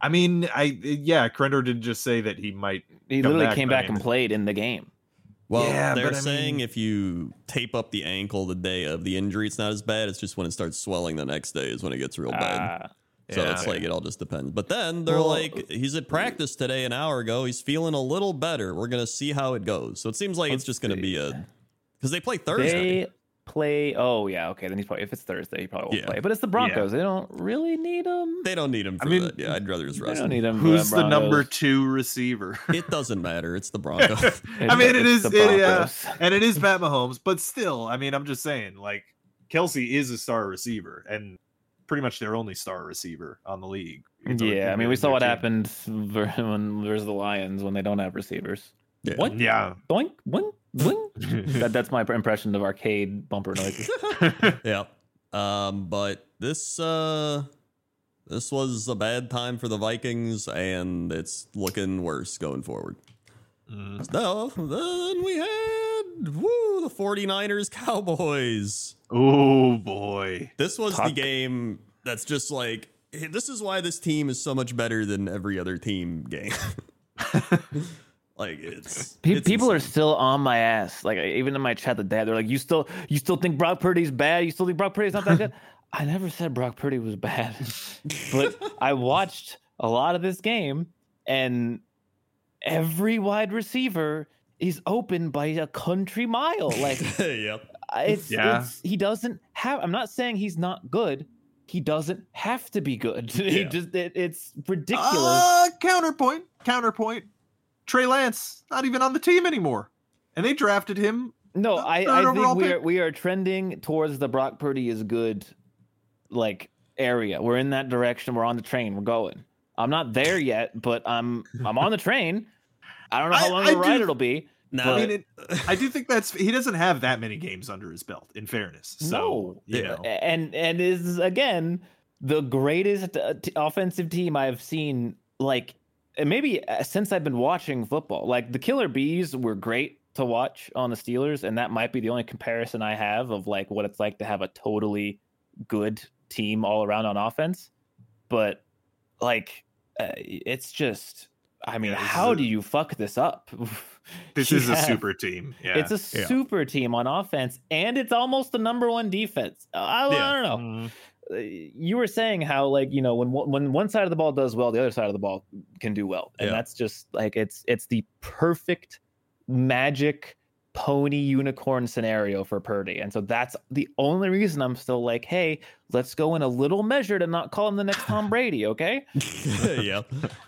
Speaker 2: I mean, I yeah, Crendor did just say that he might.
Speaker 3: He literally
Speaker 2: back,
Speaker 3: came
Speaker 2: but I
Speaker 3: back and played in the game.
Speaker 1: Well,
Speaker 2: Yeah,
Speaker 1: they're
Speaker 2: but I
Speaker 1: saying
Speaker 2: mean-
Speaker 1: if you tape up the ankle the day of the injury, it's not as bad. It's just when it starts swelling the next day is when it gets real bad.
Speaker 3: Ah,
Speaker 1: So
Speaker 2: Yeah.
Speaker 1: it's like it all just depends. But then they're
Speaker 3: Well-
Speaker 1: like, he's at practice today an hour ago. He's feeling a little better. We're gonna see how it goes. So it seems like it's
Speaker 3: Let's
Speaker 1: just gonna be a because they play Thursday.
Speaker 3: they play. Oh yeah, okay. Then he's probably if it's Thursday, he probably won't
Speaker 1: Yeah.
Speaker 3: play. But it's the Broncos. They don't really need him.
Speaker 1: They don't need him
Speaker 2: I
Speaker 1: for
Speaker 2: mean,
Speaker 1: that. Yeah, I'd rather just
Speaker 3: They
Speaker 1: rest
Speaker 3: don't need him.
Speaker 2: Who's the number two receiver? [LAUGHS]
Speaker 1: It doesn't matter. It's the [LAUGHS] Broncos.
Speaker 2: I mean,
Speaker 3: It's
Speaker 2: It, yeah, and it is Pat Mahomes, but still, I mean, I'm just saying, like Kelce is a star receiver, and pretty much their only star receiver on the league. It's
Speaker 3: Yeah, I mean, we saw what
Speaker 2: team.
Speaker 3: happened [LAUGHS] when there's the Lions when they don't have receivers.
Speaker 1: Yeah.
Speaker 3: What?
Speaker 2: Yeah,
Speaker 3: Doink, wing, wing. [LAUGHS] that, that's my impression of arcade bumper noises. [LAUGHS]
Speaker 1: yeah. Um, but this uh this was a bad time for the Vikings and it's looking worse going forward.
Speaker 2: Mhm.
Speaker 1: No, then we had woo the 49ers Cowboys.
Speaker 2: Oh boy.
Speaker 1: This was the game that's just like this is why this team is so much better than every other team game. [LAUGHS] like it's,
Speaker 3: Pe-
Speaker 1: it's
Speaker 3: people are still on my ass. Like even in my chat today, they're like, "You still, you still think Brock Purdy's bad? You still think Brock Purdy's not that good?" [LAUGHS] I never said Brock Purdy was bad, [LAUGHS] but I watched a lot of this game, and every wide receiver is open by a country mile. Like [LAUGHS]
Speaker 1: yep.
Speaker 3: it's,
Speaker 2: Yeah.
Speaker 3: it's he doesn't have. I'm not saying he's not good. He doesn't have to be good. he just it, it's ridiculous.
Speaker 2: Uh, counterpoint. Counterpoint. Trey Lance not even on the team anymore, and they drafted him.
Speaker 3: No, I, I think we are we are trending towards the Brock Purdy is good like area. We're in that direction. We're on the train. We're going. I'm not there yet, but I'm I'm on the train. I don't know how [LAUGHS] long
Speaker 2: I
Speaker 3: the ride
Speaker 2: do-
Speaker 3: it'll be.
Speaker 1: No,
Speaker 2: I mean, it, I do think that's he doesn't have that many games under his belt. In fairness, so
Speaker 3: No.
Speaker 2: you
Speaker 1: Yeah.
Speaker 2: know,
Speaker 3: And and is again the greatest uh, offensive team I've seen like and maybe uh, since I've been watching football. Like the Killer Bees were great to watch on the Steelers and that might be the only comparison I have of like what it's like to have a totally good team all around on offense. But like uh, it's just I mean,
Speaker 2: Yeah,
Speaker 3: how
Speaker 2: a-
Speaker 3: do you fuck this up? [LAUGHS]
Speaker 2: this
Speaker 3: You
Speaker 2: is a super team. Yeah,
Speaker 3: It's a
Speaker 1: Yeah.
Speaker 3: super team on offense, and it's almost the number one defense. I,
Speaker 1: Yeah.
Speaker 3: I don't know.
Speaker 2: Mm,
Speaker 3: Uh, You were saying how like you know when one- when one side of the ball does well, the other side of the ball can do well, and
Speaker 1: Yeah.
Speaker 3: that's just like it's it's the perfect magic pony unicorn scenario for Purdy, and so that's the only reason I'm still like, hey, let's go in a little measured and not call him the next Tom [LAUGHS] Brady, okay? [LAUGHS]
Speaker 1: yeah.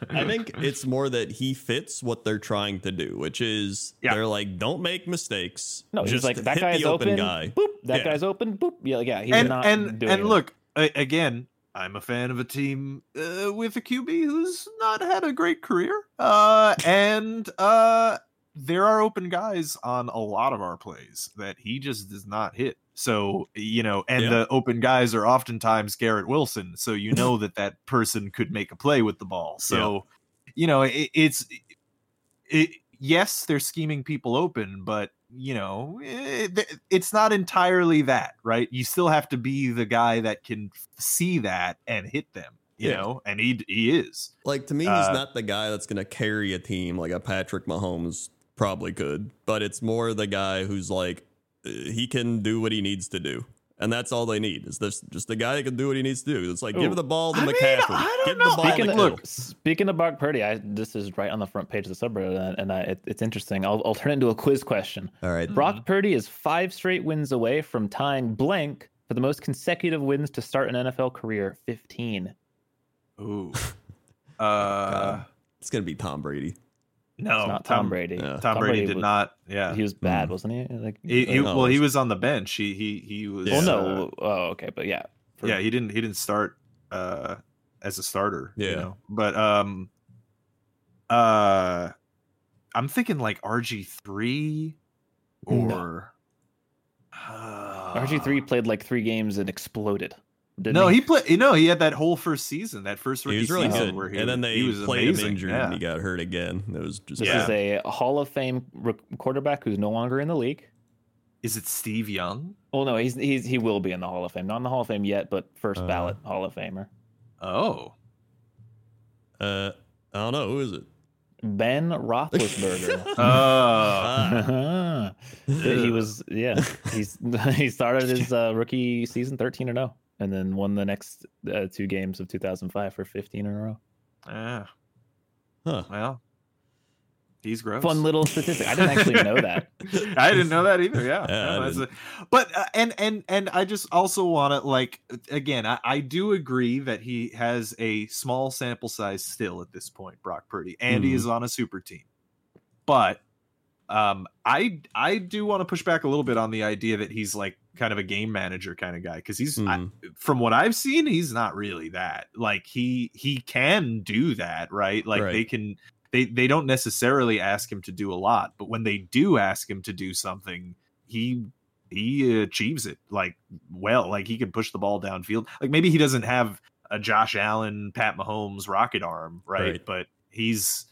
Speaker 1: I think it's more that he fits what they're trying to do, which is
Speaker 2: Yeah.
Speaker 1: they're like, don't make mistakes.
Speaker 3: No, he's like that
Speaker 1: hit
Speaker 3: guy
Speaker 1: the
Speaker 3: is open,
Speaker 1: guy.
Speaker 3: boop. That
Speaker 1: Yeah.
Speaker 3: guy's open, boop. Yeah, yeah. He's
Speaker 2: and
Speaker 3: not
Speaker 2: and
Speaker 3: doing
Speaker 2: and
Speaker 3: it.
Speaker 2: look again. I'm a fan of a team uh, with a QB who's not had a great career, uh, and uh, there are open guys on a lot of our plays that he just does not hit. So you know, and
Speaker 1: Yeah.
Speaker 2: the open guys are oftentimes Garrett Wilson. So you know that that person could make a play with the ball. So you know, it, it's it. Yes, they're scheming people open, but you know, eh, it's not entirely that, right? You still have to be the guy that can see that and hit them, you
Speaker 1: Yeah.
Speaker 2: know, and he he is.
Speaker 1: Like to me, he's
Speaker 2: Uh,
Speaker 1: not the guy that's going to carry a team like a Patrick Mahomes probably could, but it's more the guy who's like uh, he can do what he needs to do. And that's all they need is this just a guy that can do what he needs to do. It's like give
Speaker 3: Ooh.
Speaker 1: the ball to
Speaker 2: I mean, I don't
Speaker 1: give
Speaker 2: know.
Speaker 1: the ball
Speaker 3: Speaking
Speaker 1: to
Speaker 3: of,
Speaker 1: Kittle.
Speaker 2: Look.
Speaker 3: speaking of Brock Purdy, I, this is right on the front page of the subreddit, and, and I, it, it's interesting. I'll, I'll turn it into a quiz question.
Speaker 1: All right.
Speaker 3: Brock Purdy is five straight wins away from tying blank for the most consecutive wins to start an NFL career, 15.
Speaker 2: Ooh. [LAUGHS] Uh,
Speaker 1: It's going to be Tom Brady.
Speaker 2: No,
Speaker 3: It's not Tom, Brady.
Speaker 1: yeah.
Speaker 2: Tom, Brady, did
Speaker 3: was,
Speaker 2: not. Yeah,
Speaker 3: He was bad,
Speaker 1: Mm.
Speaker 3: wasn't he? Like,
Speaker 2: He, he- well, he was on the bench. He he he was.
Speaker 1: Yeah.
Speaker 3: well,
Speaker 2: uh,
Speaker 3: no. oh, okay, but yeah. for-
Speaker 2: yeah, he didn't he didn't start uh as a starter. you
Speaker 1: Yeah.
Speaker 2: know? but um, uh, I'm thinking like RG three
Speaker 3: No.
Speaker 2: or uh,
Speaker 3: RG3 played like three games and exploded. Didn't
Speaker 2: No,
Speaker 3: he?
Speaker 2: he played. You know, he had that whole first season, that first
Speaker 1: He
Speaker 2: rookie
Speaker 1: was really
Speaker 2: season
Speaker 1: good.
Speaker 2: where he
Speaker 1: and then they
Speaker 2: he was
Speaker 1: played
Speaker 2: amazing.
Speaker 1: him injured
Speaker 2: yeah.
Speaker 1: and he got hurt again. It was just
Speaker 3: This
Speaker 2: Yeah.
Speaker 3: is a Hall of Fame r- quarterback who's no longer in the league.
Speaker 2: Is it Steve Young?
Speaker 3: Well, no, he's he's he will be in the Hall of Fame. Not in the Hall of Fame yet, but first
Speaker 1: Uh.
Speaker 3: ballot Hall of Famer.
Speaker 2: Oh,
Speaker 1: uh I don't know, who is it?
Speaker 3: Ben Roethlisberger. [LAUGHS]
Speaker 2: oh,
Speaker 1: Ah. [LAUGHS]
Speaker 3: he was yeah. He's [LAUGHS] he started his uh, rookie season thirteen and zero, and then won the next uh, two games of 2005 for 15 in a row.
Speaker 2: Ah,
Speaker 1: Huh.
Speaker 2: Well, he's gross.
Speaker 3: Fun little statistic. I didn't actually know that. [LAUGHS]
Speaker 2: I didn't know that either. Yeah,
Speaker 1: Yeah,
Speaker 2: No, a- but uh, and and and I just also want to like again. I, I do agree that he has a small sample size still at this point. Brock Purdy, and he
Speaker 1: Mhm.
Speaker 2: is on a super team, but um, I I do want to push back a little bit on the idea that he's like kind of a game manager kind of guy because he's I,
Speaker 1: Mhm.
Speaker 2: from what I've seen, he's not really that. Like he he can do that, right? Like
Speaker 1: Right.
Speaker 2: they can they they don't necessarily ask him to do a lot, but when they do ask him to do something, he he achieves it like well. Like he can push the ball downfield. Like maybe he doesn't have a Josh Allen, Pat Mahomes rocket arm, right?
Speaker 1: Right.
Speaker 2: But he's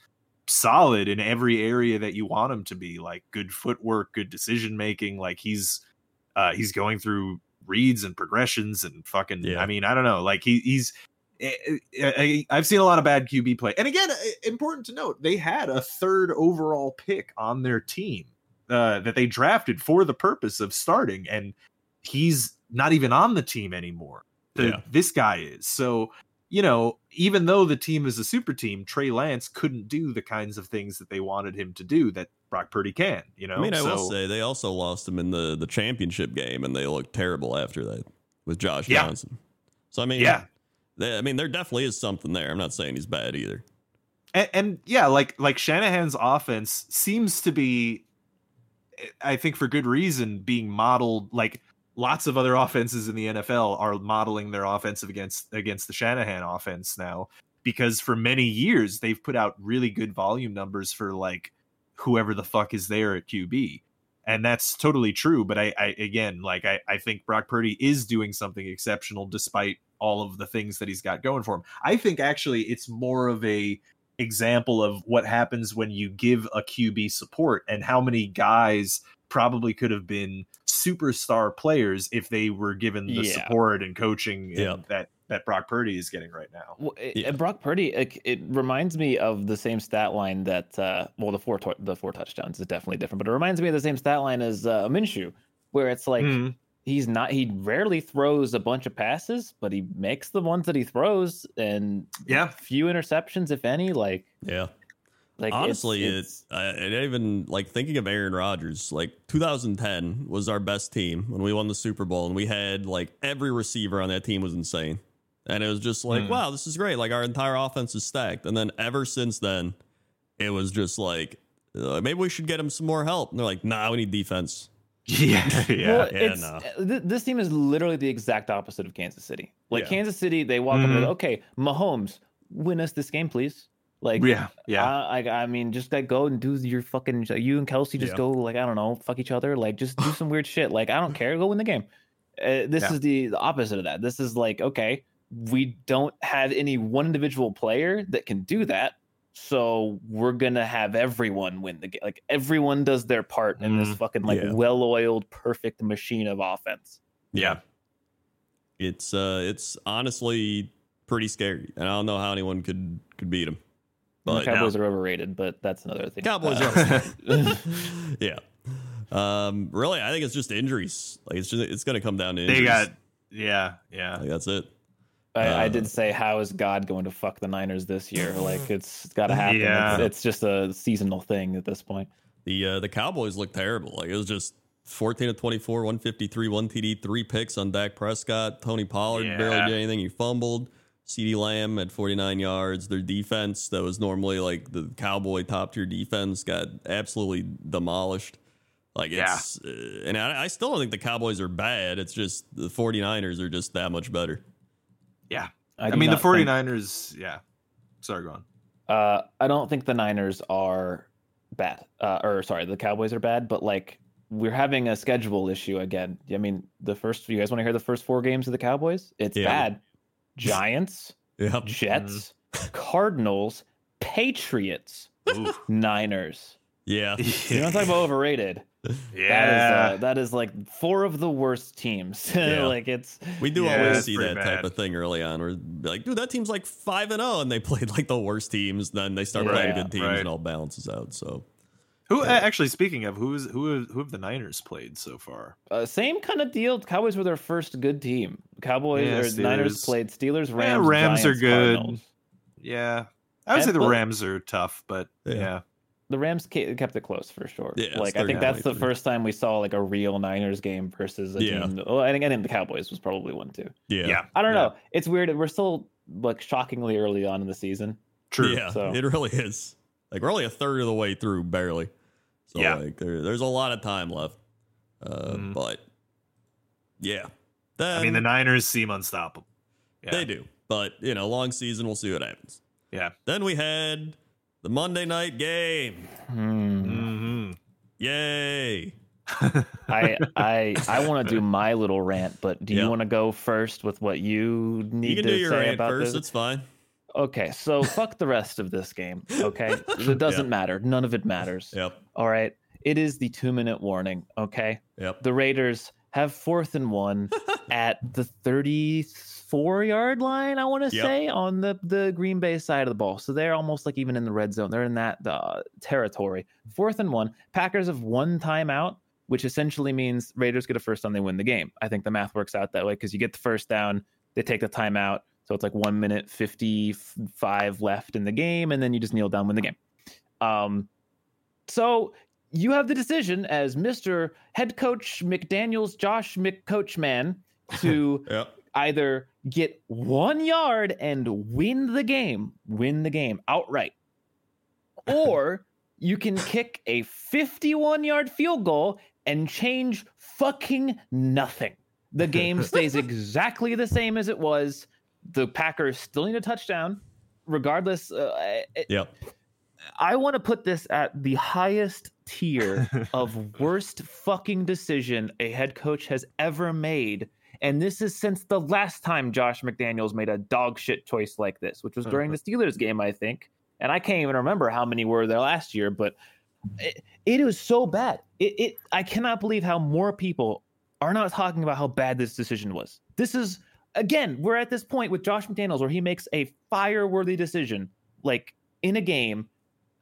Speaker 2: solid in every area that you want him to be. Like good footwork, good decision making. Like he's uh he's going through reads and progressions and fucking
Speaker 1: Yeah.
Speaker 2: I mean, I don't know. Like he he's I- I, I've seen a lot of bad QB play. And again, important to note, they had a third overall pick on their team uh, that they drafted for the purpose of starting, and he's not even on the team anymore. The,
Speaker 1: Yeah.
Speaker 2: This guy is. So, you know, even though the team is a super team, Trey Lance couldn't do the kinds of things that they wanted him to do that Brock Purdy can, you know?
Speaker 1: I mean, I will say they also lost him in the the championship game, and they looked terrible after that with Josh
Speaker 2: Yeah.
Speaker 1: Johnson. So I mean,
Speaker 2: yeah.
Speaker 1: they, I mean, there definitely is something there. I'm not saying he's bad either.
Speaker 2: and, and yeah, like like Shanahan's offense seems to be, I think for good reason, being modeled like lots of other offenses in the NFL are modeling their offensive against against the Shanahan offense now because for many years they've put out really good volume numbers for like whoever the fuck is there at QB. And that's totally true. But I, I again, like I, I think Brock Purdy is doing something exceptional despite all of the things that he's got going for him. I think actually it's more of a example of what happens when you give a QB support and how many guys probably could have been superstar players if they were given the
Speaker 3: Yeah.
Speaker 2: support and coaching and that that Brock Purdy is getting right now.
Speaker 3: Well, it,
Speaker 1: Yeah.
Speaker 3: and Brock Purdy, it, it reminds me of the same stat line that, uh, well, the four tou- the four touchdowns is definitely different, but it reminds me of the same stat line as uh, Minshew, where it's like
Speaker 2: Mhm.
Speaker 3: He's not, he rarely throws a bunch of passes, but he makes the ones that he throws, and
Speaker 2: Yeah.
Speaker 3: few interceptions, if any. Like,
Speaker 1: Yeah.
Speaker 3: like it's-
Speaker 1: Honestly,
Speaker 3: it's,
Speaker 1: it, I, and even like thinking of Aaron Rodgers, like 2010 was our best team when we won the Super Bowl, and we had like every receiver on that team was insane, and it was just like,
Speaker 2: Hmm.
Speaker 1: wow, this is great. Like our entire offense is stacked, and then ever since then, it was just like uh, maybe we should get him some more help. And they're like, nah, we need defense.
Speaker 2: Yeah. [LAUGHS] [LAUGHS] Yeah.
Speaker 3: well,
Speaker 1: yeah,
Speaker 3: it's,
Speaker 1: no.
Speaker 3: uh, th- this team is literally the exact opposite of Kansas City. Like
Speaker 1: Yeah.
Speaker 3: Kansas City, they walk up and go, okay, Mahomes, win us this game, please. Like,
Speaker 2: yeah. Yeah.
Speaker 3: I, I, I mean, just like go and do your fucking. You and Kelce just
Speaker 1: Yeah.
Speaker 3: go like I don't know, fuck each other. Like just do some weird shit. Like I don't care. Go win the game. Uh, this
Speaker 2: Yeah.
Speaker 3: is the, the opposite of that. This is like okay, we don't have any one individual player that can do that. So we're gonna have everyone win the game. Like everyone does their part in this
Speaker 2: Mhm.
Speaker 3: fucking like
Speaker 1: Yeah.
Speaker 3: well-oiled, perfect machine of offense.
Speaker 2: Yeah.
Speaker 1: It's uh it's honestly pretty scary. And I don't know how anyone could could beat them.
Speaker 3: the
Speaker 1: But
Speaker 3: Cowboys are overrated, but that's another thing.
Speaker 1: Cowboys
Speaker 3: Uh,
Speaker 1: are [LAUGHS] Yeah. Um really I think it's just injuries. Like it's just it's gonna come down to injuries.
Speaker 2: They got yeah, yeah.
Speaker 1: like that's it.
Speaker 3: I, I
Speaker 1: Uh,
Speaker 3: did say, how is God going to fuck the Niners this year? Like [SIGHS] it's, it's got to happen.
Speaker 2: Yeah.
Speaker 3: It's, it's just a seasonal thing at this point.
Speaker 1: The uh the Cowboys look terrible. Like it was just 14 to 24, 153, 1 TD, three picks on Dak Prescott. Tony Pollard barely did anything. He fumbled. CeeDee Lamb at 49 yards. Their defense, that was normally like the Cowboy top tier defense, got absolutely demolished. Like it's, uh, and I, I still don't think the Cowboys are bad. It's just the 49ers are just that much better.
Speaker 2: Yeah.
Speaker 3: I,
Speaker 2: I, mean the
Speaker 3: not think-
Speaker 2: 49ers, yeah. Sorry, go on.
Speaker 3: Uh, I don't think the Niners are bad. Uh, or sorry, the Cowboys are bad. But like we're having a schedule issue again. I mean, the first. You guys want to hear the first four games of the Cowboys? It's
Speaker 1: Yeah.
Speaker 3: bad. Giants, [LAUGHS]
Speaker 1: Yeah.
Speaker 3: Jets, Cardinals, Patriots,
Speaker 2: Ooh.
Speaker 3: Niners.
Speaker 1: Yeah. [LAUGHS]
Speaker 3: You want to talk about overrated? That is
Speaker 2: yeah.
Speaker 3: uh, that is like four of the worst teams. [LAUGHS]
Speaker 1: Yeah.
Speaker 3: like it's
Speaker 1: We do
Speaker 2: Yeah,
Speaker 1: always see
Speaker 2: pretty
Speaker 1: that type of thing early on. Where be like, dude, that team's like five and zero, and they [LAUGHS] played like the worst teams. Then they start playing
Speaker 3: Yeah,
Speaker 1: good teams,
Speaker 2: right.
Speaker 1: and all balances out. So
Speaker 2: who actually speaking of who's who who have the Niners played so far?
Speaker 3: uh, same kind of deal. Cowboys were their first good team. Cowboys
Speaker 2: Yeah,
Speaker 3: or Niners played Steelers,
Speaker 2: Yeah,
Speaker 3: Rams.
Speaker 2: Rams are good.
Speaker 3: Cardinals.
Speaker 2: Yeah. I would
Speaker 3: And-
Speaker 2: say the Rams are tough, but
Speaker 1: Yeah.
Speaker 2: Yeah.
Speaker 3: The Rams kept it close for sure.
Speaker 1: Yeah,
Speaker 3: like I think that's the first time we saw like a real Niners game versus a
Speaker 1: Yeah.
Speaker 3: team. Oh, I think I think the Cowboys was probably one too.
Speaker 1: yeah,
Speaker 2: Yeah.
Speaker 3: I don't
Speaker 2: Yeah.
Speaker 3: know. It's weird. We're still like shockingly early on in the season.
Speaker 2: True.
Speaker 1: yeah,
Speaker 3: so-
Speaker 1: it really is. Like we're only a third of the way through, barely. So
Speaker 2: Yeah.
Speaker 1: like there, there's a lot of time left. Uh,
Speaker 2: Mhm.
Speaker 1: But yeah, then
Speaker 2: I mean the Niners seem unstoppable. Yeah.
Speaker 1: they do. But you know, long season, we'll see what happens.
Speaker 2: Yeah.
Speaker 1: Then we had the Monday night game.
Speaker 3: Hmm.
Speaker 2: hmm
Speaker 1: Yay! [LAUGHS]
Speaker 3: I I I want to do my little rant, but do
Speaker 1: Yeah.
Speaker 3: you want to go first with what you need
Speaker 1: You can
Speaker 3: to
Speaker 1: do your
Speaker 3: say
Speaker 1: rant
Speaker 3: about
Speaker 1: first.
Speaker 3: this?
Speaker 1: It's fine.
Speaker 3: Okay, so [LAUGHS] fuck the rest of this game. Okay, [LAUGHS] it doesn't
Speaker 1: Yeah.
Speaker 3: matter. None of it matters.
Speaker 1: Yep.
Speaker 3: All right, it is the two minute warning. Okay,
Speaker 1: Yep.
Speaker 3: the Raiders have fourth and one at the thirty four yard line. I want to
Speaker 1: Yep.
Speaker 3: say on the the Green Bay side of the ball. So they're almost like even in the red zone. They're in that uh, territory. Fourth and one. Packers have one timeout. Which essentially means Raiders get a first down, they win the game. I think the math works out that way because you get the first down, they take the timeout, so it's like one minute fifty five left in the game, and then you just kneel down, win the game. Um, so you have the decision as Mister Head Coach McDaniel's Josh McCoachman [LAUGHS] to
Speaker 1: Yep.
Speaker 3: either get one yard and win the game, win the game outright, [LAUGHS] or you can kick a 51 yard field goal and change fucking nothing. The game [LAUGHS] stays exactly the same as it was. The Packers still need a touchdown, regardless. Uh, it-
Speaker 1: Yep.
Speaker 3: I want to put this at the highest tier [LAUGHS] of worst fucking decision a head coach has ever made. And this is since the last time Josh McDaniels made a dog shit choice like this, which was during the Steelers game, I think. And I can't even remember how many were there last year, but it, it was so bad. It, it I cannot believe how more people are not talking about how bad this decision was. This is again, we're at this point with Josh McDaniels where he makes a fire-worthy decision, like in a game,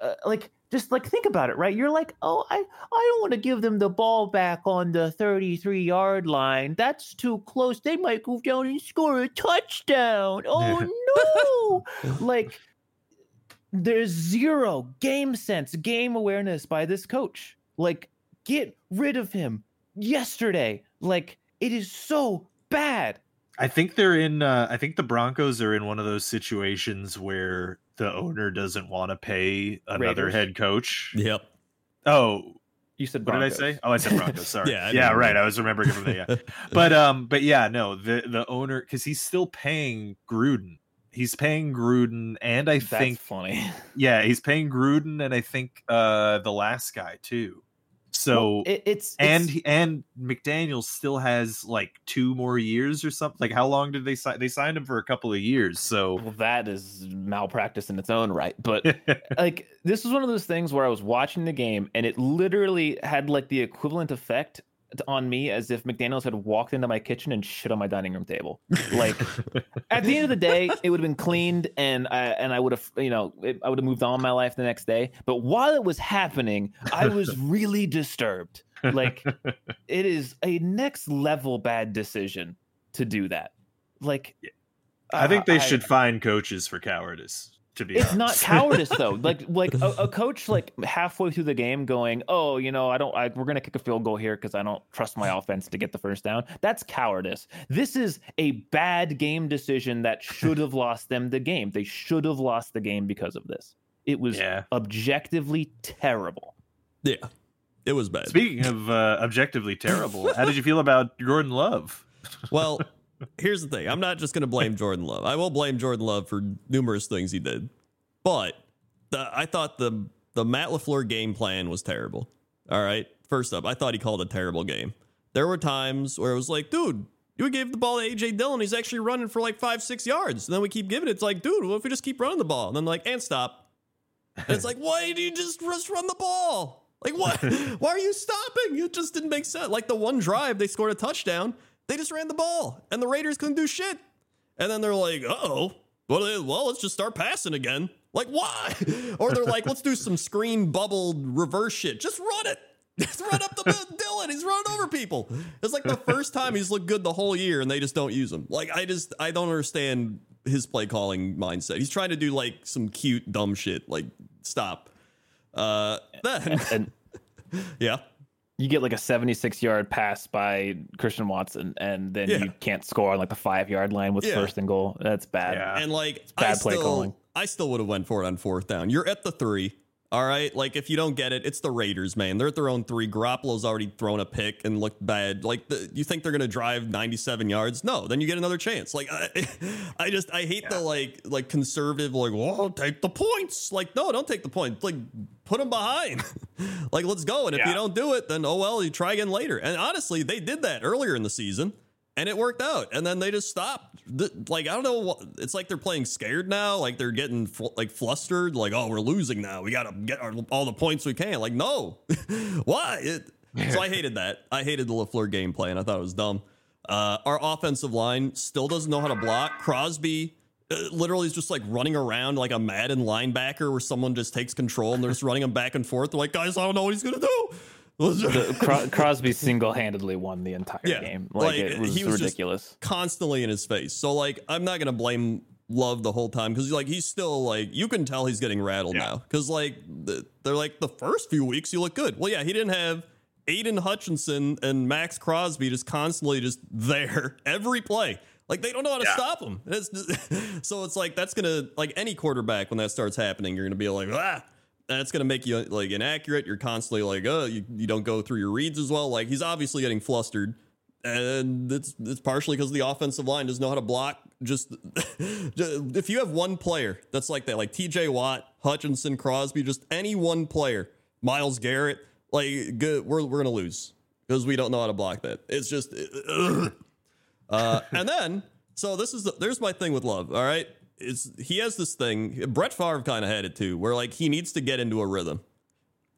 Speaker 3: uh, like just like think about it, right? You're like, oh, I I don't want to give them the ball back on the 33 yard line. That's too close. They might go down and score a touchdown. [LAUGHS] Oh no! like there's zero game sense, game awareness by this coach. Like, get rid of him yesterday. Like, it is so bad.
Speaker 2: I think they're in. Uh, I think the Broncos are in one of those situations where the owner doesn't want to pay another
Speaker 3: Raiders?
Speaker 2: head coach.
Speaker 1: Yep.
Speaker 2: Oh,
Speaker 3: You said
Speaker 2: what did I say? Oh, I said [LAUGHS] Broncos. Sorry.
Speaker 1: Yeah, I
Speaker 2: yeah,
Speaker 1: know.
Speaker 2: right. I was remembering it from there. Yeah, [LAUGHS] but um, but yeah, no, the the owner because he's still paying Gruden. He's paying Gruden, and I
Speaker 3: That's
Speaker 2: think
Speaker 3: funny. [LAUGHS]
Speaker 2: yeah, he's paying Gruden, and I think uh the last guy too. So
Speaker 3: It, it's,
Speaker 2: and
Speaker 3: it's
Speaker 2: and McDaniel still has like two more years or something. Like how long did they sign? They signed him for a couple of years. So
Speaker 3: well, that is malpractice in its own right. But [LAUGHS] like this was one of those things where I was watching the game and it literally had like the equivalent effect t- on me as if McDaniel's had walked into my kitchen and shit on my dining room table. Like [LAUGHS] at the end of the day, it would have been cleaned and I and I would have you know it, I would have moved on my life the next day. But while it was happening, I was [LAUGHS] really disturbed. Like it is a next level bad decision to do that. Like
Speaker 2: I think
Speaker 3: uh,
Speaker 2: they should find coaches for cowardice. To be
Speaker 3: it's not [LAUGHS] cowardice though. Like like a, a [LAUGHS] coach like halfway through the game going, "Oh, you know, I don't I, we're going to kick a field goal here cuz I don't trust my offense to get the first down." That's cowardice. This is a bad game decision that [LAUGHS] should have lost them the game. They should have lost the game because of this. It was
Speaker 2: Yeah.
Speaker 3: objectively terrible.
Speaker 1: Yeah, it was bad.
Speaker 2: Speaking of uh, objectively terrible, how did you feel about Jordan Love?
Speaker 1: Well, here's the thing. I'm not just going to blame Jordan Love. I will blame Jordan Love for numerous things he did, but the, I thought the the Matt LaFleur game plan was terrible. All right. First up, I thought he called a terrible game. There were times where it was like, dude, you gave the ball to AJ Dillon. He's actually running for like five, six yards. And then we keep giving it. It's like, dude, what if we just keep running the ball? And then like, and stop. And it's like, [LAUGHS] why do you just just run the ball? Like, what? [LAUGHS] Why are you stopping? It just didn't make sense. Like the one drive, they scored a touchdown. They just ran the ball, and the Raiders couldn't do shit. And then they're like, oh, well, well, let's just start passing again. Like, why? [LAUGHS] Or they're like, let's do some screen bubble reverse shit. Just run it. Just run up the [LAUGHS] middle. Dillon. He's running over people. It's like the first time he's looked good the whole year, and they just don't use him. Like, I just, I don't understand his play calling mindset. He's trying to do like some cute, dumb shit. Like, stop. Uh, then,
Speaker 3: And [LAUGHS]
Speaker 1: yeah.
Speaker 3: You get like a 76 yard pass by Christian Watson and then
Speaker 1: Yeah.
Speaker 3: you can't score on like the 5 yard line with
Speaker 1: Yeah.
Speaker 3: first and goal. That's bad.
Speaker 2: Yeah.
Speaker 1: And like
Speaker 3: bad
Speaker 1: I
Speaker 3: play
Speaker 1: still,
Speaker 3: calling.
Speaker 1: I still would have went for it on fourth down. You're at the three. All right. Like if you don't get it, it's the Raiders, man. They're at their own three. Garoppolo's already thrown a pick and looked bad. Like the, you think they're gonna drive 97 yards? No. Then you get another chance. Like I, [LAUGHS] I just I hate the like like conservative like well take the points. Like no, don't take the points. Like put them behind. [LAUGHS] like let's go. And if you don't do it, then oh well, you try again later. And honestly, they did that earlier in the season and it worked out. And then they just stopped. Like i don't know it's like they're playing scared now like they're getting fl- like flustered like oh we're losing now. We gotta get our, all the points we can. Like no. [LAUGHS] Why? It, so i hated that. I hated the LaFleur game plan i thought it was dumb. Uh, our offensive line still doesn't know how to block. Crosby uh, literally is just like running around like a Madden linebacker where someone just takes control and they're just running him back and forth. They're like, guys, I don't know what he's gonna do.
Speaker 3: The, [LAUGHS] Cro- Crosby single handedly won the entire
Speaker 1: Yeah,
Speaker 3: game. Like,
Speaker 1: like,
Speaker 3: it was,
Speaker 1: he was just-
Speaker 3: ridiculous.
Speaker 1: constantly in his face. So like I'm not gonna blame Love the whole time because like he's still like you can tell he's getting rattled
Speaker 2: Yeah.
Speaker 1: now because like the, they're like the first few weeks you look good. Well, yeah, he didn't have Aidan Hutchinson and Maxx Crosby just constantly just [LAUGHS] there every play. Like they don't know how to
Speaker 2: Yeah.
Speaker 1: stop him. It's, [LAUGHS] so it's like that's gonna like any quarterback when that starts happening, you're gonna be like ah. And it's gonna make you like inaccurate. You're constantly like, oh, you, you don't go through your reads as well. Like he's obviously getting flustered and it's it's partially because the offensive line doesn't know how to block. Just [LAUGHS] if you have one player that's like that, like T.J. Watt, Hutchinson, Crosby, just any one player, Myles Garrett, like good, we're we're gonna lose because we don't know how to block that. It's just, [CLEARS THROAT] uh, and then so this is the, there's my thing with Love. All right, is he has this thing. Brett Favre kind of had it too, where like he needs to get into a rhythm.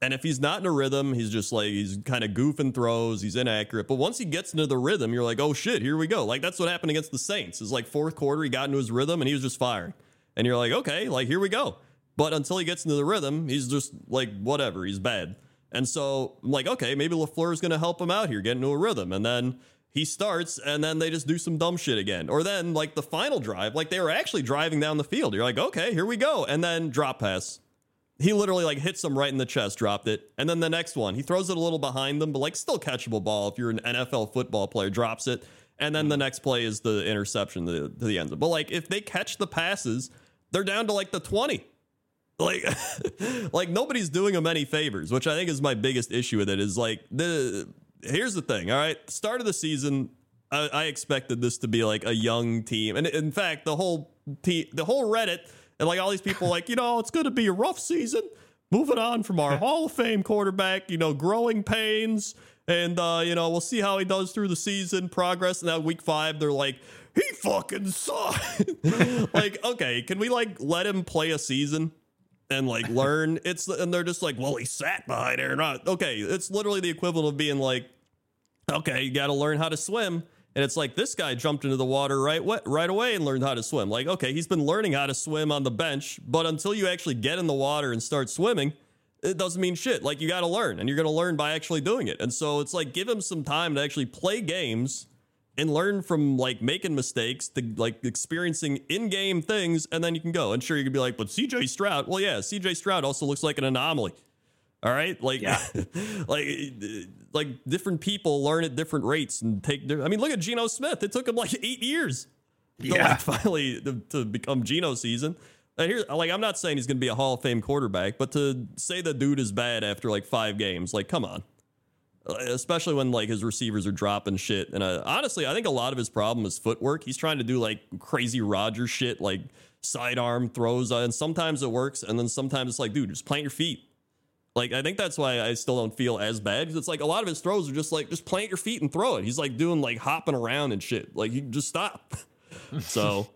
Speaker 1: And if he's not in a rhythm, he's just like he's kind of goofing throws, he's inaccurate. But once he gets into the rhythm, you're like, oh shit, here we go. Like that's what happened against the Saints. It's like fourth quarter, he got into his rhythm and he was just firing. And you're like, okay, like here we go. But until he gets into the rhythm, he's just like whatever, he's bad. And so I'm like, okay, maybe LaFleur is gonna help him out here, get into a rhythm. And then he starts, and then they just do some dumb shit again. Or then like the final drive, like they were actually driving down the field. You're like, okay, here we go. And then drop pass. He literally like hits him right in the chest, dropped it. And then the next one, he throws it a little behind them, but like still catchable ball if you're an NFL football player, drops it. And then the mm-hmm. next play is the interception to the, to the end zone. But like if they catch the passes, they're down to like the 20. Like [LAUGHS] like nobody's doing them any favors, which I think is my biggest issue with it is like the here's the thing, all right? Start of the season, I, I expected this to be like a young team. And in fact, the whole team the whole Reddit and like all these people [LAUGHS] like, you know, it's gonna be a rough season. moving on from our Hall of Fame quarterback, you know, growing pains. And, uh, you know, we'll see how he does through the season, progress. And that week five, they're like, he fucking sucks. [LAUGHS] like, okay, can we, like, let him play a season? And like [LAUGHS] learn it's and they're just like well he sat behind Aaron Rodgers. okay it's literally the equivalent of being like okay you got to learn how to swim and it's like this guy jumped into the water right right away and learned how to swim. Like, okay, he's been learning how to swim on the bench, but until you actually get in the water and start swimming, it doesn't mean shit. Like, you got to learn, and you're going to learn by actually doing it. And so it's like give him some time to actually play games and learn from like making mistakes to like experiencing in-game things, and then you can go. And sure, you could be like, but CJ Stroud, well, yeah, CJ Stroud also looks like an anomaly. All right, like yeah. [LAUGHS] like like different people learn at different rates and take. I mean, look at Geno Smith. It took him like eight years. Yeah, to like [LAUGHS] finally to, to become Geno season. And here, like, I'm not saying he's going to be a Hall of Fame quarterback, but to say the dude is bad after like five games, like, come on. Especially when like his receivers are dropping shit. And uh, honestly, I think a lot of his problem is footwork. He's trying to do like crazy Roger shit, like sidearm throws, uh, and sometimes it works, and then sometimes it's like, dude, just plant your feet. Like I think that's why I still don't feel as bad because it's like a lot of his throws are just like just plant your feet and throw it. He's like doing like hopping around and shit. Like you just stop. [LAUGHS] so,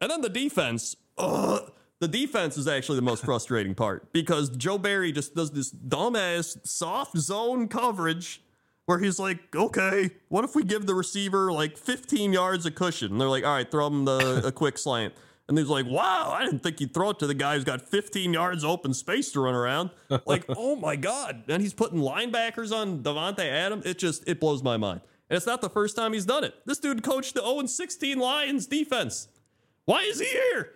Speaker 1: and then the defense. Uh, the defense is actually the most frustrating part because Joe Barry just does this dumbass soft zone coverage where he's like, okay, what if we give the receiver like 15 yards of cushion? And they're like, all right, throw him the, a quick slant. And he's like, wow, I didn't think you'd throw it to the guy who's got 15 yards open space to run around. Like, [LAUGHS] oh my God. And he's putting linebackers on Davante Adams. It just, it blows my mind. And it's not the first time he's done it. This dude coached the 0 16 Lions defense. Why is he here?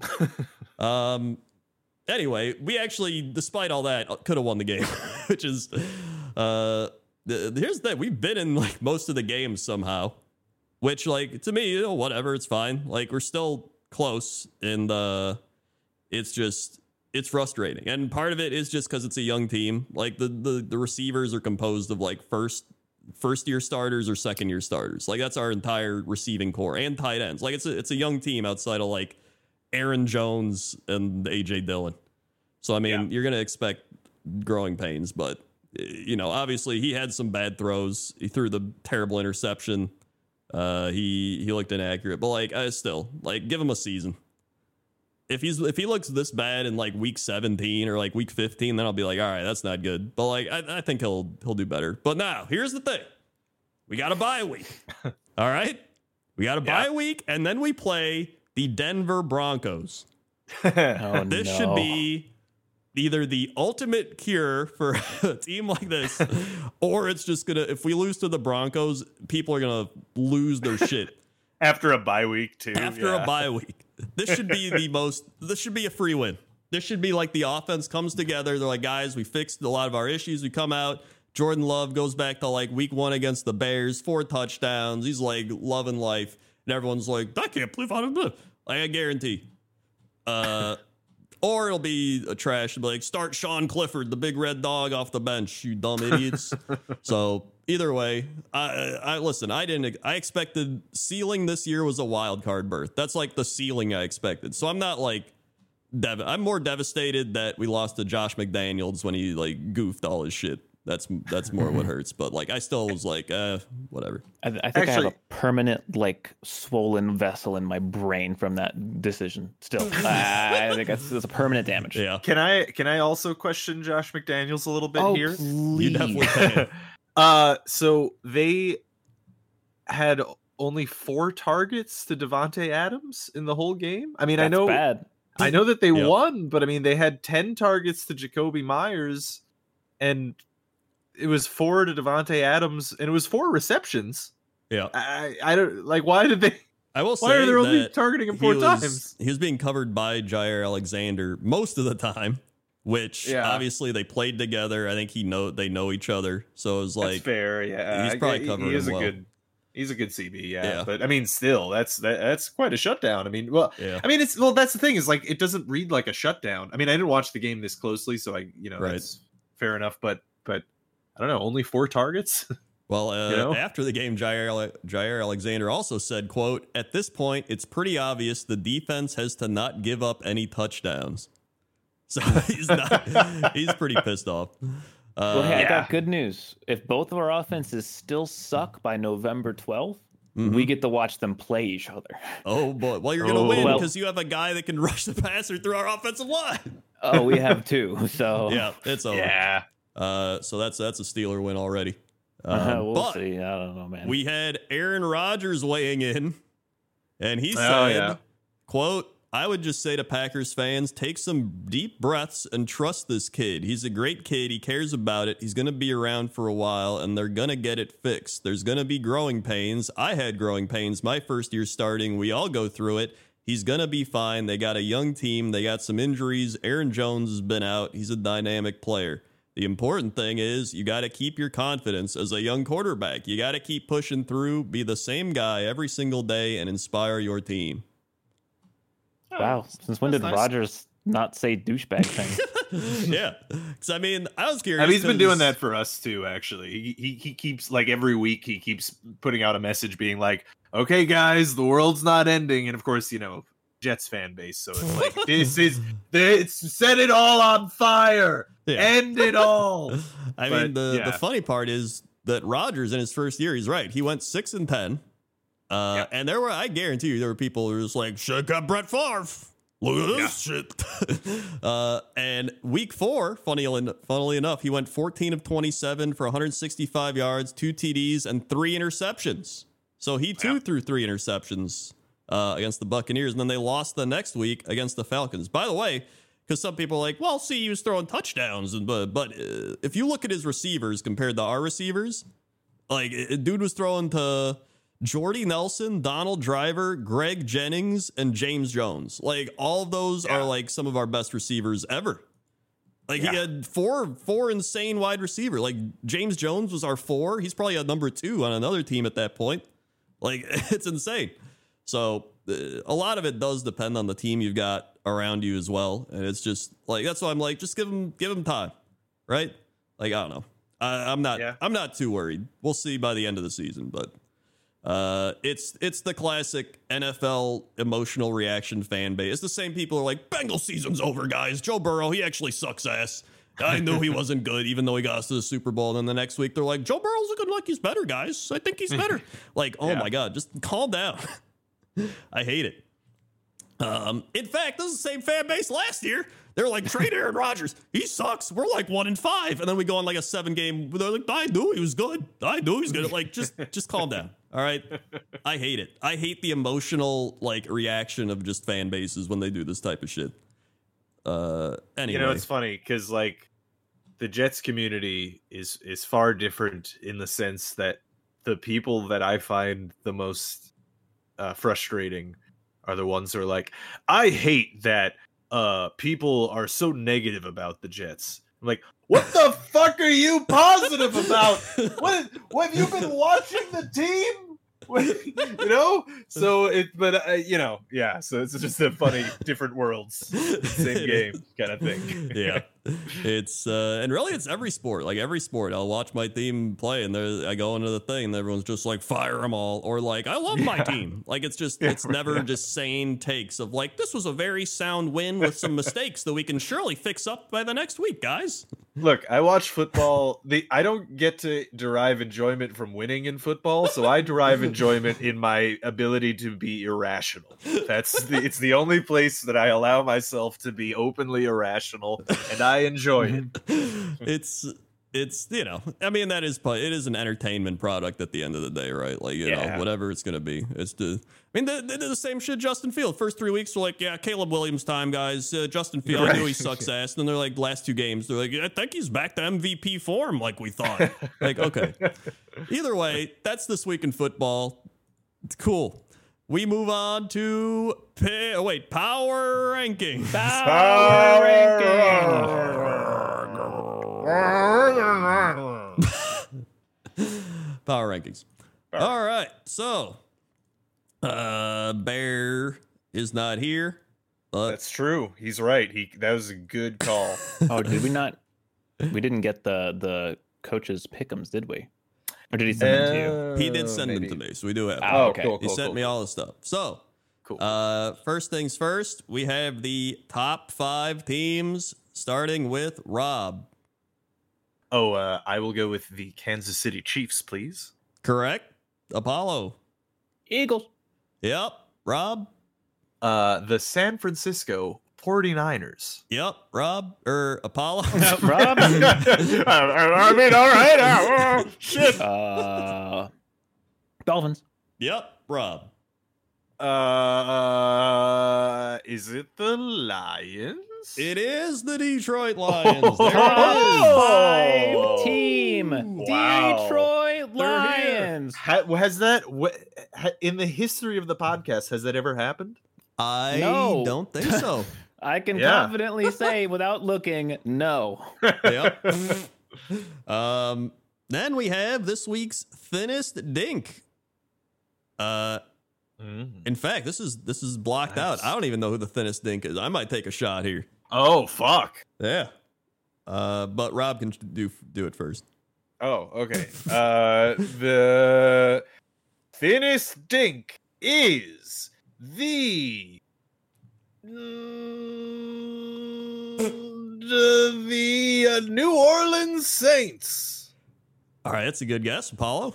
Speaker 1: [LAUGHS] um, anyway, we actually, despite all that, could have won the game, [LAUGHS] which is, uh, here's the, that we've been in like most of the games somehow, which like to me, you know, whatever, it's fine. Like we're still close, and uh, it's just it's frustrating. And part of it is just because it's a young team. Like the, the the receivers are composed of like first first year starters or second year starters. Like that's our entire receiving corps and tight ends. Like it's a it's a young team outside of like Aaron Jones and AJ Dillon. So I mean, yeah. you're gonna expect growing pains, but you know, obviously he had some bad throws. He threw the terrible interception uh, he he looked inaccurate, but like I still like give him a season. If he's if he looks this bad in like week 17 or like week 15, then I'll be like, all right, that's not good. But like I, I think he'll he'll do better. But now here's the thing, we got a bye week. [LAUGHS] all right, we got a yeah. bye week, and then we play the Denver Broncos. [LAUGHS]
Speaker 3: oh,
Speaker 1: this
Speaker 3: no.
Speaker 1: should be either the ultimate cure for [LAUGHS] a team like this, [LAUGHS] or it's just gonna. If we lose to the Broncos, people are gonna lose their shit
Speaker 4: after a bye week too.
Speaker 1: After yeah. a bye week, this should be the most. This should be a free win. This should be like the offense comes together. They're like, guys, we fixed a lot of our issues. We come out. Jordan Love goes back to like week one against the Bears, four touchdowns. He's like loving life, and everyone's like, I can't believe I do. Like I guarantee. Uh, or it'll be a trash and be like, start Sean Clifford, the big red dog, off the bench, you dumb idiots. [LAUGHS] so either way, I, I listen. I didn't. I expected ceiling this year was a wild card berth. That's like the ceiling I expected. So I'm not like. Dev- I'm more devastated that we lost to Josh McDaniels when he like goofed all his shit that's that's more what hurts. But like, I still was like, uh, whatever.
Speaker 3: I, I think Actually, I have a permanent like swollen vessel in my brain from that decision. Still, [LAUGHS] uh, I think that's, that's a permanent damage.
Speaker 1: Yeah.
Speaker 2: Can I can I also question Josh McDaniels a little bit
Speaker 3: oh,
Speaker 2: here?
Speaker 3: Please.
Speaker 1: You definitely can. [LAUGHS]
Speaker 2: uh, so they had only four targets to Davante Adams in the whole game. I mean,
Speaker 3: that's
Speaker 2: I know
Speaker 3: bad.
Speaker 2: I know that they yep. won, but I mean, they had ten targets to Jakobi Meyers and it was four to Davante Adams, and it was four receptions.
Speaker 1: Yeah,
Speaker 2: I, I don't like. Why did they?
Speaker 1: I will [LAUGHS]
Speaker 2: why
Speaker 1: say
Speaker 2: are they only targeting him four
Speaker 1: was,
Speaker 2: times?
Speaker 1: He was being covered by Jaire Alexander most of the time, which yeah. obviously they played together. I think he know they know each other, so it was like
Speaker 2: that's fair. Yeah,
Speaker 1: he's probably covering. He is a
Speaker 2: well. good. He's a good CB, yeah. yeah. But I mean, still, that's that, that's quite a shutdown. I mean, well, yeah. I mean, it's well, that's the thing is like it doesn't read like a shutdown. I mean, I didn't watch the game this closely, so I, you know, right. that's fair enough. But but I don't know, only four targets. [LAUGHS]
Speaker 1: Well, uh, you know? after the game, Jaire, Jaire Alexander also said, "quote At this point, it's pretty obvious the defense has to not give up any touchdowns." [LAUGHS] So he's not. [LAUGHS] he's pretty pissed off. Uh,
Speaker 3: Well, hey, I
Speaker 4: Yeah.
Speaker 3: got good news. If both of our offenses still suck by November 12th,
Speaker 1: mhm.
Speaker 3: we get to watch them play each other.
Speaker 1: Oh boy! Well, you're gonna
Speaker 2: Oh.
Speaker 1: win
Speaker 3: Well-
Speaker 1: because you have a guy that can rush the passer through our offensive line.
Speaker 3: Oh, we have two. So
Speaker 1: Yeah, it's over.
Speaker 4: Yeah.
Speaker 1: Uh, so that's that's a Steeler win already. [LAUGHS] Um,
Speaker 3: we'll
Speaker 1: but
Speaker 3: see. I don't know, man.
Speaker 1: we had Aaron Rodgers weighing in, and he
Speaker 2: Oh,
Speaker 1: said,
Speaker 2: yeah.
Speaker 1: "quote I would just say to Packers fans, take some deep breaths and trust this kid. He's a great kid. He cares about it. He's going to be around for a while, and they're going to get it fixed. There's going to be growing pains. I had growing pains my first year starting. We all go through it. He's going to be fine. They got a young team. They got some injuries. Aaron Jones has been out. He's a dynamic player. The important thing is you got to keep your confidence as a young quarterback. You got to keep pushing through, be the same guy every single day, and inspire your team.
Speaker 3: Oh, wow. Since when
Speaker 2: That's
Speaker 3: did
Speaker 2: nice.
Speaker 3: Rodgers not say douchebag thing? [LAUGHS]
Speaker 1: yeah, because I mean, I was curious.
Speaker 2: I mean, he's been doing that for us too. Actually, he, he he keeps like every week he keeps putting out a message being like, "Okay, guys, the world's not ending," and of course, you know, Jets fan base, so it's like [LAUGHS] this is it's set it all on fire,
Speaker 1: Yeah.
Speaker 2: end it all. [LAUGHS]
Speaker 1: I
Speaker 2: But,
Speaker 1: mean, the the funny part is that Rodgers in his first year, he's right. He went six and ten, uh,
Speaker 2: Yeah.
Speaker 1: and there were, I guarantee you, there were people who were just like, "Should have got Brett Favre." Look at this shit. [LAUGHS] uh, and week four, funny, funnily enough, he went 14 of 27 for 165 yards, two TDs, and three interceptions. So he too
Speaker 2: Yeah.
Speaker 1: threw three interceptions uh, against the Buccaneers, and then they lost the next week against the Falcons. By the way, because some people are like, well, see, he was throwing touchdowns, and but but uh, if you look at his receivers compared to our receivers, like uh, dude was throwing to Jordy Nelson, Donald Driver, Greg Jennings, and James Jones. Like all of those
Speaker 2: Yeah.
Speaker 1: are like some of our best receivers ever. Like he had four four insane wide receiver. Like James Jones was our four. He's probably a number two on another team at that point. Like [LAUGHS] it's insane. So a lot of it does depend on the team you've got around you as well, and it's just like that's why I'm like, just give him give him time, right? Like I don't know. I, I'm not
Speaker 2: Yeah.
Speaker 1: I'm not too worried. We'll see by the end of the season, but uh, it's it's the classic NFL emotional reaction fan base. It's the same people are like, Bengal season's over, guys. Joe Burrow, he actually sucks ass. I knew he [LAUGHS] wasn't good, even though he got us to the Super Bowl. And then the next week, they're like, Joe Burrow's looking like he's better, guys. I think he's better. [LAUGHS] like, oh
Speaker 2: Yeah.
Speaker 1: my God, just calm down. [LAUGHS] [LAUGHS] I hate it. Um, in fact, this is the same fan base last year. They're like, trade Aaron [LAUGHS] Rodgers. He sucks. We're like one in five. And then we go on like a seven game. They're like, I knew he was good. I knew he was good. Like, just just calm down. All right. I hate it. I hate the emotional like reaction of just fan bases when they do this type of shit. Uh anyway.
Speaker 2: You know, it's funny because like the Jets community is is far different in the sense that the people that I find the most uh, frustrating are the ones who are like, I hate that uh people are so negative about the Jets. I'm like, what the [LAUGHS] fuck are you positive about? [LAUGHS] What what have you been watching the team? [LAUGHS] you know, so it, but uh, you know, yeah. So it's just a funny, [LAUGHS] different worlds, same game kind of thing.
Speaker 1: yeah [LAUGHS] it's uh and really it's every sport like every sport i'll watch my team play and there i go into the thing and everyone's just like fire them all or like i love my team like it's just
Speaker 2: Yeah.
Speaker 1: it's never just sane takes of like this was a very sound win with some mistakes that we can surely fix up by the next week guys
Speaker 2: Look, I watch football. The I don't get to derive enjoyment from winning in football, so I derive enjoyment in my ability to be irrational. That's the it's the only place that I allow myself to be openly irrational, and I enjoy it. [LAUGHS]
Speaker 1: it's it's you know i mean that is pu- it is an entertainment product at the end of the day right? Like you
Speaker 2: Yeah.
Speaker 1: know whatever it's gonna be. It's the i mean they, they did the same shit justin field first three weeks were like yeah caleb williams time guys. Uh, justin field I knew he sucks [LAUGHS] ass. And then they're like last two games they're like i think he's back to mvp form like we thought. [LAUGHS] Like okay. Either way that's this week in football. It's cool. We move on to pay, oh wait power ranking. Power [LAUGHS] rankings. All right, so uh Bear is not here. But
Speaker 2: That's true. He's right. He that was a good call. [LAUGHS]
Speaker 3: oh, did we not? We didn't get the the coaches pickums, did we? Or did he send them to you?
Speaker 1: he did send them to me, so we do have.
Speaker 3: Oh,
Speaker 2: Oh,
Speaker 3: okay.
Speaker 2: cool,
Speaker 1: he
Speaker 2: cool,
Speaker 1: sent
Speaker 2: cool,
Speaker 1: me all the stuff. So,
Speaker 2: cool.
Speaker 1: uh, first things first, we have the top five teams starting with Rob.
Speaker 4: Oh, uh, I will go with the Kansas City Chiefs, please.
Speaker 1: Correct. Apollo.
Speaker 3: Eagles.
Speaker 1: Yep. Rob.
Speaker 2: Uh, the San Francisco 49ers.
Speaker 1: Yep. Rob or Apollo. [LAUGHS]
Speaker 3: Rob. [LAUGHS]
Speaker 4: I mean, all right. uh, oh, shit. [LAUGHS]
Speaker 3: uh, Dolphins.
Speaker 1: yep. Rob.
Speaker 2: Uh, is it the Lions?
Speaker 1: It is the Detroit Lions. There it
Speaker 2: Oh!
Speaker 3: Five team.
Speaker 4: Wow.
Speaker 3: Detroit Lions.
Speaker 2: Ha- has that wh- in the history of the podcast? Has that ever happened?
Speaker 1: I
Speaker 3: No.
Speaker 1: don't think so. [LAUGHS]
Speaker 3: I can
Speaker 2: Yeah.
Speaker 3: confidently say [LAUGHS] without looking, no.
Speaker 1: yep. [LAUGHS] um, then we have this week's thinnest dink. Uh, in fact, this is this is blocked out. I don't even know who the thinnest dink is. I might take a shot here.
Speaker 2: Oh fuck!
Speaker 1: Yeah. Uh, but Rob can do do it first.
Speaker 2: Oh okay. Uh, [LAUGHS] the thinnest dink is the [LAUGHS] the, the uh, New Orleans Saints.
Speaker 1: All right, that's a good guess, Apollo.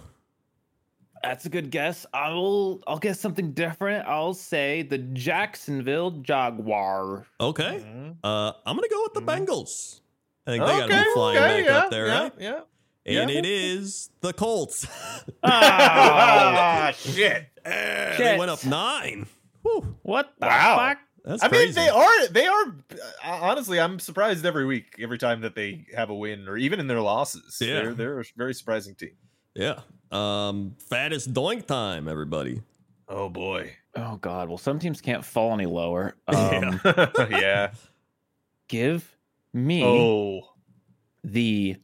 Speaker 3: That's a good guess. I'll I'll guess something different. I'll say the Jacksonville Jaguar.
Speaker 1: Okay.
Speaker 2: Mhm.
Speaker 1: Uh, I'm gonna go with the
Speaker 2: Mhm.
Speaker 1: Bengals. I think they got to be flying
Speaker 2: okay,
Speaker 1: back
Speaker 2: yeah,
Speaker 1: up there,
Speaker 2: yeah,
Speaker 1: right?
Speaker 2: Yeah.
Speaker 1: And
Speaker 2: yeah.
Speaker 1: it is the Colts. [LAUGHS]
Speaker 2: Ah, [LAUGHS] shit.
Speaker 1: Eh, They went up nine. Whew,
Speaker 3: What the
Speaker 2: Wow.
Speaker 3: fuck?
Speaker 1: that's
Speaker 2: I
Speaker 1: crazy.
Speaker 2: mean, they are. They are. Uh, honestly, I'm surprised every week, every time that they have a win, or even in their losses.
Speaker 1: Yeah.
Speaker 2: They're they're a very surprising team.
Speaker 1: Yeah. Um, fattest doink time, everybody.
Speaker 2: Oh boy.
Speaker 3: Oh god. Well, some teams can't fall any lower. [LAUGHS] Um, [LAUGHS]
Speaker 2: yeah.
Speaker 3: Give me
Speaker 2: Oh,
Speaker 3: the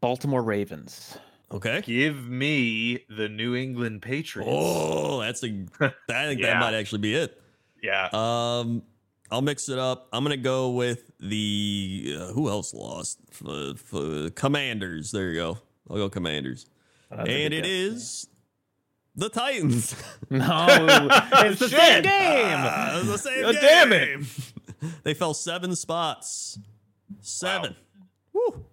Speaker 3: Baltimore Ravens.
Speaker 1: Okay.
Speaker 2: give me the New England Patriots.
Speaker 1: Oh, that's a. [LAUGHS] I think that might actually be it.
Speaker 2: Yeah.
Speaker 1: Um, I'll mix it up. I'm gonna go with the uh, who else lost? F- f- commanders. There you go. I'll go Commanders.
Speaker 3: That's a
Speaker 1: and
Speaker 3: good
Speaker 1: it
Speaker 3: guess.
Speaker 1: is the Titans. [LAUGHS]
Speaker 3: No, [LAUGHS] it's the same game.
Speaker 1: Ah, it's the same
Speaker 2: Oh,
Speaker 1: game.
Speaker 2: damn it. [LAUGHS]
Speaker 1: they fell seven spots. Seven. Woo.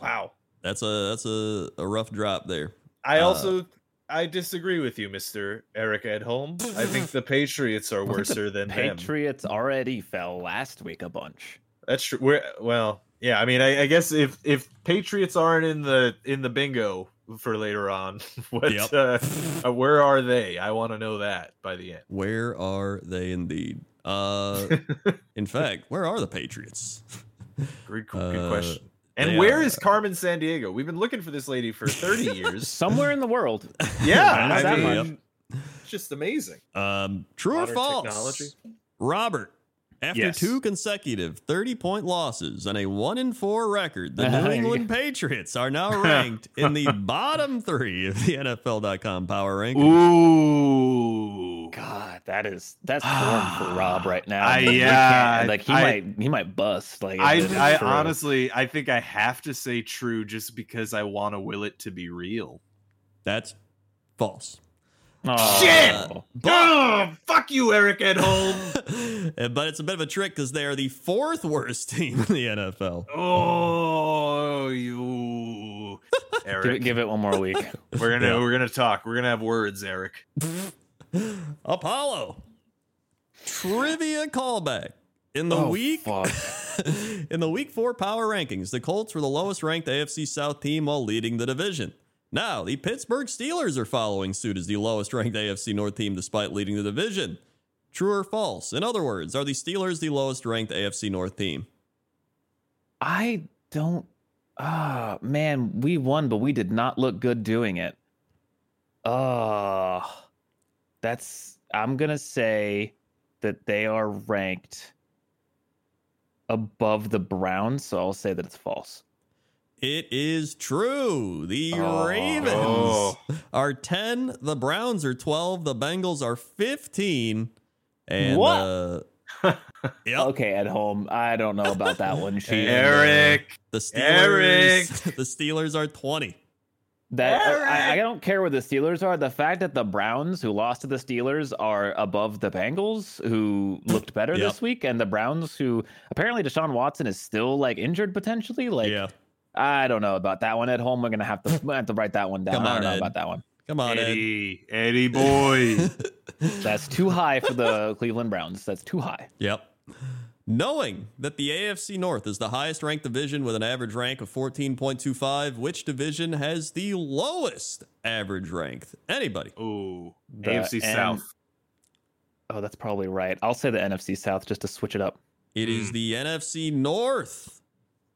Speaker 2: wow.
Speaker 1: That's a that's a, a rough drop there.
Speaker 2: I
Speaker 1: Uh,
Speaker 2: also I disagree with you, Mister Eric Edholm. I think the Patriots are
Speaker 3: I think the
Speaker 2: worser than them.
Speaker 3: Patriots already fell last week a bunch.
Speaker 2: That's true. We're, well, yeah. I mean, I, I guess if if Patriots aren't in the in the bingo for later on, [LAUGHS] what
Speaker 1: Yep.
Speaker 2: uh, [LAUGHS] uh, where are they? I want to know that by the end.
Speaker 1: Where are they indeed? Uh, [LAUGHS] in fact, where are the Patriots?
Speaker 2: Good, good
Speaker 1: Uh,
Speaker 2: question. And where
Speaker 1: are-
Speaker 2: is Carmen Sandiego? We've been looking for this lady for 30 years.
Speaker 3: Somewhere in the world.
Speaker 2: yeah,
Speaker 3: I know
Speaker 2: I mean, it's just amazing.
Speaker 1: Um, true
Speaker 2: Modern
Speaker 1: or false?
Speaker 2: technology.
Speaker 1: Robert, after
Speaker 2: Yes.
Speaker 1: two consecutive 30 point losses and a 1 in 4 record, the [LAUGHS] New England Patriots are now [LAUGHS] ranked in the bottom three of the NFL.com power rankings.
Speaker 2: Ooh.
Speaker 3: God, that is that's [SIGHS] form for Rob right now.
Speaker 2: I-
Speaker 3: He
Speaker 2: yeah,
Speaker 3: can't- like he
Speaker 2: I-
Speaker 3: might he might bust. Like if
Speaker 2: I, I honestly, I think I have to say true just because I want to will it to be real.
Speaker 1: That's false.
Speaker 3: Oh.
Speaker 2: Shit!
Speaker 1: Uh, but,
Speaker 2: Oh, fuck you, Eric Edholm. [LAUGHS]
Speaker 1: but it's a bit of a trick because they are the fourth worst [LAUGHS] team in the NFL.
Speaker 2: oh, you,
Speaker 3: Give
Speaker 2: Eric.
Speaker 3: it, give it one more week. [LAUGHS]
Speaker 2: we're gonna
Speaker 1: Yeah.
Speaker 2: we're gonna talk. We're gonna have words, Eric.
Speaker 1: Apollo. Trivia callback. In the
Speaker 3: Oh,
Speaker 1: week
Speaker 3: fuck.
Speaker 1: in the week 4 power rankings, the Colts were the lowest ranked AFC South team while leading the division. Now, the Pittsburgh Steelers are following suit as the lowest ranked AFC North team despite leading the division. True or false? In other words, are the Steelers the lowest ranked AFC North team?
Speaker 3: I don't. Ah, man, we won, but we did not look good doing it. Uh that's. I'm gonna say that they are ranked above the Browns, so I'll say that it's false.
Speaker 1: It is true. The
Speaker 3: Oh.
Speaker 1: Ravens
Speaker 2: Oh.
Speaker 1: are 10, the Browns are 12, the Bengals are 15. And
Speaker 3: What?
Speaker 1: uh [LAUGHS] yep,
Speaker 3: Okay, Edholm, I don't know about that one. [LAUGHS] She
Speaker 1: And, uh,
Speaker 2: Eric.
Speaker 1: the Steelers
Speaker 2: Eric. [LAUGHS]
Speaker 1: the Steelers are 20.
Speaker 3: That I, I don't care where the Steelers are. The fact that the Browns, who lost to the Steelers, are above the Bengals, who looked better
Speaker 1: Yep.
Speaker 3: this week, and the Browns, who apparently Deshaun Watson is still like injured potentially. Like,
Speaker 1: yeah.
Speaker 3: I don't know about that one. Edholm, we're gonna have to have to write that one down.
Speaker 1: Come
Speaker 3: I don't know
Speaker 1: Ed.
Speaker 3: about that one.
Speaker 1: Come on, Ed.
Speaker 2: Eddie, Eddie boy. [LAUGHS]
Speaker 3: That's too high for the [LAUGHS] Cleveland Browns. That's too high.
Speaker 1: Yep. Knowing that the AFC North is the highest ranked division with an average rank of 14.25, which division has the lowest average rank? Anybody?
Speaker 2: Ooh,
Speaker 3: The
Speaker 2: AFC
Speaker 3: N-
Speaker 2: South.
Speaker 3: Oh, that's probably right. I'll say the NFC South just to switch it up.
Speaker 1: It is hmm. the NFC North.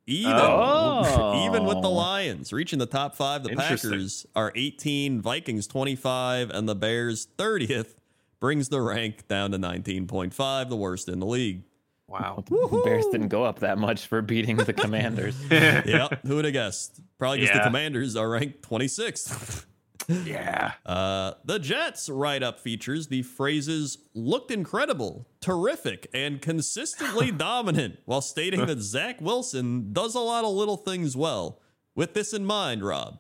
Speaker 1: Even,
Speaker 3: Oh.
Speaker 1: even with the Lions reaching the top five, the Packers are 18, Vikings 25, and the Bears 30th, brings the rank down to 19.5, the worst in the league.
Speaker 2: Wow.
Speaker 3: The Bears didn't go up that much for beating the Commanders. [LAUGHS]
Speaker 1: yep, who would have guessed? Probably because the Commanders are ranked 26th.
Speaker 2: Yeah.
Speaker 1: Uh, the Jets write up features the phrases looked incredible, terrific, and consistently [LAUGHS] dominant, while stating that Zach Wilson does a lot of little things well. With this in mind, Rob,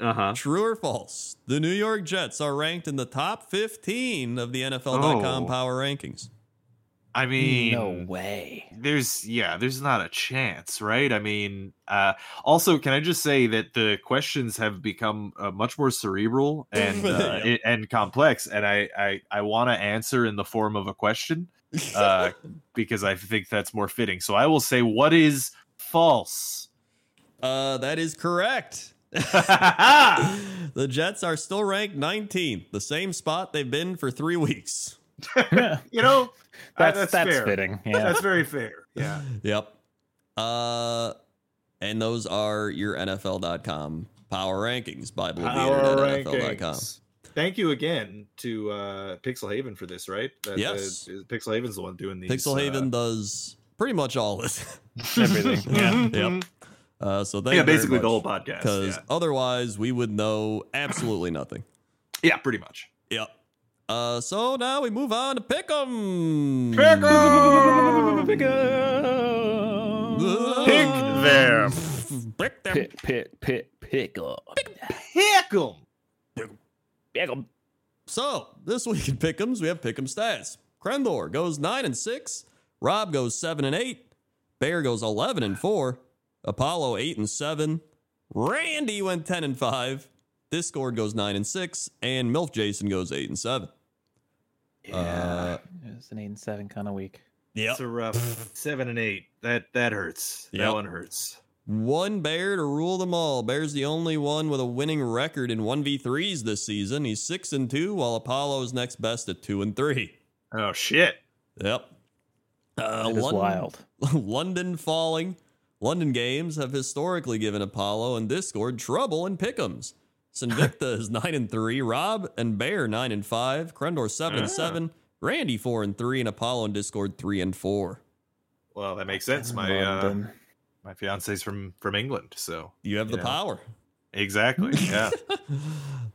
Speaker 2: Uh huh.
Speaker 1: true or false? The New York Jets are ranked in the top 15 of the NFL.com
Speaker 2: Oh.
Speaker 1: power rankings.
Speaker 2: I mean,
Speaker 3: no way.
Speaker 2: there's yeah there's not a chance right i mean uh also can i just say that the questions have become uh, much more cerebral [LAUGHS] and uh,
Speaker 1: Yeah.
Speaker 2: and complex and i i, I want to answer in the form of a question uh [LAUGHS] because i think that's more fitting so i will say what is false
Speaker 1: Uh, that is correct. [LAUGHS] the Jets are still ranked 19th, the same spot they've been for three weeks. [LAUGHS]
Speaker 2: you know
Speaker 3: That's
Speaker 2: that's
Speaker 3: that's,
Speaker 2: fair.
Speaker 3: fitting. Yeah.
Speaker 2: that's very fair yeah [LAUGHS]
Speaker 1: Yep. Uh, and those are your NFL.com power rankings by Blue
Speaker 2: Power
Speaker 1: Beater at NFL.com.
Speaker 2: Thank you again to uh, Pixel Haven for this, right? That,
Speaker 1: Yes.
Speaker 2: uh, Pixel Haven's the one doing these.
Speaker 1: Pixel
Speaker 2: uh,
Speaker 1: Haven does pretty much all this. [LAUGHS]
Speaker 3: Everything. Yeah.
Speaker 1: yep. Uh, so thank
Speaker 2: yeah,
Speaker 1: you very
Speaker 2: basically the whole podcast.
Speaker 1: Because
Speaker 2: Yeah.
Speaker 1: otherwise, we would know absolutely nothing.
Speaker 2: yeah, pretty much.
Speaker 1: Yep. Uh, so now we move on to Pick'em. Pick'em. Pick'em.
Speaker 2: Pick them.
Speaker 1: Pick them.
Speaker 3: Pick, pick, pick, pick up.
Speaker 2: Pick 'em.
Speaker 3: Pick 'em.
Speaker 1: So this [LAUGHS] week in Pick'ems, we have Pick'em stats. Crendor goes nine and six. Rob goes seven and eight. Bear goes eleven and four. Apollo eight and seven. Randy went ten and five. Discord goes nine and six, and Milf Jason goes eight and seven. Yeah, Uh,
Speaker 3: It's an eight and seven kind of week.
Speaker 1: Yeah,
Speaker 2: It's a rough seven and eight. That that hurts.
Speaker 1: Yep.
Speaker 2: That one hurts.
Speaker 1: One bear to rule them all. Bear's the only one with a winning record in 1v3s this season. He's 6 and 2, while Apollo's next best at 2 and 3.
Speaker 2: Oh shit.
Speaker 1: Yep. Uh,
Speaker 3: It is wild. [LAUGHS]
Speaker 1: London falling. London games have historically given Apollo and Discord trouble in pick'ems. Sinvicta is [LAUGHS] 9 and 3, Rob and Bear 9 and 5, Crendor 7 and
Speaker 2: Ah.
Speaker 1: 7, Randy 4 and 3, and Apollo and Discord 3 and 4.
Speaker 2: Well, that makes sense. My uh,
Speaker 3: London.
Speaker 2: my fiance's from from England, so
Speaker 1: You have the
Speaker 2: Yeah.
Speaker 1: power.
Speaker 2: exactly. [LAUGHS] Yeah. [LAUGHS]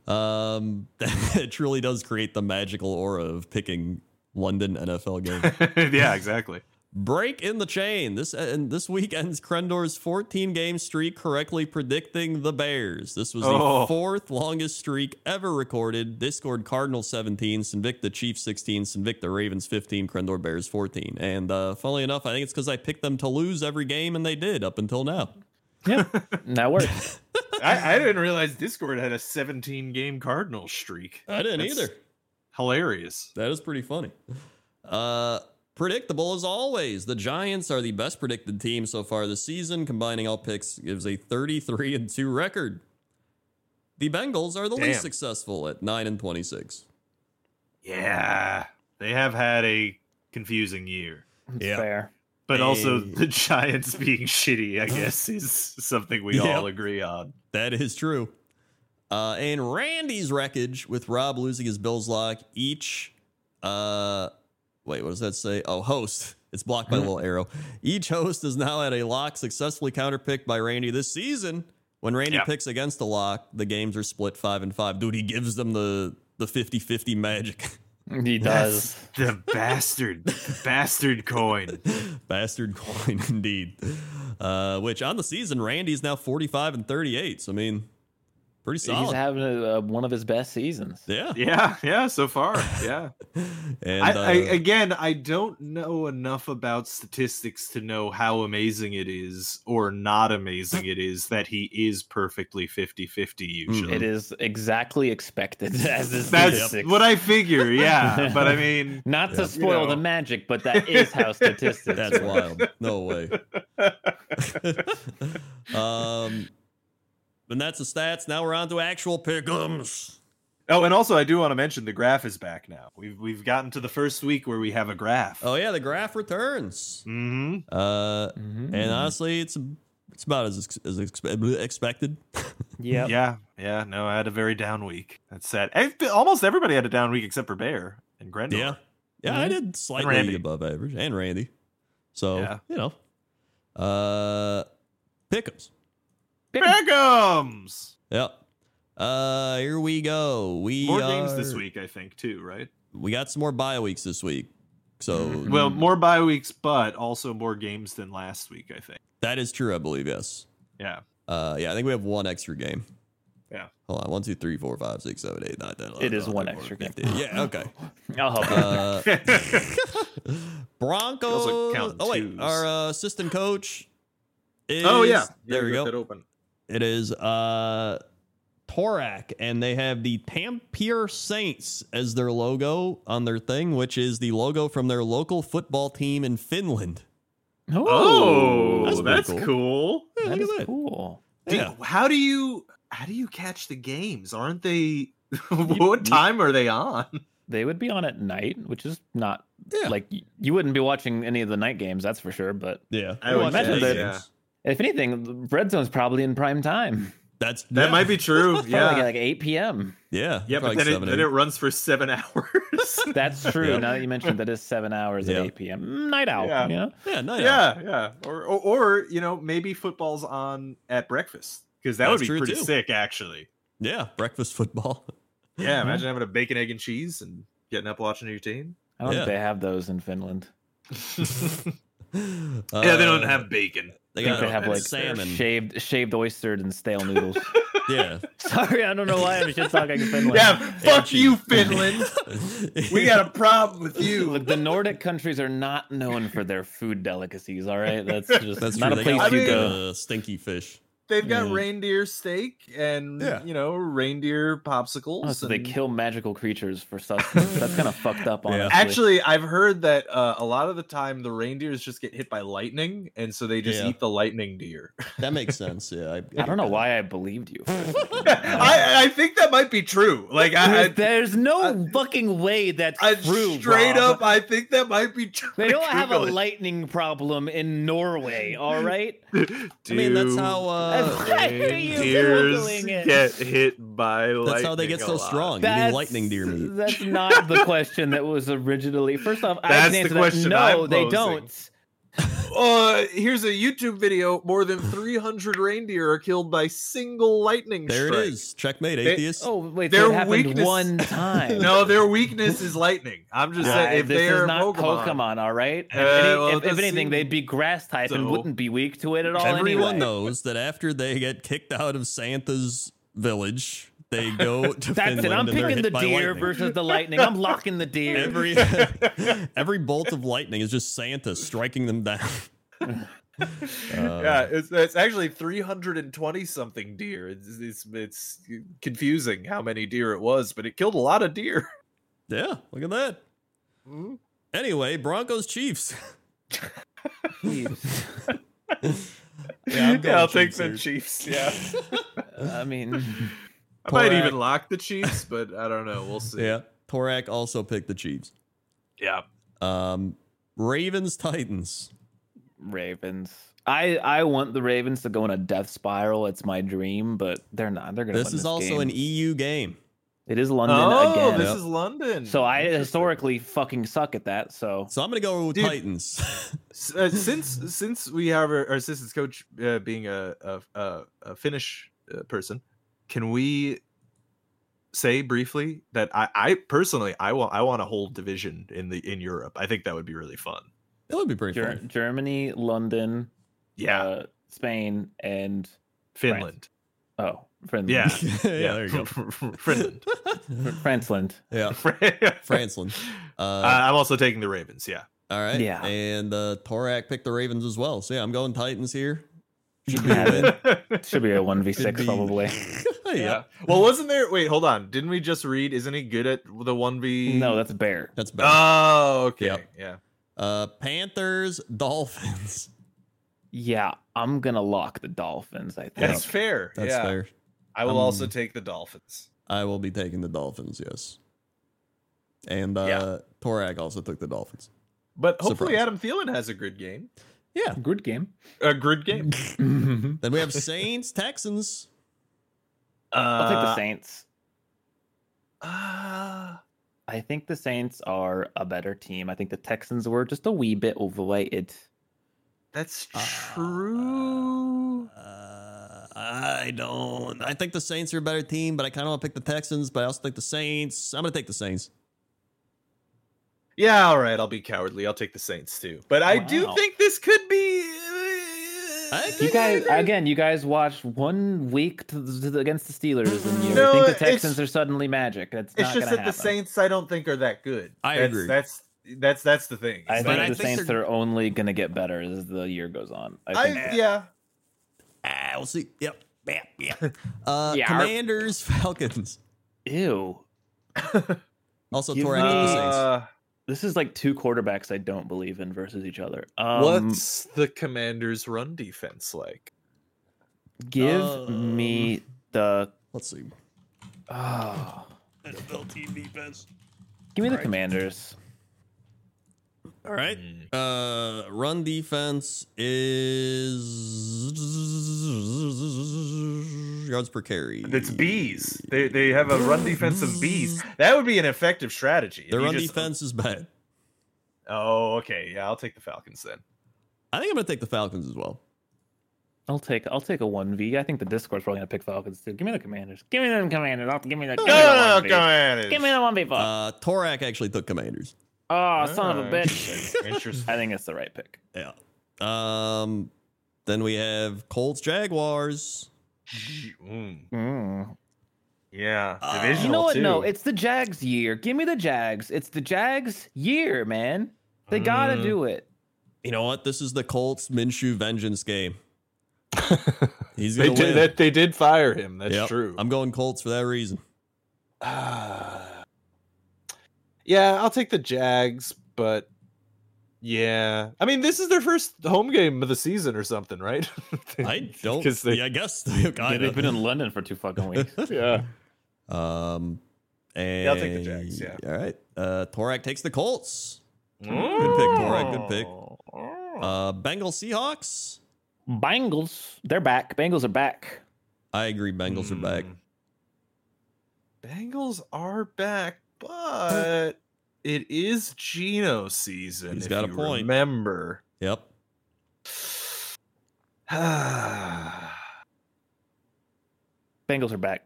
Speaker 1: Um, it truly does create the magical aura of picking London NFL game.
Speaker 2: yeah. Exactly.
Speaker 1: Break in the chain. This and this week ends Crendor's 14 game streak correctly predicting the Bears. This was the
Speaker 2: Oh.
Speaker 1: fourth longest streak ever recorded. Discord Cardinal 17, Sinvicta Chiefs 16, Sinvicta Ravens 15, Crendor Bears 14. And uh, funnily enough, I think it's because I picked them to lose every game, and they did up until now.
Speaker 3: Yeah, [LAUGHS] that works.
Speaker 2: I, I didn't realize Discord had a 17 game Cardinal streak.
Speaker 1: I didn't
Speaker 2: That's
Speaker 1: either.
Speaker 2: Hilarious.
Speaker 1: That is pretty funny. Uh, predictable as always. The Giants are the best predicted team so far this season. Combining all picks gives a 33 and 2 record. The Bengals are the least successful at 9 and 26.
Speaker 2: Yeah. They have had a confusing year.
Speaker 1: Yeah.
Speaker 3: fair.
Speaker 2: But also the Giants being [LAUGHS] shitty, I [LAUGHS] guess, is something we
Speaker 1: Yep.
Speaker 2: all agree on.
Speaker 1: That is true. Uh, and Randy's wreckage with Rob losing his Bills lock. Each, uh, wait, what does that say? Oh, host. It's blocked by a little arrow. Each host is now at a lock successfully counterpicked by Randy this season. When Randy
Speaker 2: Yep.
Speaker 1: picks against a lock, the games are split five and five. Dude, he gives them the the 50-50 magic.
Speaker 3: He [LAUGHS] does.
Speaker 2: The bastard, the bastard coin.
Speaker 1: Bastard coin [LAUGHS] indeed. Uh, which on the season, Randy's now 45 and 38. So I mean, Pretty
Speaker 3: He's having a, uh, one of his best seasons.
Speaker 1: yeah.
Speaker 2: Yeah, yeah, so far. Yeah. [LAUGHS]
Speaker 1: And
Speaker 2: I,
Speaker 1: uh,
Speaker 2: I again I don't know enough about statistics to know how amazing it is or not amazing it is that he is perfectly 50-50 usually.
Speaker 3: It is exactly expected [LAUGHS] as is
Speaker 2: That's
Speaker 3: statistics.
Speaker 2: what I figure, yeah. [LAUGHS] But I mean
Speaker 3: Not to
Speaker 1: Yeah.
Speaker 3: spoil
Speaker 2: You
Speaker 3: the magic, but that is how statistics.
Speaker 1: that's wild. No way. um, and that's the stats. Now we're on to actual pickums.
Speaker 2: Oh, and also I do want to mention the graph is back now. We've we've gotten to the first week where we have a graph.
Speaker 1: Oh yeah, the graph returns.
Speaker 2: hmm
Speaker 1: Uh,
Speaker 3: Mhm.
Speaker 1: and honestly, it's it's about as as expe- expected. [LAUGHS]
Speaker 3: yeah,
Speaker 2: Yeah, yeah. No, I had a very down week. That's sad. I, almost everybody had a down week except for Bear and Grendel.
Speaker 1: Yeah, yeah, I
Speaker 3: Mhm.
Speaker 1: did slightly
Speaker 2: Randy.
Speaker 1: above average, and Randy. So
Speaker 2: Yeah.
Speaker 1: you know, uh, pick'ems.
Speaker 2: Pick'ems!
Speaker 1: Yep. Uh, here we go. We
Speaker 2: More games this week, I think, too, right?
Speaker 1: We got some more bye weeks this week, so.
Speaker 2: Well, more bye weeks, but also more games than last week, I think.
Speaker 1: that is true. I believe yes.
Speaker 2: Yeah.
Speaker 1: Uh, yeah, I think we have one extra game.
Speaker 2: Yeah.
Speaker 1: Hold on. One, two, three, four, five, six, seven, eight, nine, ten. 11,
Speaker 3: It is
Speaker 1: 12,
Speaker 3: one extra
Speaker 1: 14,
Speaker 3: game.
Speaker 1: Yeah. Okay. [LAUGHS]
Speaker 3: I'll help. you.
Speaker 1: Uh, [LAUGHS] [LAUGHS] Broncos.
Speaker 2: also
Speaker 1: Oh wait,
Speaker 2: twos.
Speaker 1: our uh, assistant coach. Is,
Speaker 2: oh, yeah.
Speaker 1: There we go.
Speaker 2: That open.
Speaker 1: It is uh Torak, and they have the Tampere Saints as their logo on their thing, which is the logo from their local football team in Finland.
Speaker 2: Oh,
Speaker 1: That's
Speaker 2: that's,
Speaker 1: pretty
Speaker 2: cool.
Speaker 1: Yeah,
Speaker 3: that
Speaker 1: look
Speaker 3: is
Speaker 1: at that.
Speaker 3: cool.
Speaker 2: Do-
Speaker 1: Yeah.
Speaker 2: how do you how do you catch the games? Aren't they [LAUGHS] what time are they on?
Speaker 3: They would be on at night, which is not
Speaker 1: Yeah.
Speaker 3: like you wouldn't be watching any of the night games, that's for sure. But
Speaker 1: Yeah.
Speaker 2: I
Speaker 1: We
Speaker 2: would
Speaker 3: imagine
Speaker 1: night
Speaker 3: that-
Speaker 1: games.
Speaker 3: If anything, Red Zone's probably in prime time.
Speaker 1: That's
Speaker 2: That
Speaker 1: yeah.
Speaker 2: might be true. [LAUGHS] Yeah.
Speaker 3: like, like 8 p.m.
Speaker 1: Yeah.
Speaker 2: yeah, but
Speaker 1: probably
Speaker 2: then, it, then it runs for seven [LAUGHS] hours. [LAUGHS]
Speaker 3: That's true.
Speaker 1: Yeah.
Speaker 3: Now that you mentioned that is seven hours
Speaker 1: Yeah.
Speaker 3: at 8 p.m. Mm, Night owl.
Speaker 2: Yeah.
Speaker 3: You know?
Speaker 1: Yeah, no, yeah.
Speaker 2: yeah, yeah. Or, or or you know maybe football's on at breakfast because that
Speaker 1: That's
Speaker 2: would be pretty
Speaker 1: too.
Speaker 2: sick actually.
Speaker 1: Yeah, breakfast football.
Speaker 2: Yeah, imagine having a bacon, egg, and cheese and getting up watching your team.
Speaker 3: I don't
Speaker 1: Yeah.
Speaker 3: think they have those in Finland.
Speaker 2: yeah, they don't
Speaker 1: Uh,
Speaker 2: have bacon.
Speaker 1: They got
Speaker 3: they have like
Speaker 1: salmon.
Speaker 3: shaved shaved oysters and stale noodles. [LAUGHS]
Speaker 1: Yeah.
Speaker 3: Sorry, I don't know why I'm shit talking Finland.
Speaker 2: Yeah, fuck
Speaker 1: cheese.
Speaker 2: you, Finland. [LAUGHS] we got a problem with you.
Speaker 3: Look, the Nordic countries are not known for their food delicacies. All right, that's [LAUGHS] just
Speaker 1: That's
Speaker 3: not
Speaker 1: true.
Speaker 3: a
Speaker 1: They
Speaker 3: place
Speaker 1: got
Speaker 2: I
Speaker 3: you
Speaker 2: mean-
Speaker 3: go.
Speaker 1: uh, stinky fish.
Speaker 2: They've got
Speaker 1: Yeah.
Speaker 2: reindeer steak and
Speaker 1: Yeah.
Speaker 2: you know reindeer popsicles.
Speaker 3: Oh, so they kill magical creatures for [LAUGHS] sustenance. That's kind of fucked up,
Speaker 1: Yeah.
Speaker 2: Actually, I've heard that uh, a lot of the time the reindeers just get hit by lightning, and so they just
Speaker 1: Yeah.
Speaker 2: eat the lightning deer. [LAUGHS]
Speaker 1: That makes sense. Yeah.
Speaker 3: I don't know why I believed you. [LAUGHS]
Speaker 2: I, I think that might be true. Like I,
Speaker 3: There's,
Speaker 2: I,
Speaker 3: there's no fucking way that's
Speaker 2: I
Speaker 3: true.
Speaker 2: straight
Speaker 3: Rob.
Speaker 2: up, I think that might be true.
Speaker 3: They don't have a lightning problem in Norway, all right?
Speaker 1: I mean, that's how. Uh,
Speaker 3: Why uh, are you
Speaker 2: Reindeers
Speaker 3: Googling it?
Speaker 2: get hit by lightning.
Speaker 1: that's how they get so
Speaker 2: lot.
Speaker 1: strong. Eating
Speaker 3: That's,
Speaker 1: lightning deer meat.
Speaker 3: that's not the question that was originally. First off, I
Speaker 2: That's
Speaker 3: can
Speaker 2: the
Speaker 3: answer
Speaker 2: question
Speaker 3: that. No,
Speaker 2: I'm
Speaker 3: they
Speaker 2: posing.
Speaker 3: don't. [LAUGHS]
Speaker 2: Uh, here's a YouTube video. More than 300 reindeer are killed by single lightning
Speaker 1: There
Speaker 2: strike.
Speaker 1: it is. Checkmate,
Speaker 2: They-
Speaker 1: atheist.
Speaker 3: Oh wait,
Speaker 2: Their
Speaker 3: so it happened
Speaker 2: weakness-
Speaker 3: one [LAUGHS] time.
Speaker 2: No, their weakness is lightning. I'm just
Speaker 3: Uh,
Speaker 2: saying, if
Speaker 3: this
Speaker 2: they are
Speaker 3: is not
Speaker 2: Pokemon,
Speaker 3: Pokemon, all right. If,
Speaker 2: Uh,
Speaker 3: any-
Speaker 2: well,
Speaker 3: if- if anything,
Speaker 2: seem
Speaker 3: they'd be grass type and wouldn't be weak to it at all.
Speaker 1: Everyone
Speaker 3: anyway.
Speaker 1: knows that after they get kicked out of Santa's village, they go [LAUGHS] to
Speaker 3: That's
Speaker 1: Finland
Speaker 3: it. I'm
Speaker 1: and
Speaker 3: picking
Speaker 1: hit
Speaker 3: the deer
Speaker 1: lightning.
Speaker 3: versus the lightning. I'm locking the deer.
Speaker 1: Every [LAUGHS] every bolt of lightning is just Santa striking them down. Uh,
Speaker 2: yeah, it's, it's actually 320 something deer. It's, it's it's confusing how many deer it was, but it killed a lot of deer. [LAUGHS]
Speaker 1: yeah. Look at that. Anyway, Broncos Chiefs. Yeah, I'm going
Speaker 2: I'll
Speaker 1: Chiefs
Speaker 2: take the. Chiefs. Yeah,
Speaker 3: I mean,
Speaker 2: I might even lock the Chiefs, but I don't know. We'll [LAUGHS] see.
Speaker 1: Yeah. Torak also picked the Chiefs.
Speaker 2: yeah.
Speaker 1: Um, Ravens Titans.
Speaker 3: Ravens. I I want the Ravens to go in a death spiral. It's my dream, but they're not. They're gonna.
Speaker 1: This
Speaker 3: win
Speaker 1: is also
Speaker 3: game.
Speaker 1: an EU game.
Speaker 3: It is London
Speaker 2: Oh,
Speaker 3: again.
Speaker 2: this
Speaker 1: Yep.
Speaker 2: is London.
Speaker 3: So I historically fucking suck at that. So
Speaker 1: So I'm gonna go with
Speaker 2: Dude.
Speaker 1: Titans. [LAUGHS]
Speaker 2: Uh, since since we have our, our assistant coach uh, being a a, a, a Finnish uh, person, can we say briefly that I, I personally I want I want a whole division in the in Europe. I think that would be really fun.
Speaker 1: That would be pretty
Speaker 3: Ger-
Speaker 1: fun.
Speaker 3: Germany, London,
Speaker 2: Yeah,
Speaker 3: uh, Spain, and
Speaker 2: Finland.
Speaker 3: Oh, Finland.
Speaker 2: Yeah. [LAUGHS] [LAUGHS]
Speaker 1: yeah, there you go. [LAUGHS]
Speaker 2: Finland.
Speaker 3: Franceland.
Speaker 1: Yeah,
Speaker 2: uh,
Speaker 1: Franceland. Uh,
Speaker 2: I'm also taking the Ravens. Yeah.
Speaker 1: all right.
Speaker 3: yeah.
Speaker 1: And uh, Torak picked the Ravens as well. So yeah, I'm going Titans here.
Speaker 3: Should
Speaker 1: be a. [LAUGHS]
Speaker 3: Should be a one v
Speaker 1: Should
Speaker 3: six
Speaker 1: be-
Speaker 3: probably. [LAUGHS]
Speaker 1: yeah.
Speaker 2: Well, wasn't there? Wait, hold on. Didn't we just read? Isn't he good at the one v?
Speaker 3: No, that's bear.
Speaker 1: That's bad.
Speaker 2: Oh, okay.
Speaker 1: Yep.
Speaker 2: Yeah.
Speaker 1: Uh, Panthers, Dolphins.
Speaker 3: Yeah, I'm gonna lock the Dolphins. I think.
Speaker 2: That's fair.
Speaker 1: That's
Speaker 2: yeah.
Speaker 1: fair.
Speaker 2: I will
Speaker 1: Um,
Speaker 2: also take the Dolphins.
Speaker 1: I will be taking the Dolphins. Yes. And uh,
Speaker 2: Yeah.
Speaker 1: Torak also took the Dolphins.
Speaker 2: But hopefully,
Speaker 1: surprise.
Speaker 2: Adam Thielen has a good game.
Speaker 1: Yeah.
Speaker 3: Good game.
Speaker 2: A good game. [LAUGHS]
Speaker 1: Then we have [LAUGHS] Saints, Texans.
Speaker 3: I'll take the
Speaker 2: Uh,
Speaker 3: Saints.
Speaker 2: uh,
Speaker 3: I think the Saints are a better team. I think the Texans were just a wee bit overrated.
Speaker 2: that's true.
Speaker 1: Uh, I don't. I think the Saints are a better team, but I kind of want to pick the Texans. But I also think the Saints. I'm going to take the Saints.
Speaker 2: Yeah, all right. I'll be cowardly. I'll take the Saints too. But I do think this could be.
Speaker 3: You guys, again, you guys watched one week to, to the, against the Steelers, and you
Speaker 2: No,
Speaker 3: think the Texans are suddenly magic. That's
Speaker 2: It's
Speaker 3: not
Speaker 2: just that
Speaker 3: happen.
Speaker 2: the Saints, I don't think, are that good.
Speaker 1: I
Speaker 2: that's,
Speaker 1: agree.
Speaker 2: That's that's that's the thing.
Speaker 3: I think
Speaker 1: But
Speaker 3: the
Speaker 1: think
Speaker 3: Saints
Speaker 1: they're-
Speaker 3: are only gonna get better as the year goes on. I
Speaker 2: I,
Speaker 3: think.
Speaker 2: yeah.
Speaker 1: Ah, we'll see. Yep. Yeah. Yeah. [LAUGHS] Uh,
Speaker 3: Yeah.
Speaker 1: Commanders, [LAUGHS] Falcons.
Speaker 3: Ew.
Speaker 1: Also,
Speaker 3: Give
Speaker 1: Torak
Speaker 3: me-
Speaker 1: took the Saints.
Speaker 2: Uh,
Speaker 3: This is like two quarterbacks I don't believe in versus each other. Um,
Speaker 2: what's the Commanders' run defense like?
Speaker 3: Give
Speaker 1: Um,
Speaker 3: me the.
Speaker 1: Let's see.
Speaker 3: Oh,
Speaker 1: NFL team defense.
Speaker 3: give me the
Speaker 1: Alright.
Speaker 3: Commanders.
Speaker 1: All right.
Speaker 2: Mm.
Speaker 1: Uh, run defense is yards per carry.
Speaker 2: It's bees. They they have a run defense of bees. That would be an effective strategy. if
Speaker 1: Their run
Speaker 2: just-
Speaker 1: defense is bad.
Speaker 2: Oh, okay. Yeah, I'll take the Falcons then.
Speaker 1: I think I'm going to take the Falcons as well.
Speaker 3: I'll take I'll take a one v. I think the Discord's probably gonna pick Falcons too. Give me the Commanders. Give me them Commanders. I'll, give me the. Give me the 1v.
Speaker 2: Commanders.
Speaker 3: Give me the one v.
Speaker 1: Uh, Torak actually took Commanders.
Speaker 3: Oh, son of a
Speaker 2: Ah,
Speaker 3: bitch.
Speaker 2: Interesting.
Speaker 3: I think it's the right pick.
Speaker 1: Yeah. Um. Then we have Colts, Jaguars.
Speaker 2: Mm,
Speaker 3: Mm.
Speaker 2: yeah,
Speaker 1: Uh,
Speaker 2: divisional
Speaker 3: You know what?
Speaker 2: too.
Speaker 3: No, it's the Jags year. Give me the Jags. It's the Jags year, man. They gotta
Speaker 2: Mm.
Speaker 3: do it.
Speaker 1: You know what? This is the Colts Minshew vengeance game. [LAUGHS] He's
Speaker 5: They
Speaker 1: gonna
Speaker 5: did
Speaker 1: win.
Speaker 5: that. They did fire him. That's
Speaker 1: Yep.
Speaker 5: true.
Speaker 1: I'm going Colts for that reason.
Speaker 5: Ah. yeah, I'll take the Jags, but yeah, I mean, this is their first home game of the season or something, right? [LAUGHS]
Speaker 1: I don't.
Speaker 5: 'Cause they-
Speaker 1: yeah, I guess.
Speaker 3: Yeah, they've been in London for two fucking weeks. [LAUGHS]
Speaker 5: yeah.
Speaker 1: Um. And
Speaker 2: Yeah, I'll take the Jags, yeah.
Speaker 1: All right. Uh, Torak takes the Colts.
Speaker 2: Good
Speaker 1: pick, Torak, good pick.
Speaker 2: Oh.
Speaker 1: Uh, Bengals, Seahawks.
Speaker 3: Bengals, they're back. Bengals are back.
Speaker 1: I agree. Bengals are back.
Speaker 2: Mm. Bengals are back, but it is Geno season.
Speaker 1: He's
Speaker 2: if
Speaker 1: got a
Speaker 2: you
Speaker 1: point.
Speaker 2: Remember.
Speaker 1: Yep. [SIGHS]
Speaker 3: Bengals are back.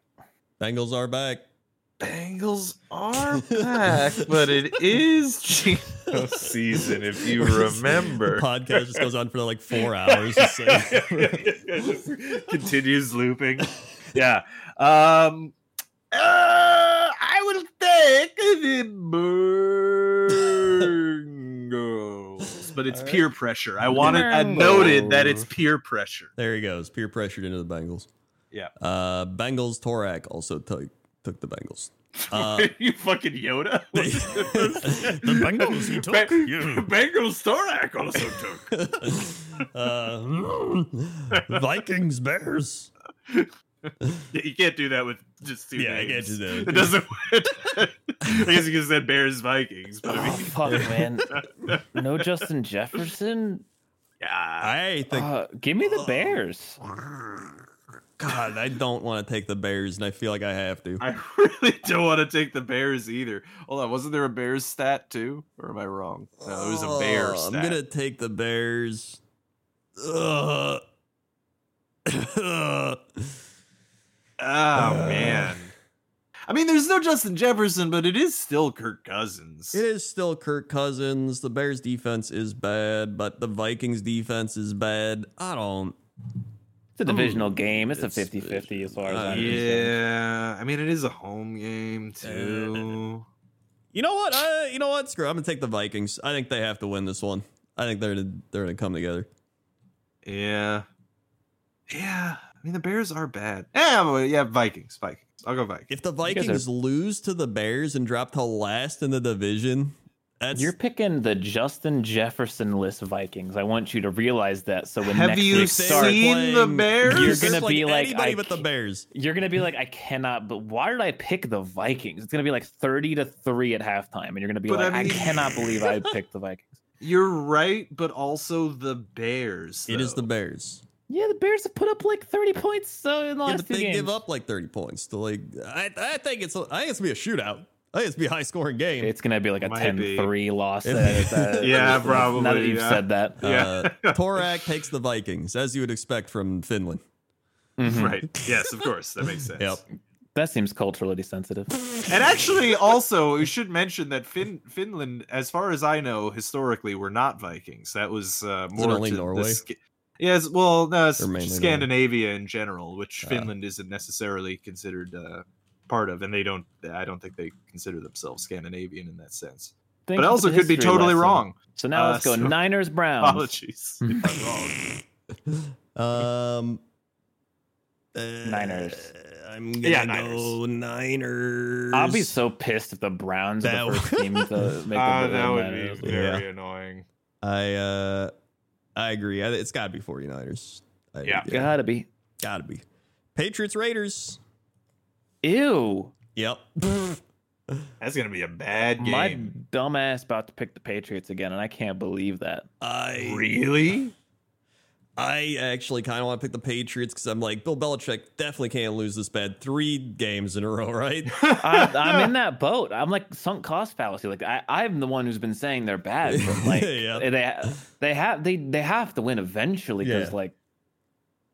Speaker 1: Bengals are back.
Speaker 2: Bengals are [LAUGHS] back, but it is [LAUGHS] Geno season. If you remember,
Speaker 1: The podcast just goes on for like four hours. just [LAUGHS]
Speaker 2: continues looping. Yeah. Um uh, I will take the [LAUGHS] Bengals. But it's
Speaker 1: All right.
Speaker 2: peer pressure. I wanted I noted that it's peer pressure.
Speaker 1: there he goes. Peer pressured into the Bengals.
Speaker 2: Yeah.
Speaker 1: Uh, Bengals, Torak also took took the Bengals. [LAUGHS] Uh,
Speaker 2: you fucking Yoda. [LAUGHS]
Speaker 1: the Bengals he took. you.
Speaker 2: Bengals Torak also took.
Speaker 1: Uh, Vikings, Bears. [LAUGHS]
Speaker 2: You can't do that with just two
Speaker 1: Yeah, I can't do that.
Speaker 2: It doesn't. I guess you could have said Bears Vikings, but I
Speaker 3: Oh,
Speaker 2: mean,
Speaker 3: fuck, [LAUGHS] man. [LAUGHS] No Justin Jefferson.
Speaker 2: yeah.
Speaker 1: I think.
Speaker 3: Uh, give me the Bears.
Speaker 1: God, I don't want to take the Bears, and I feel like I have to.
Speaker 2: I really don't want to take the Bears either. Hold on, wasn't there a Bears stat too, or am I wrong? No, there was a Bears
Speaker 1: Oh,
Speaker 2: stat.
Speaker 1: I'm gonna take the Bears. Ugh.
Speaker 2: Oh uh, man. I mean, there's no Justin Jefferson, but it is still Kirk Cousins.
Speaker 1: It is still Kirk Cousins. The Bears defense is bad, but the Vikings defense is bad. I don't.
Speaker 3: It's a divisional game. It's,
Speaker 1: It's
Speaker 3: a 50 50 as far as
Speaker 1: uh,
Speaker 3: I'm concerned.
Speaker 2: Yeah, I mean it is a home game uh, too.
Speaker 1: You know what? I, you know what? Screw. it. I'm gonna take the Vikings. I think they have to win this one. I think they're gonna, they're gonna come together.
Speaker 2: Yeah, yeah. I mean the Bears are bad. Yeah, well, yeah. Vikings, Vikings. I'll go Vikings.
Speaker 1: If the
Speaker 3: guys are-
Speaker 1: Vikings lose to the Bears and drop to last in the division, that's
Speaker 3: You're picking the Justin Jefferson list Vikings. I want you to realize that. So when
Speaker 2: Have
Speaker 3: next
Speaker 2: you
Speaker 3: week
Speaker 1: if they
Speaker 3: starts,
Speaker 2: seen the
Speaker 1: playing-
Speaker 2: Bears?
Speaker 3: You're gonna be
Speaker 1: playing
Speaker 3: like,
Speaker 1: anybody
Speaker 3: I
Speaker 1: but the Bears.
Speaker 3: you're gonna be like, I cannot. But why did I pick the Vikings? It's gonna be like 30 to three at halftime, and you're gonna be
Speaker 2: But
Speaker 3: like,
Speaker 2: I
Speaker 3: I, cannot believe I picked the [LAUGHS] Vikings.
Speaker 2: You're right, but also the Bears.
Speaker 1: It is the. Bears.
Speaker 3: Yeah, the Bears have put up like 30 points so in the
Speaker 1: Yeah,
Speaker 3: last
Speaker 1: but
Speaker 3: two
Speaker 1: they
Speaker 3: games.
Speaker 1: give up like 30 points to like. I, I think it's. I think it's gonna be a shootout. I think it's gonna be a high scoring game.
Speaker 3: It's gonna be like a
Speaker 2: Might
Speaker 3: 10
Speaker 2: be.
Speaker 3: 3 loss.
Speaker 1: If-
Speaker 3: uh, uh,
Speaker 2: Yeah, [LAUGHS]
Speaker 3: Now that you've
Speaker 2: yeah.
Speaker 3: said that.
Speaker 2: Yeah.
Speaker 1: Uh, Torak takes the Vikings, as you would expect from Finland.
Speaker 3: Mhm. [LAUGHS]
Speaker 2: right. Yes, of course. That makes sense.
Speaker 1: Yep.
Speaker 3: That seems culturally sensitive.
Speaker 2: And actually, also, we should mention that fin- Finland, as far as I know, historically were not Vikings. That was uh, more
Speaker 1: only
Speaker 2: to the
Speaker 1: Norway?
Speaker 2: Sc- yes, well, no, it's
Speaker 1: Or mainly Norway?
Speaker 2: Scandinavia in general, which
Speaker 1: Ah.
Speaker 2: Finland isn't necessarily considered uh, part of, and they don't. I don't think they consider themselves Scandinavian in that sense.
Speaker 3: Thank
Speaker 2: but
Speaker 3: you
Speaker 2: also could be totally
Speaker 3: lesson.
Speaker 2: wrong.
Speaker 3: So now
Speaker 2: Uh,
Speaker 3: let's go
Speaker 2: so- [LAUGHS]
Speaker 3: Niners Browns.
Speaker 2: Apologies [LAUGHS] if I'm wrong.
Speaker 1: Um, uh,
Speaker 3: Niners.
Speaker 1: I'm gonna
Speaker 2: Yeah,
Speaker 1: go Niners.
Speaker 3: I'll be so pissed if the Browns are
Speaker 1: That
Speaker 3: the first team to [LAUGHS] make
Speaker 2: Ah,
Speaker 3: the
Speaker 2: that would
Speaker 3: Niners.
Speaker 2: be very annoying.
Speaker 1: I uh, I agree. I, it's got to be 49ers. I,
Speaker 2: Yeah.
Speaker 3: Gotta be.
Speaker 1: gotta be. Patriots Raiders.
Speaker 3: Ew.
Speaker 1: Yep. [LAUGHS]
Speaker 2: That's gonna be a bad game.
Speaker 3: My dumbass about to pick the Patriots again, and I can't believe that.
Speaker 1: I
Speaker 2: Really?
Speaker 1: I actually kind of want to pick the Patriots because I'm like Bill Belichick definitely can't lose this bad three games in a row, [LAUGHS] right?
Speaker 3: I, I'm in [LAUGHS] that boat. I'm like sunk cost fallacy. Like I, I'm the one who's been saying they're bad, but [LAUGHS] like
Speaker 1: Yeah.
Speaker 3: they, they have, they, they have to win eventually because
Speaker 1: Yeah.
Speaker 3: like,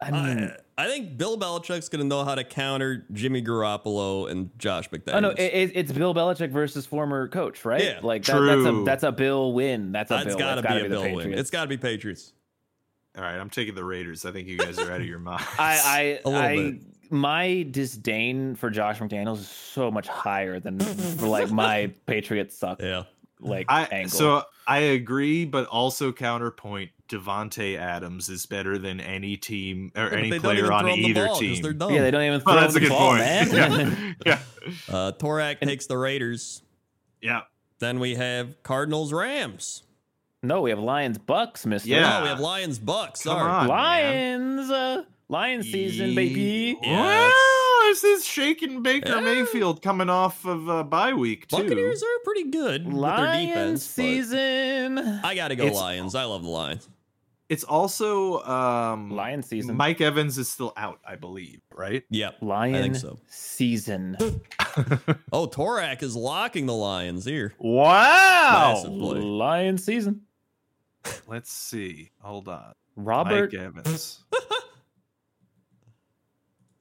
Speaker 3: I mean,
Speaker 1: I, I think Bill Belichick's going to know how to counter Jimmy Garoppolo and Josh McDaniels.
Speaker 3: oh no, it, it- it's Bill Belichick versus former coach, right?
Speaker 1: Yeah.
Speaker 3: like that, that's a
Speaker 2: True.
Speaker 3: that's a Bill win. That's a
Speaker 1: That's
Speaker 3: Bill.
Speaker 1: got to
Speaker 3: That's
Speaker 1: be
Speaker 3: gotta
Speaker 1: a
Speaker 3: the
Speaker 1: Bill win.
Speaker 3: Patriots.
Speaker 1: It's got to be Patriots.
Speaker 2: All right, I'm taking the Raiders. I think you guys are out of your [LAUGHS] minds.
Speaker 3: I,
Speaker 1: A
Speaker 3: I,
Speaker 1: little
Speaker 3: I
Speaker 1: bit.
Speaker 3: my disdain for Josh McDaniels is so much higher than for like my [LAUGHS] Patriots suck
Speaker 1: Yeah.
Speaker 3: like
Speaker 2: I
Speaker 3: angle.
Speaker 2: so I agree, but also counterpoint. Davante Adams is better than any team or
Speaker 1: Yeah,
Speaker 2: any
Speaker 1: they don't
Speaker 2: player on
Speaker 1: throw him the
Speaker 2: either
Speaker 1: ball 'cause
Speaker 2: team.
Speaker 3: Yeah, they don't even throw
Speaker 2: Well, that's
Speaker 3: the
Speaker 2: a good
Speaker 3: ball,
Speaker 2: point.
Speaker 3: man. [LAUGHS]
Speaker 2: Yeah, yeah,
Speaker 1: Uh, Torak takes the Raiders.
Speaker 2: yeah.
Speaker 1: Then we have Cardinals Rams.
Speaker 3: No, we have Lions Bucks, Mister.
Speaker 2: Yeah.
Speaker 1: Oh, we have Lions Bucks.
Speaker 2: Come
Speaker 1: Sorry.
Speaker 2: on.
Speaker 3: Lions, uh, Lion season, baby.
Speaker 1: Yeah,
Speaker 2: Well, this is shaking Baker
Speaker 1: Yeah.
Speaker 2: Mayfield coming off of uh, bye week too.
Speaker 1: Buccaneers are pretty good with their
Speaker 3: Lions
Speaker 1: defense.
Speaker 3: season.
Speaker 1: I got to go
Speaker 2: It's-
Speaker 1: Lions. I love the Lions.
Speaker 2: It's also um,
Speaker 3: Lion season.
Speaker 2: Mike Evans is still out, I believe. Right?
Speaker 1: Yep.
Speaker 3: Lion
Speaker 1: so.
Speaker 3: season. [LAUGHS]
Speaker 1: Oh, Torak is locking the Lions here.
Speaker 2: Wow.
Speaker 1: Massive.
Speaker 3: Lion season.
Speaker 2: Let's see. Hold on.
Speaker 3: Robert
Speaker 2: Mike Evans. [LAUGHS]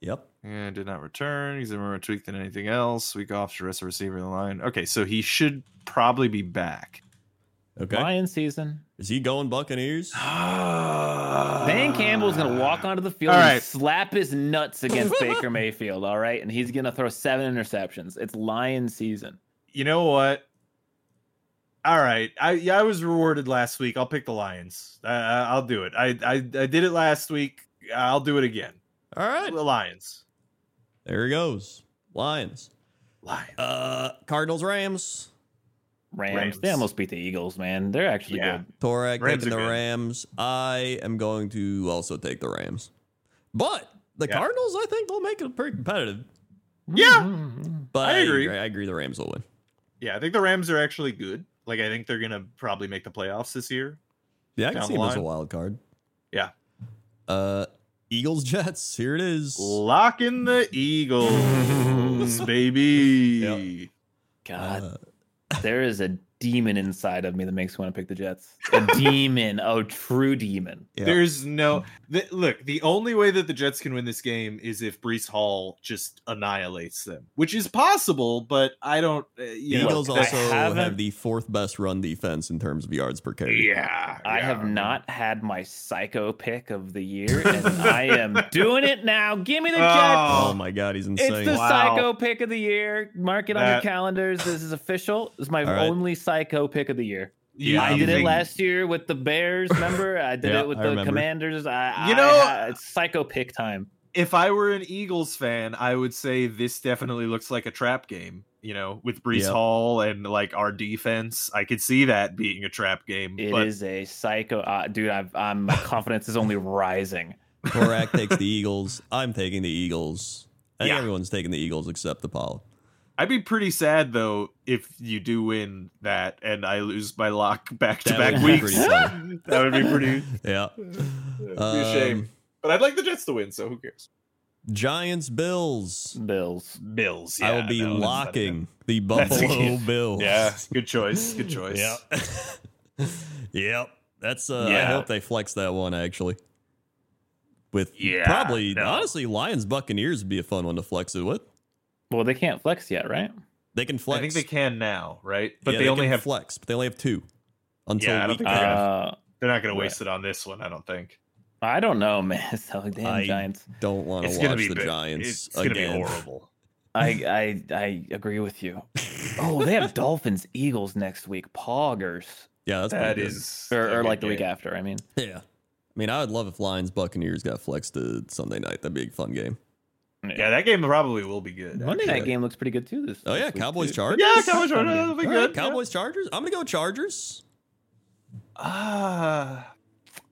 Speaker 1: Yep.
Speaker 2: And did not return. He's more tweaked than anything else. Week off to rest the receiver in the line. Okay, so he should probably be back.
Speaker 1: Okay.
Speaker 3: Lion season.
Speaker 1: Is he going Buccaneers? [GASPS]
Speaker 3: Dan Campbell's gonna walk onto the field
Speaker 2: All
Speaker 3: and
Speaker 2: right.
Speaker 3: slap his nuts against [LAUGHS] Baker Mayfield. All right, and he's gonna throw seven interceptions. It's Lion season.
Speaker 2: You know what? All right, I yeah, I was rewarded last week. I'll pick the Lions. Uh, I'll do it. I, I I did it last week. I'll do it again.
Speaker 1: All right.
Speaker 2: The Lions.
Speaker 1: There he goes. Lions.
Speaker 2: Lions.
Speaker 1: Uh, Cardinals Rams.
Speaker 3: Rams.
Speaker 2: Rams.
Speaker 3: They almost beat the Eagles, man. They're actually
Speaker 2: Yeah.
Speaker 3: good.
Speaker 1: Torak
Speaker 2: Rams
Speaker 1: taking the
Speaker 2: good.
Speaker 1: Rams. I am going to also take the Rams. But the
Speaker 2: Yeah.
Speaker 1: Cardinals, I think, will make it pretty competitive.
Speaker 2: Yeah.
Speaker 1: But
Speaker 2: I agree.
Speaker 1: I agree the Rams will win.
Speaker 2: Yeah, I think the Rams are actually good. Like I think they're gonna probably make the playoffs this year.
Speaker 1: Yeah, I can see
Speaker 2: the
Speaker 1: him as a wild card.
Speaker 2: Yeah.
Speaker 1: Uh, Eagles Jets. Here it is.
Speaker 2: Locking the Eagles, [LAUGHS] baby.
Speaker 3: God,
Speaker 1: Uh,
Speaker 3: there is a demon inside of me that makes me want to pick the Jets. A [LAUGHS] demon, a true demon.
Speaker 1: Yeah.
Speaker 2: There's no the, look. The only way that the Jets can win this game is if Breece Hall just annihilates them, which is possible. But I don't. Uh,
Speaker 1: The
Speaker 2: you know,
Speaker 1: Eagles
Speaker 2: that-
Speaker 1: also
Speaker 3: haven't-
Speaker 1: the fourth best run defense in terms of yards per carry.
Speaker 2: Yeah,
Speaker 3: I
Speaker 2: yeah.
Speaker 3: have not had my psycho pick of the year, [LAUGHS] and I am doing it now. Give me the Jets.
Speaker 1: Oh
Speaker 2: Oh,
Speaker 1: my god, he's insane!
Speaker 3: It's the
Speaker 2: Wow.
Speaker 3: psycho pick of the year. Mark it on your calendars. This is official. This is my
Speaker 1: All right.
Speaker 3: only psycho pick of the year.
Speaker 2: You-
Speaker 3: I
Speaker 2: you
Speaker 3: did it last year with the Bears. Remember, [LAUGHS] I did
Speaker 1: Yeah,
Speaker 3: it with
Speaker 1: I
Speaker 3: the
Speaker 1: remember.
Speaker 3: Commanders. I,
Speaker 2: You know-
Speaker 3: ha- it's psycho pick time.
Speaker 2: If I were an Eagles fan, I would say this definitely looks like a trap game. You know, with Breece
Speaker 1: Yep.
Speaker 2: Hall and like our defense, I could see that being a trap game.
Speaker 3: It is
Speaker 2: but
Speaker 3: a psycho, uh, dude. I've, I'm my confidence is only rising.
Speaker 1: Torak takes the [LAUGHS] Eagles. I'm taking the Eagles. I think
Speaker 2: Yeah.
Speaker 1: everyone's taking the Eagles except the Apollo.
Speaker 2: I'd be pretty sad though if you do win that and I lose my lock back to back weeks. [LAUGHS] that would be pretty.
Speaker 1: Yeah.
Speaker 2: It'd be a
Speaker 1: Um,
Speaker 2: shame. But I'd like the Jets to win, so who cares?
Speaker 1: Giants Bills.
Speaker 3: Bills.
Speaker 2: Bills.
Speaker 1: I will be
Speaker 2: no,
Speaker 1: locking the [LAUGHS]
Speaker 2: That's
Speaker 1: Buffalo
Speaker 2: good-
Speaker 1: Bills.
Speaker 2: Yeah, good choice. Good [LAUGHS] choice.
Speaker 1: Yeah. yep. That's uh I hope they flex that one actually. With
Speaker 2: Yeah,
Speaker 1: probably
Speaker 2: no.
Speaker 1: honestly Lions Buccaneers would be a fun one to flex it with.
Speaker 3: Well, they can't flex yet, right?
Speaker 1: They can flex.
Speaker 2: I think they can now, right? But
Speaker 1: Yeah,
Speaker 2: they, only
Speaker 1: can
Speaker 2: have.
Speaker 1: flex, but they only have two until
Speaker 2: Yeah, I don't think they're gonna-
Speaker 3: Uh,
Speaker 2: They're not going to
Speaker 3: Right.
Speaker 2: waste it on this one. I don't think.
Speaker 3: I don't know, man. [LAUGHS] It's like damn
Speaker 1: I
Speaker 3: Giants.
Speaker 1: don't want to watch
Speaker 2: going to be
Speaker 1: the
Speaker 2: big.
Speaker 1: Giants
Speaker 2: It's going to be
Speaker 1: again.
Speaker 2: horrible. [LAUGHS]
Speaker 3: I, I I agree with you. Oh, they have [LAUGHS] Dolphins Eagles next week. Poggers.
Speaker 1: Yeah, that's
Speaker 2: That
Speaker 1: pretty
Speaker 3: Or, or like the week after, I mean.
Speaker 1: Yeah. I mean, I would love if Lions Buccaneers got flexed to Sunday night. That'd be a fun game.
Speaker 2: Yeah, that game probably will be good.
Speaker 3: Monday
Speaker 2: actually.
Speaker 3: night game looks pretty good too. This.
Speaker 1: Oh yeah, Cowboys
Speaker 3: too.
Speaker 1: Chargers.
Speaker 2: Yeah, Cowboys Chargers. That'll be
Speaker 1: All right,
Speaker 2: good.
Speaker 1: Cowboys Chargers. I'm gonna go Chargers.
Speaker 2: Ah,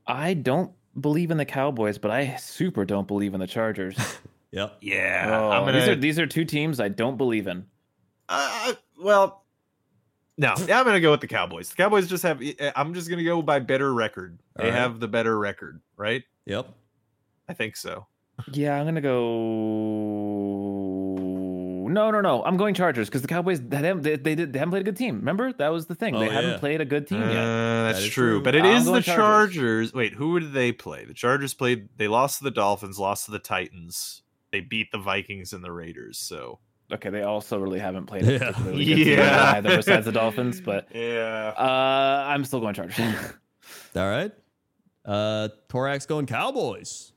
Speaker 3: I don't believe in the Cowboys, but I super don't believe in the Chargers. [LAUGHS]
Speaker 1: Yep.
Speaker 2: yeah.
Speaker 3: Oh,
Speaker 2: I'm gonna.
Speaker 3: These are these are two teams I don't believe in.
Speaker 2: Uh, well, no, yeah, I'm gonna go with the Cowboys. The Cowboys just have. I'm just gonna go by better record. They
Speaker 1: All right.
Speaker 2: have the better record, right?
Speaker 1: Yep.
Speaker 2: I think so.
Speaker 3: Yeah, I'm gonna go. No, no, no. I'm going Chargers because the Cowboys they, haven't- they, they, did, they haven't played a good team. Remember that was the thing.
Speaker 1: Oh,
Speaker 3: they haven't played a good team
Speaker 2: Uh,
Speaker 3: yet.
Speaker 2: that's
Speaker 1: That is
Speaker 2: true.
Speaker 1: true.
Speaker 2: But it
Speaker 3: I'm
Speaker 2: is the
Speaker 3: Chargers.
Speaker 2: Chargers. Wait, who did they play? The Chargers played. They lost to the Dolphins. Lost to the Titans. They beat the Vikings and the Raiders. So
Speaker 3: Okay, they also really haven't played a
Speaker 1: Yeah.
Speaker 3: particularly [LAUGHS] good team
Speaker 2: Yeah.
Speaker 3: either besides the Dolphins. But [LAUGHS]
Speaker 2: yeah.
Speaker 3: uh, I'm still going Chargers. [LAUGHS]
Speaker 1: All right. Uh, Torak's going Cowboys.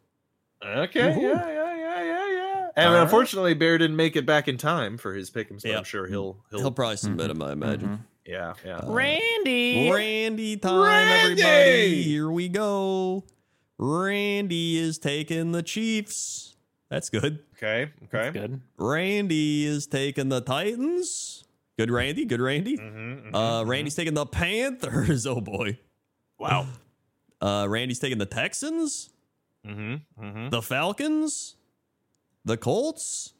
Speaker 2: Okay.
Speaker 1: Woohoo.
Speaker 2: Yeah, yeah, yeah, yeah, yeah. And
Speaker 1: All right.
Speaker 2: unfortunately, Bear didn't make it back in time for his pick'ems. But
Speaker 1: Yep.
Speaker 2: I'm sure he'll he'll.
Speaker 1: He'll probably submit him, I imagine.
Speaker 2: yeah, yeah.
Speaker 1: Uh,
Speaker 3: Randy.
Speaker 1: Randy time,
Speaker 2: Randy!
Speaker 1: everybody. Here we go. Randy is taking the Chiefs. That's good.
Speaker 2: Okay.
Speaker 3: That's
Speaker 2: Okay.
Speaker 3: good.
Speaker 1: Randy is taking the Titans. Good Randy. Good Randy.
Speaker 2: Mhm, mhm,
Speaker 1: Uh,
Speaker 2: mhm.
Speaker 1: Randy's taking the Panthers. [LAUGHS] Oh boy.
Speaker 2: Wow.
Speaker 1: Uh, Randy's taking the Texans,
Speaker 2: Mm-hmm. Mm-hmm.
Speaker 1: the Falcons, the Colts,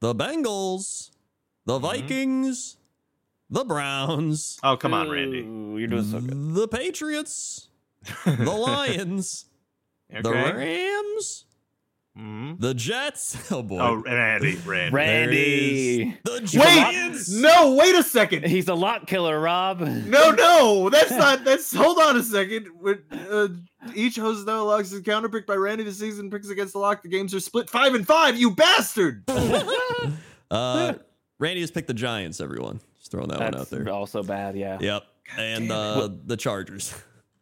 Speaker 1: the Bengals, the
Speaker 2: Mm-hmm.
Speaker 1: Vikings, the Browns,
Speaker 2: Oh, come on, Randy.
Speaker 3: Ooh, You're doing so good.
Speaker 1: the Patriots, [LAUGHS] the Lions, the Rams,
Speaker 2: Mhm.
Speaker 1: the Jets. [LAUGHS] Oh boy.
Speaker 2: Oh, Randy, Randy.
Speaker 1: There it is.
Speaker 3: Randy.
Speaker 1: The
Speaker 2: Wait,
Speaker 1: Giants.
Speaker 2: no, wait a second.
Speaker 3: He's a lot killer, Rob.
Speaker 2: No, no, that's not. That's hold on a second. Uh, each host now logs his counter picked by Randy. The season picks against the lock. The games are split five and five. You bastard! [LAUGHS]
Speaker 1: Uh, Randy has picked the Giants. Everyone, just throwing that one out there.
Speaker 3: also bad, yeah.
Speaker 1: Yep, and uh, the Chargers.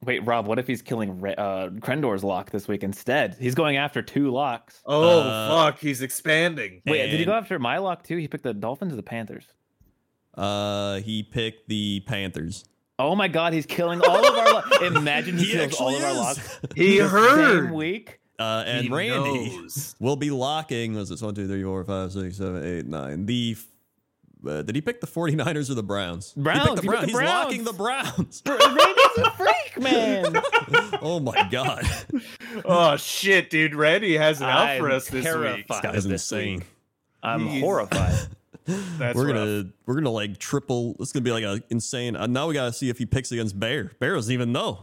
Speaker 3: Wait, Rob, what if he's killing Ra- uh, Crendor's lock this week instead? He's going after two locks.
Speaker 2: Oh
Speaker 1: Uh,
Speaker 2: fuck, he's expanding.
Speaker 3: Wait, did he go after my lock too? He picked the Dolphins or the Panthers?
Speaker 1: Uh, he picked the Panthers.
Speaker 3: Oh my God, he's killing all of our locks. [LAUGHS] Imagine he,
Speaker 1: He
Speaker 3: kills all
Speaker 1: actually
Speaker 3: of our
Speaker 1: is.
Speaker 3: locks.
Speaker 2: He
Speaker 3: the
Speaker 2: heard.
Speaker 3: Same week.
Speaker 1: Uh, and
Speaker 2: He
Speaker 1: Randy
Speaker 2: knows.
Speaker 1: will be locking. Was it one, two, three, four, five, six, seven, eight, nine? The uh, did he pick the 49ers or the Browns? He
Speaker 3: Browns,
Speaker 1: picked the
Speaker 3: he picked
Speaker 1: Browns.
Speaker 3: the
Speaker 1: He's
Speaker 3: Browns.
Speaker 1: locking the Browns.
Speaker 3: Randy's a freak, [LAUGHS] man.
Speaker 1: oh my god, [LAUGHS]
Speaker 2: Oh shit, dude! Randy has it out
Speaker 3: I'm
Speaker 2: for us this week.
Speaker 1: this guy's
Speaker 3: this
Speaker 1: insane.
Speaker 3: I'm
Speaker 2: He's-
Speaker 3: horrified. [LAUGHS]
Speaker 2: That's
Speaker 1: we're
Speaker 2: rough.
Speaker 1: gonna we're gonna like triple. This is gonna be like a insane. Uh, now we gotta see if he picks against Bear. Bear doesn't even know.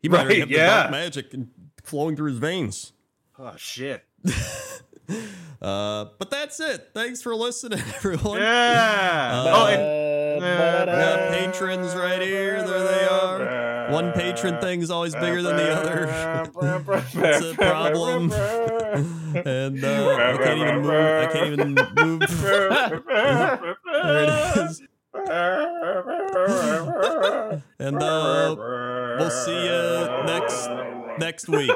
Speaker 1: He might
Speaker 2: Right,
Speaker 1: have the
Speaker 2: yeah.
Speaker 1: dark magic flowing through his veins.
Speaker 2: Oh shit. [LAUGHS]
Speaker 1: Uh, but that's it. Thanks for listening, [LAUGHS] everyone.
Speaker 2: Yeah.
Speaker 1: Uh,
Speaker 2: oh, and
Speaker 1: got patrons right here. There they are. One patron thing is always bigger than the other. [LAUGHS] it's a problem. and uh, I can't even move. I can't even move. there it is. And uh, we'll see you next next week.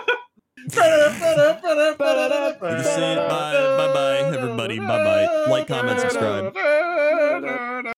Speaker 1: Bye bye, everybody. Bye bye. Like, comment, subscribe.